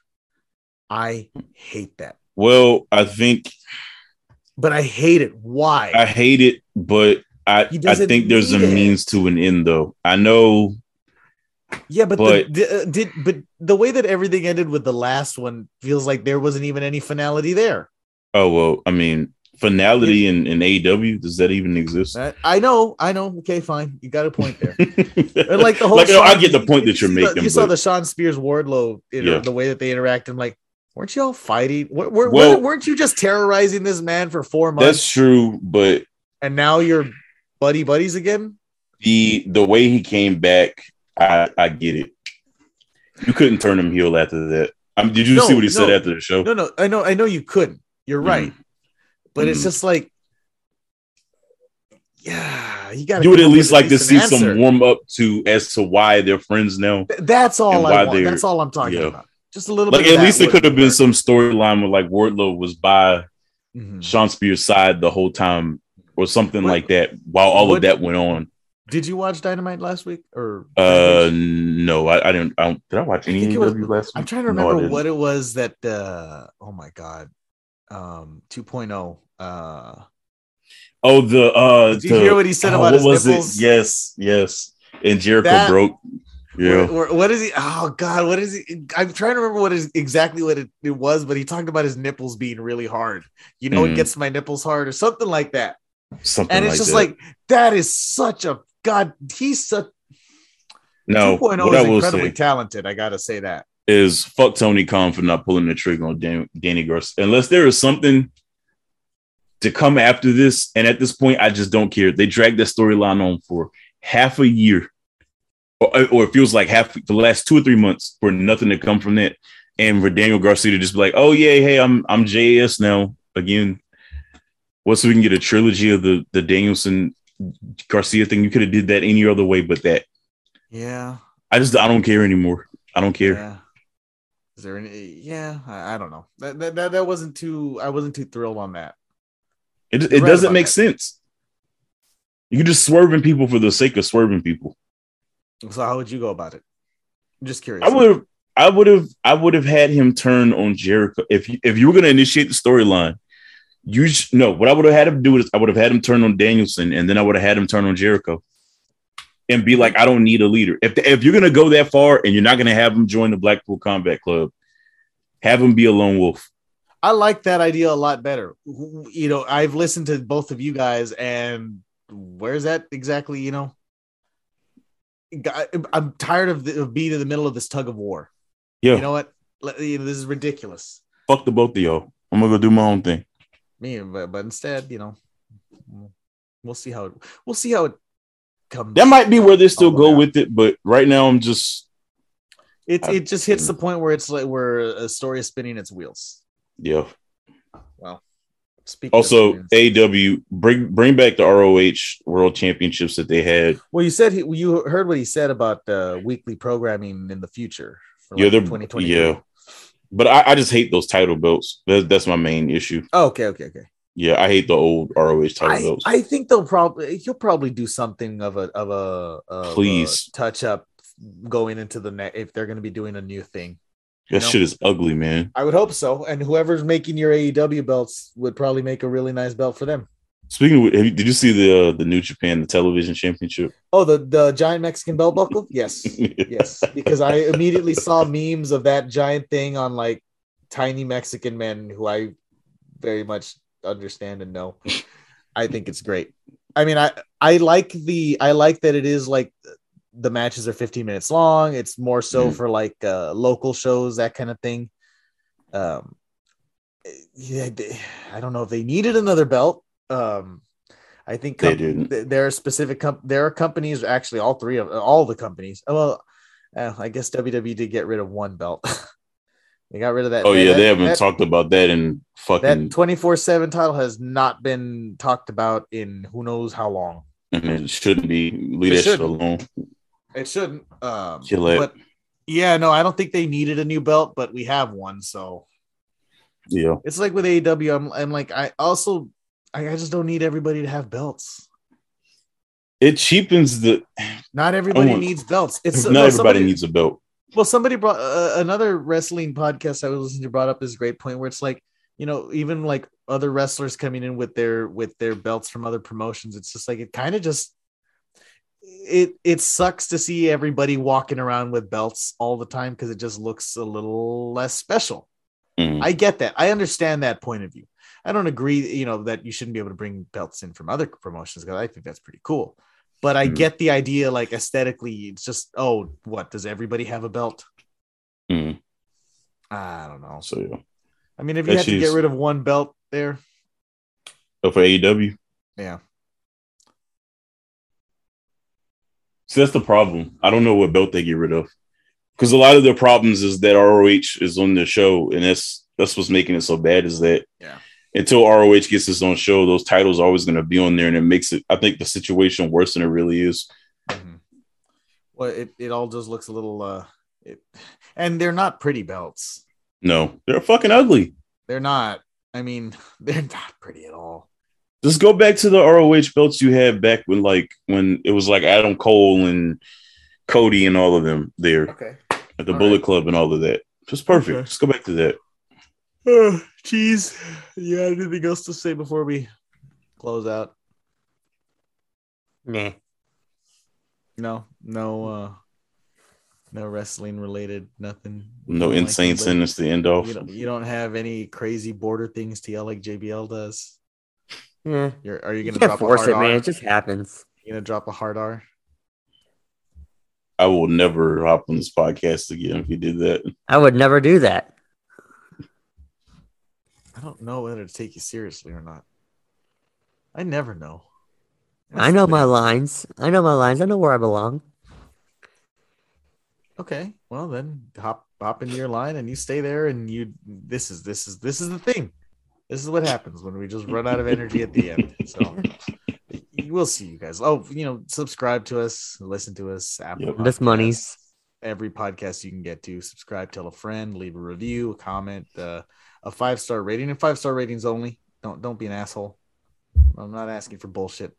I hate that, Well, I think but I hate it. Why? I hate it, but I I think there's a it. means to an end, though. I know. Yeah, but, But- the, the, uh, did but the way that everything ended with the last one feels like there wasn't even any finality there. Oh well, I mean, finality in in AEW does that even exist? Uh, I know, I know. Okay, fine, you got a point there. And like the whole, like, I get the point that you're the- making. you saw the Shawn Spears Wardlow, you know, Yeah. the way that they interact. I'm like, weren't y'all fighting? Were, were, Well- weren't you just terrorizing this man for four months? that's true, but and now you're buddy buddies again? the the way he came back, I I get it. You couldn't turn him heel after that. Um, did you No, see what he said after the show? No, no, I know, I know you couldn't. You're right, but it's Mhm. just like, yeah, you got. You would at least like to see some warm up to as to why they're friends now. Th- That's all I want. That's all I'm talking yeah. about. Just a little Like bit. at least it could have been some storyline where like Wardlow was by Mhm. Shawn Spears' side the whole time, or something What- like that, while all what- of that went on. Did you watch Dynamite last week or? Uh, no, I, I didn't. I don't, did I watch any it was- last week? I'm trying to remember didn't. what it was that. uh Oh my god, um, 2.0. Uh, Oh, the uh, Did you the- hear what he said oh, about what his was nipples? it? Yes, yes. And Jericho That- broke. Yeah, what is he? Oh God, what is he? I'm trying to remember what is exactly what it, it was, but he talked about his nipples being really hard. You know, it Mhm. gets my nipples hard or something like that. something And it's like just that. like that is such a God. He's such no. 2.0 What I will incredibly say talented. I gotta say that. is fuck Tony Khan for not pulling the trigger on Dan, Danny Garcia. Unless there is something to come after this, and at this point, I just don't care. They dragged that storyline on for half a year, or, or it feels like half the last two or three months for nothing to come from that, and for Daniel Garcia to just be like, "Oh yeah, hey, I'm I'm JS now again." What so we can get a trilogy of the the Danielson Garcia thing? You could have did that any other way, but that Yeah. I just I don't care anymore. I don't care. Yeah. Is there any? Yeah, I, I don't know. That, that that wasn't too. I wasn't too thrilled on that. It, it right doesn't make that. sense. You just swerving people for the sake of swerving people. So how would you go about it? I'm just curious. I would have, I would have, I would have had him turn on Jericho if you, if you were going to initiate the storyline. You sh- no, what I would have had him do is I would have had him turn on Danielson, and then I would have had him turn on Jericho, and be like, I don't need a leader. If if you're gonna go that far and you're not gonna have him join the Blackpool Combat Club, have him be a lone wolf. I like that idea a lot better. You know, I've listened to both of you guys, and where's that exactly? You know, I'm tired of, the, of being in the middle of this tug of war. Yeah, You know what? You know, this is ridiculous. fuck the both of y'all. I'm gonna go do my own thing. Me, but, but instead, you know, we'll see how it. We'll see how it comes. That might be where they still go with it, but right now I'm just It it just hits the point where it's like where a story is spinning its wheels. yeah. Well, speaking. Also, AEW bring bring back the ROH World Championships that they had. well, you said he, you heard what he said about uh, weekly programming in the future. For Yeah, like they're 2020. yeah. But I, I just hate those title belts. That's that's my main issue. Oh, okay, okay, okay. Yeah, I hate the old ROH title I, belts. I think they'll probably he'll probably do something of a of a, of Please. a touch up going into the net if they're going to be doing a new thing. that know? shit is ugly, man. I would hope so. And whoever's making your AEW belts would probably make a really nice belt for them. Speaking of, did you see the uh, the New Japan the television championship? Oh, the the giant Mexican belt buckle? Yes. yes. Because I immediately saw memes of that giant thing on like tiny Mexican men who I very much understand and know. I think it's great. I mean, I I like the I like that it is like the matches are 15 minutes long. It's more so Mhm. for like uh local shows, that kind of thing. Um yeah, they- I don't know if they needed another belt. Um I think They didn't. th- there are specific com- there are companies actually all three of all the companies well uh, i guess wwe did get rid of one belt they got rid of that Oh yeah, that, they haven't that, talked about that in fucking that 24-7 title has not been talked about in who knows how long and it shouldn't be. Leave It that alone. it shouldn't um Kill it. but yeah no i don't think they needed a new belt but we have one so Yeah. it's like with AEW, I'm, I'm like i also I, I just don't need everybody to have belts It cheapens the not everybody needs belts it's not no, everybody somebody- needs a belt. Well, somebody brought uh, another wrestling podcast I was listening to brought up this great point where it's like, you know, even like other wrestlers coming in with their with their belts from other promotions, it's just like it kind of just it it sucks to see everybody walking around with belts all the time because it just looks a little less special. Mhm. I get that. I understand that point of view. I don't agree, you know, that you shouldn't be able to bring belts in from other promotions because I think that's pretty cool. But I Mhm. get the idea, like aesthetically, it's just, oh, what does everybody have a belt? Mhm. I don't know. So yeah. I mean, if you had to get rid of one belt there, Oh, for AEW. yeah, See, that's the problem. I don't know what belt they get rid of. Because a lot of their problems is that ROH is on the show, and that's that's what's making it so bad. Is that Yeah. Until ROH gets its own show, those titles are always going to be on there, and it makes it. I think the situation worse than it really is. Mhm. well, it, it all just looks a little, uh, it, and they're not pretty belts. No, they're fucking ugly. They're not. I mean, they're not pretty at all. Just go back to the ROH belts you had back when, like, when it was like Adam Cole and Cody and all of them there Okay. at the All Bullet right. Club and all of that. Just perfect. Okay. Just go back to that. Oh, jeez. You got anything else to say before we close out? Nah. No, no, uh, no wrestling related, nothing. No Like insane anybody- sentence to end off. You don't, you don't have any crazy border things to yell like JBL does. Yeah. You're, are you You gonna can't drop a force hard it, R? man. It just happens. You gonna drop a hard R? I will never hop on this podcast again if you did that. I would never do that. I don't know whether to take you seriously or not. I never know. I know my lines. I know my lines. I know where I belong. Okay, well then hop hop into your line and you stay there and you this is this is this is the thing. This is what happens when we just run out of energy at the end. So we'll see you guys. Oh, you know, subscribe to us, listen to us, Apple Yep. This Podcasts, money's- every podcast you can get to. Subscribe, tell a friend, leave a review, a comment, uh, a five star rating, and five star ratings only. Don't don't be an asshole. I'm not asking for bullshit.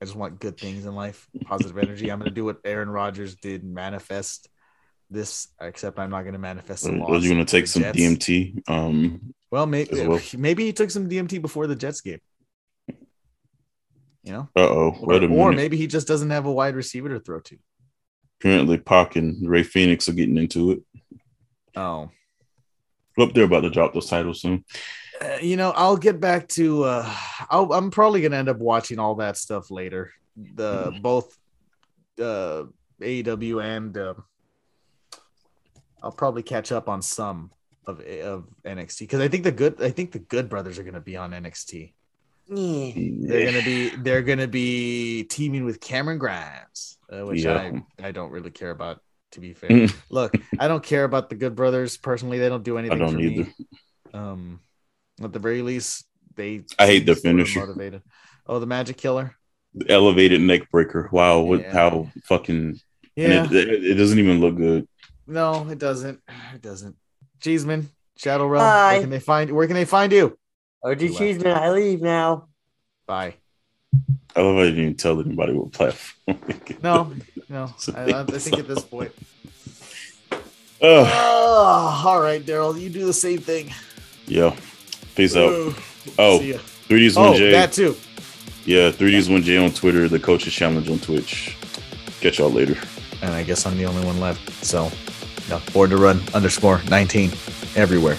I just want good things in life, positive energy. I'm gonna do what Aaron Rodgers did, manifest this. Except I'm not gonna manifest. Or loss you going to to take some Jets. DMT? Um, Well, maybe well? maybe he took some DMT before the Jets game. You know, Uh oh. Wait a or minute. maybe he just doesn't have a wide receiver to throw to. Apparently, Pac and Rey Fénix are getting into it. Oh, Look, they're about to drop those titles soon. Uh, you know, I'll get back to. uh I'll, I'm probably gonna end up watching all that stuff later. The both uh AEW and uh, I'll probably catch up on some of of NXT because I think the good I think the Good Brothers are gonna be on NXT. They're gonna be they're gonna be teaming with Cameron Grimes, uh, which Yeah. I I don't really care about. To be fair, Mm. look, I don't care about the Good Brothers personally. They don't do I anything don't for either. me. Um, at the very least, they. I hate the seem sorta finisher. Motivated. Oh, the Magic Killer. The elevated neck breaker. Wow, what, Yeah. how fucking. Yeah, And it, it, it doesn't even look good. no, it doesn't. It doesn't. Cheeseman, Shadow Realm. Bye. Where can they find? Where can they find you? OG Left. Cheeseman, I leave now. Bye. I love how you didn't even tell anybody what platform. No, no. I, I think at this point. Ugh. Oh, all right, Daryl, you do the same thing. yeah. Peace out. Ooh. Oh, See 3D's Oh, 1J. Oh, that too. Yeah, 3D's 1J on Twitter. The Coaches Challenge on Twitch. Catch y'all later. And I guess I'm the only one left. So, no, board to run underscore 19 everywhere.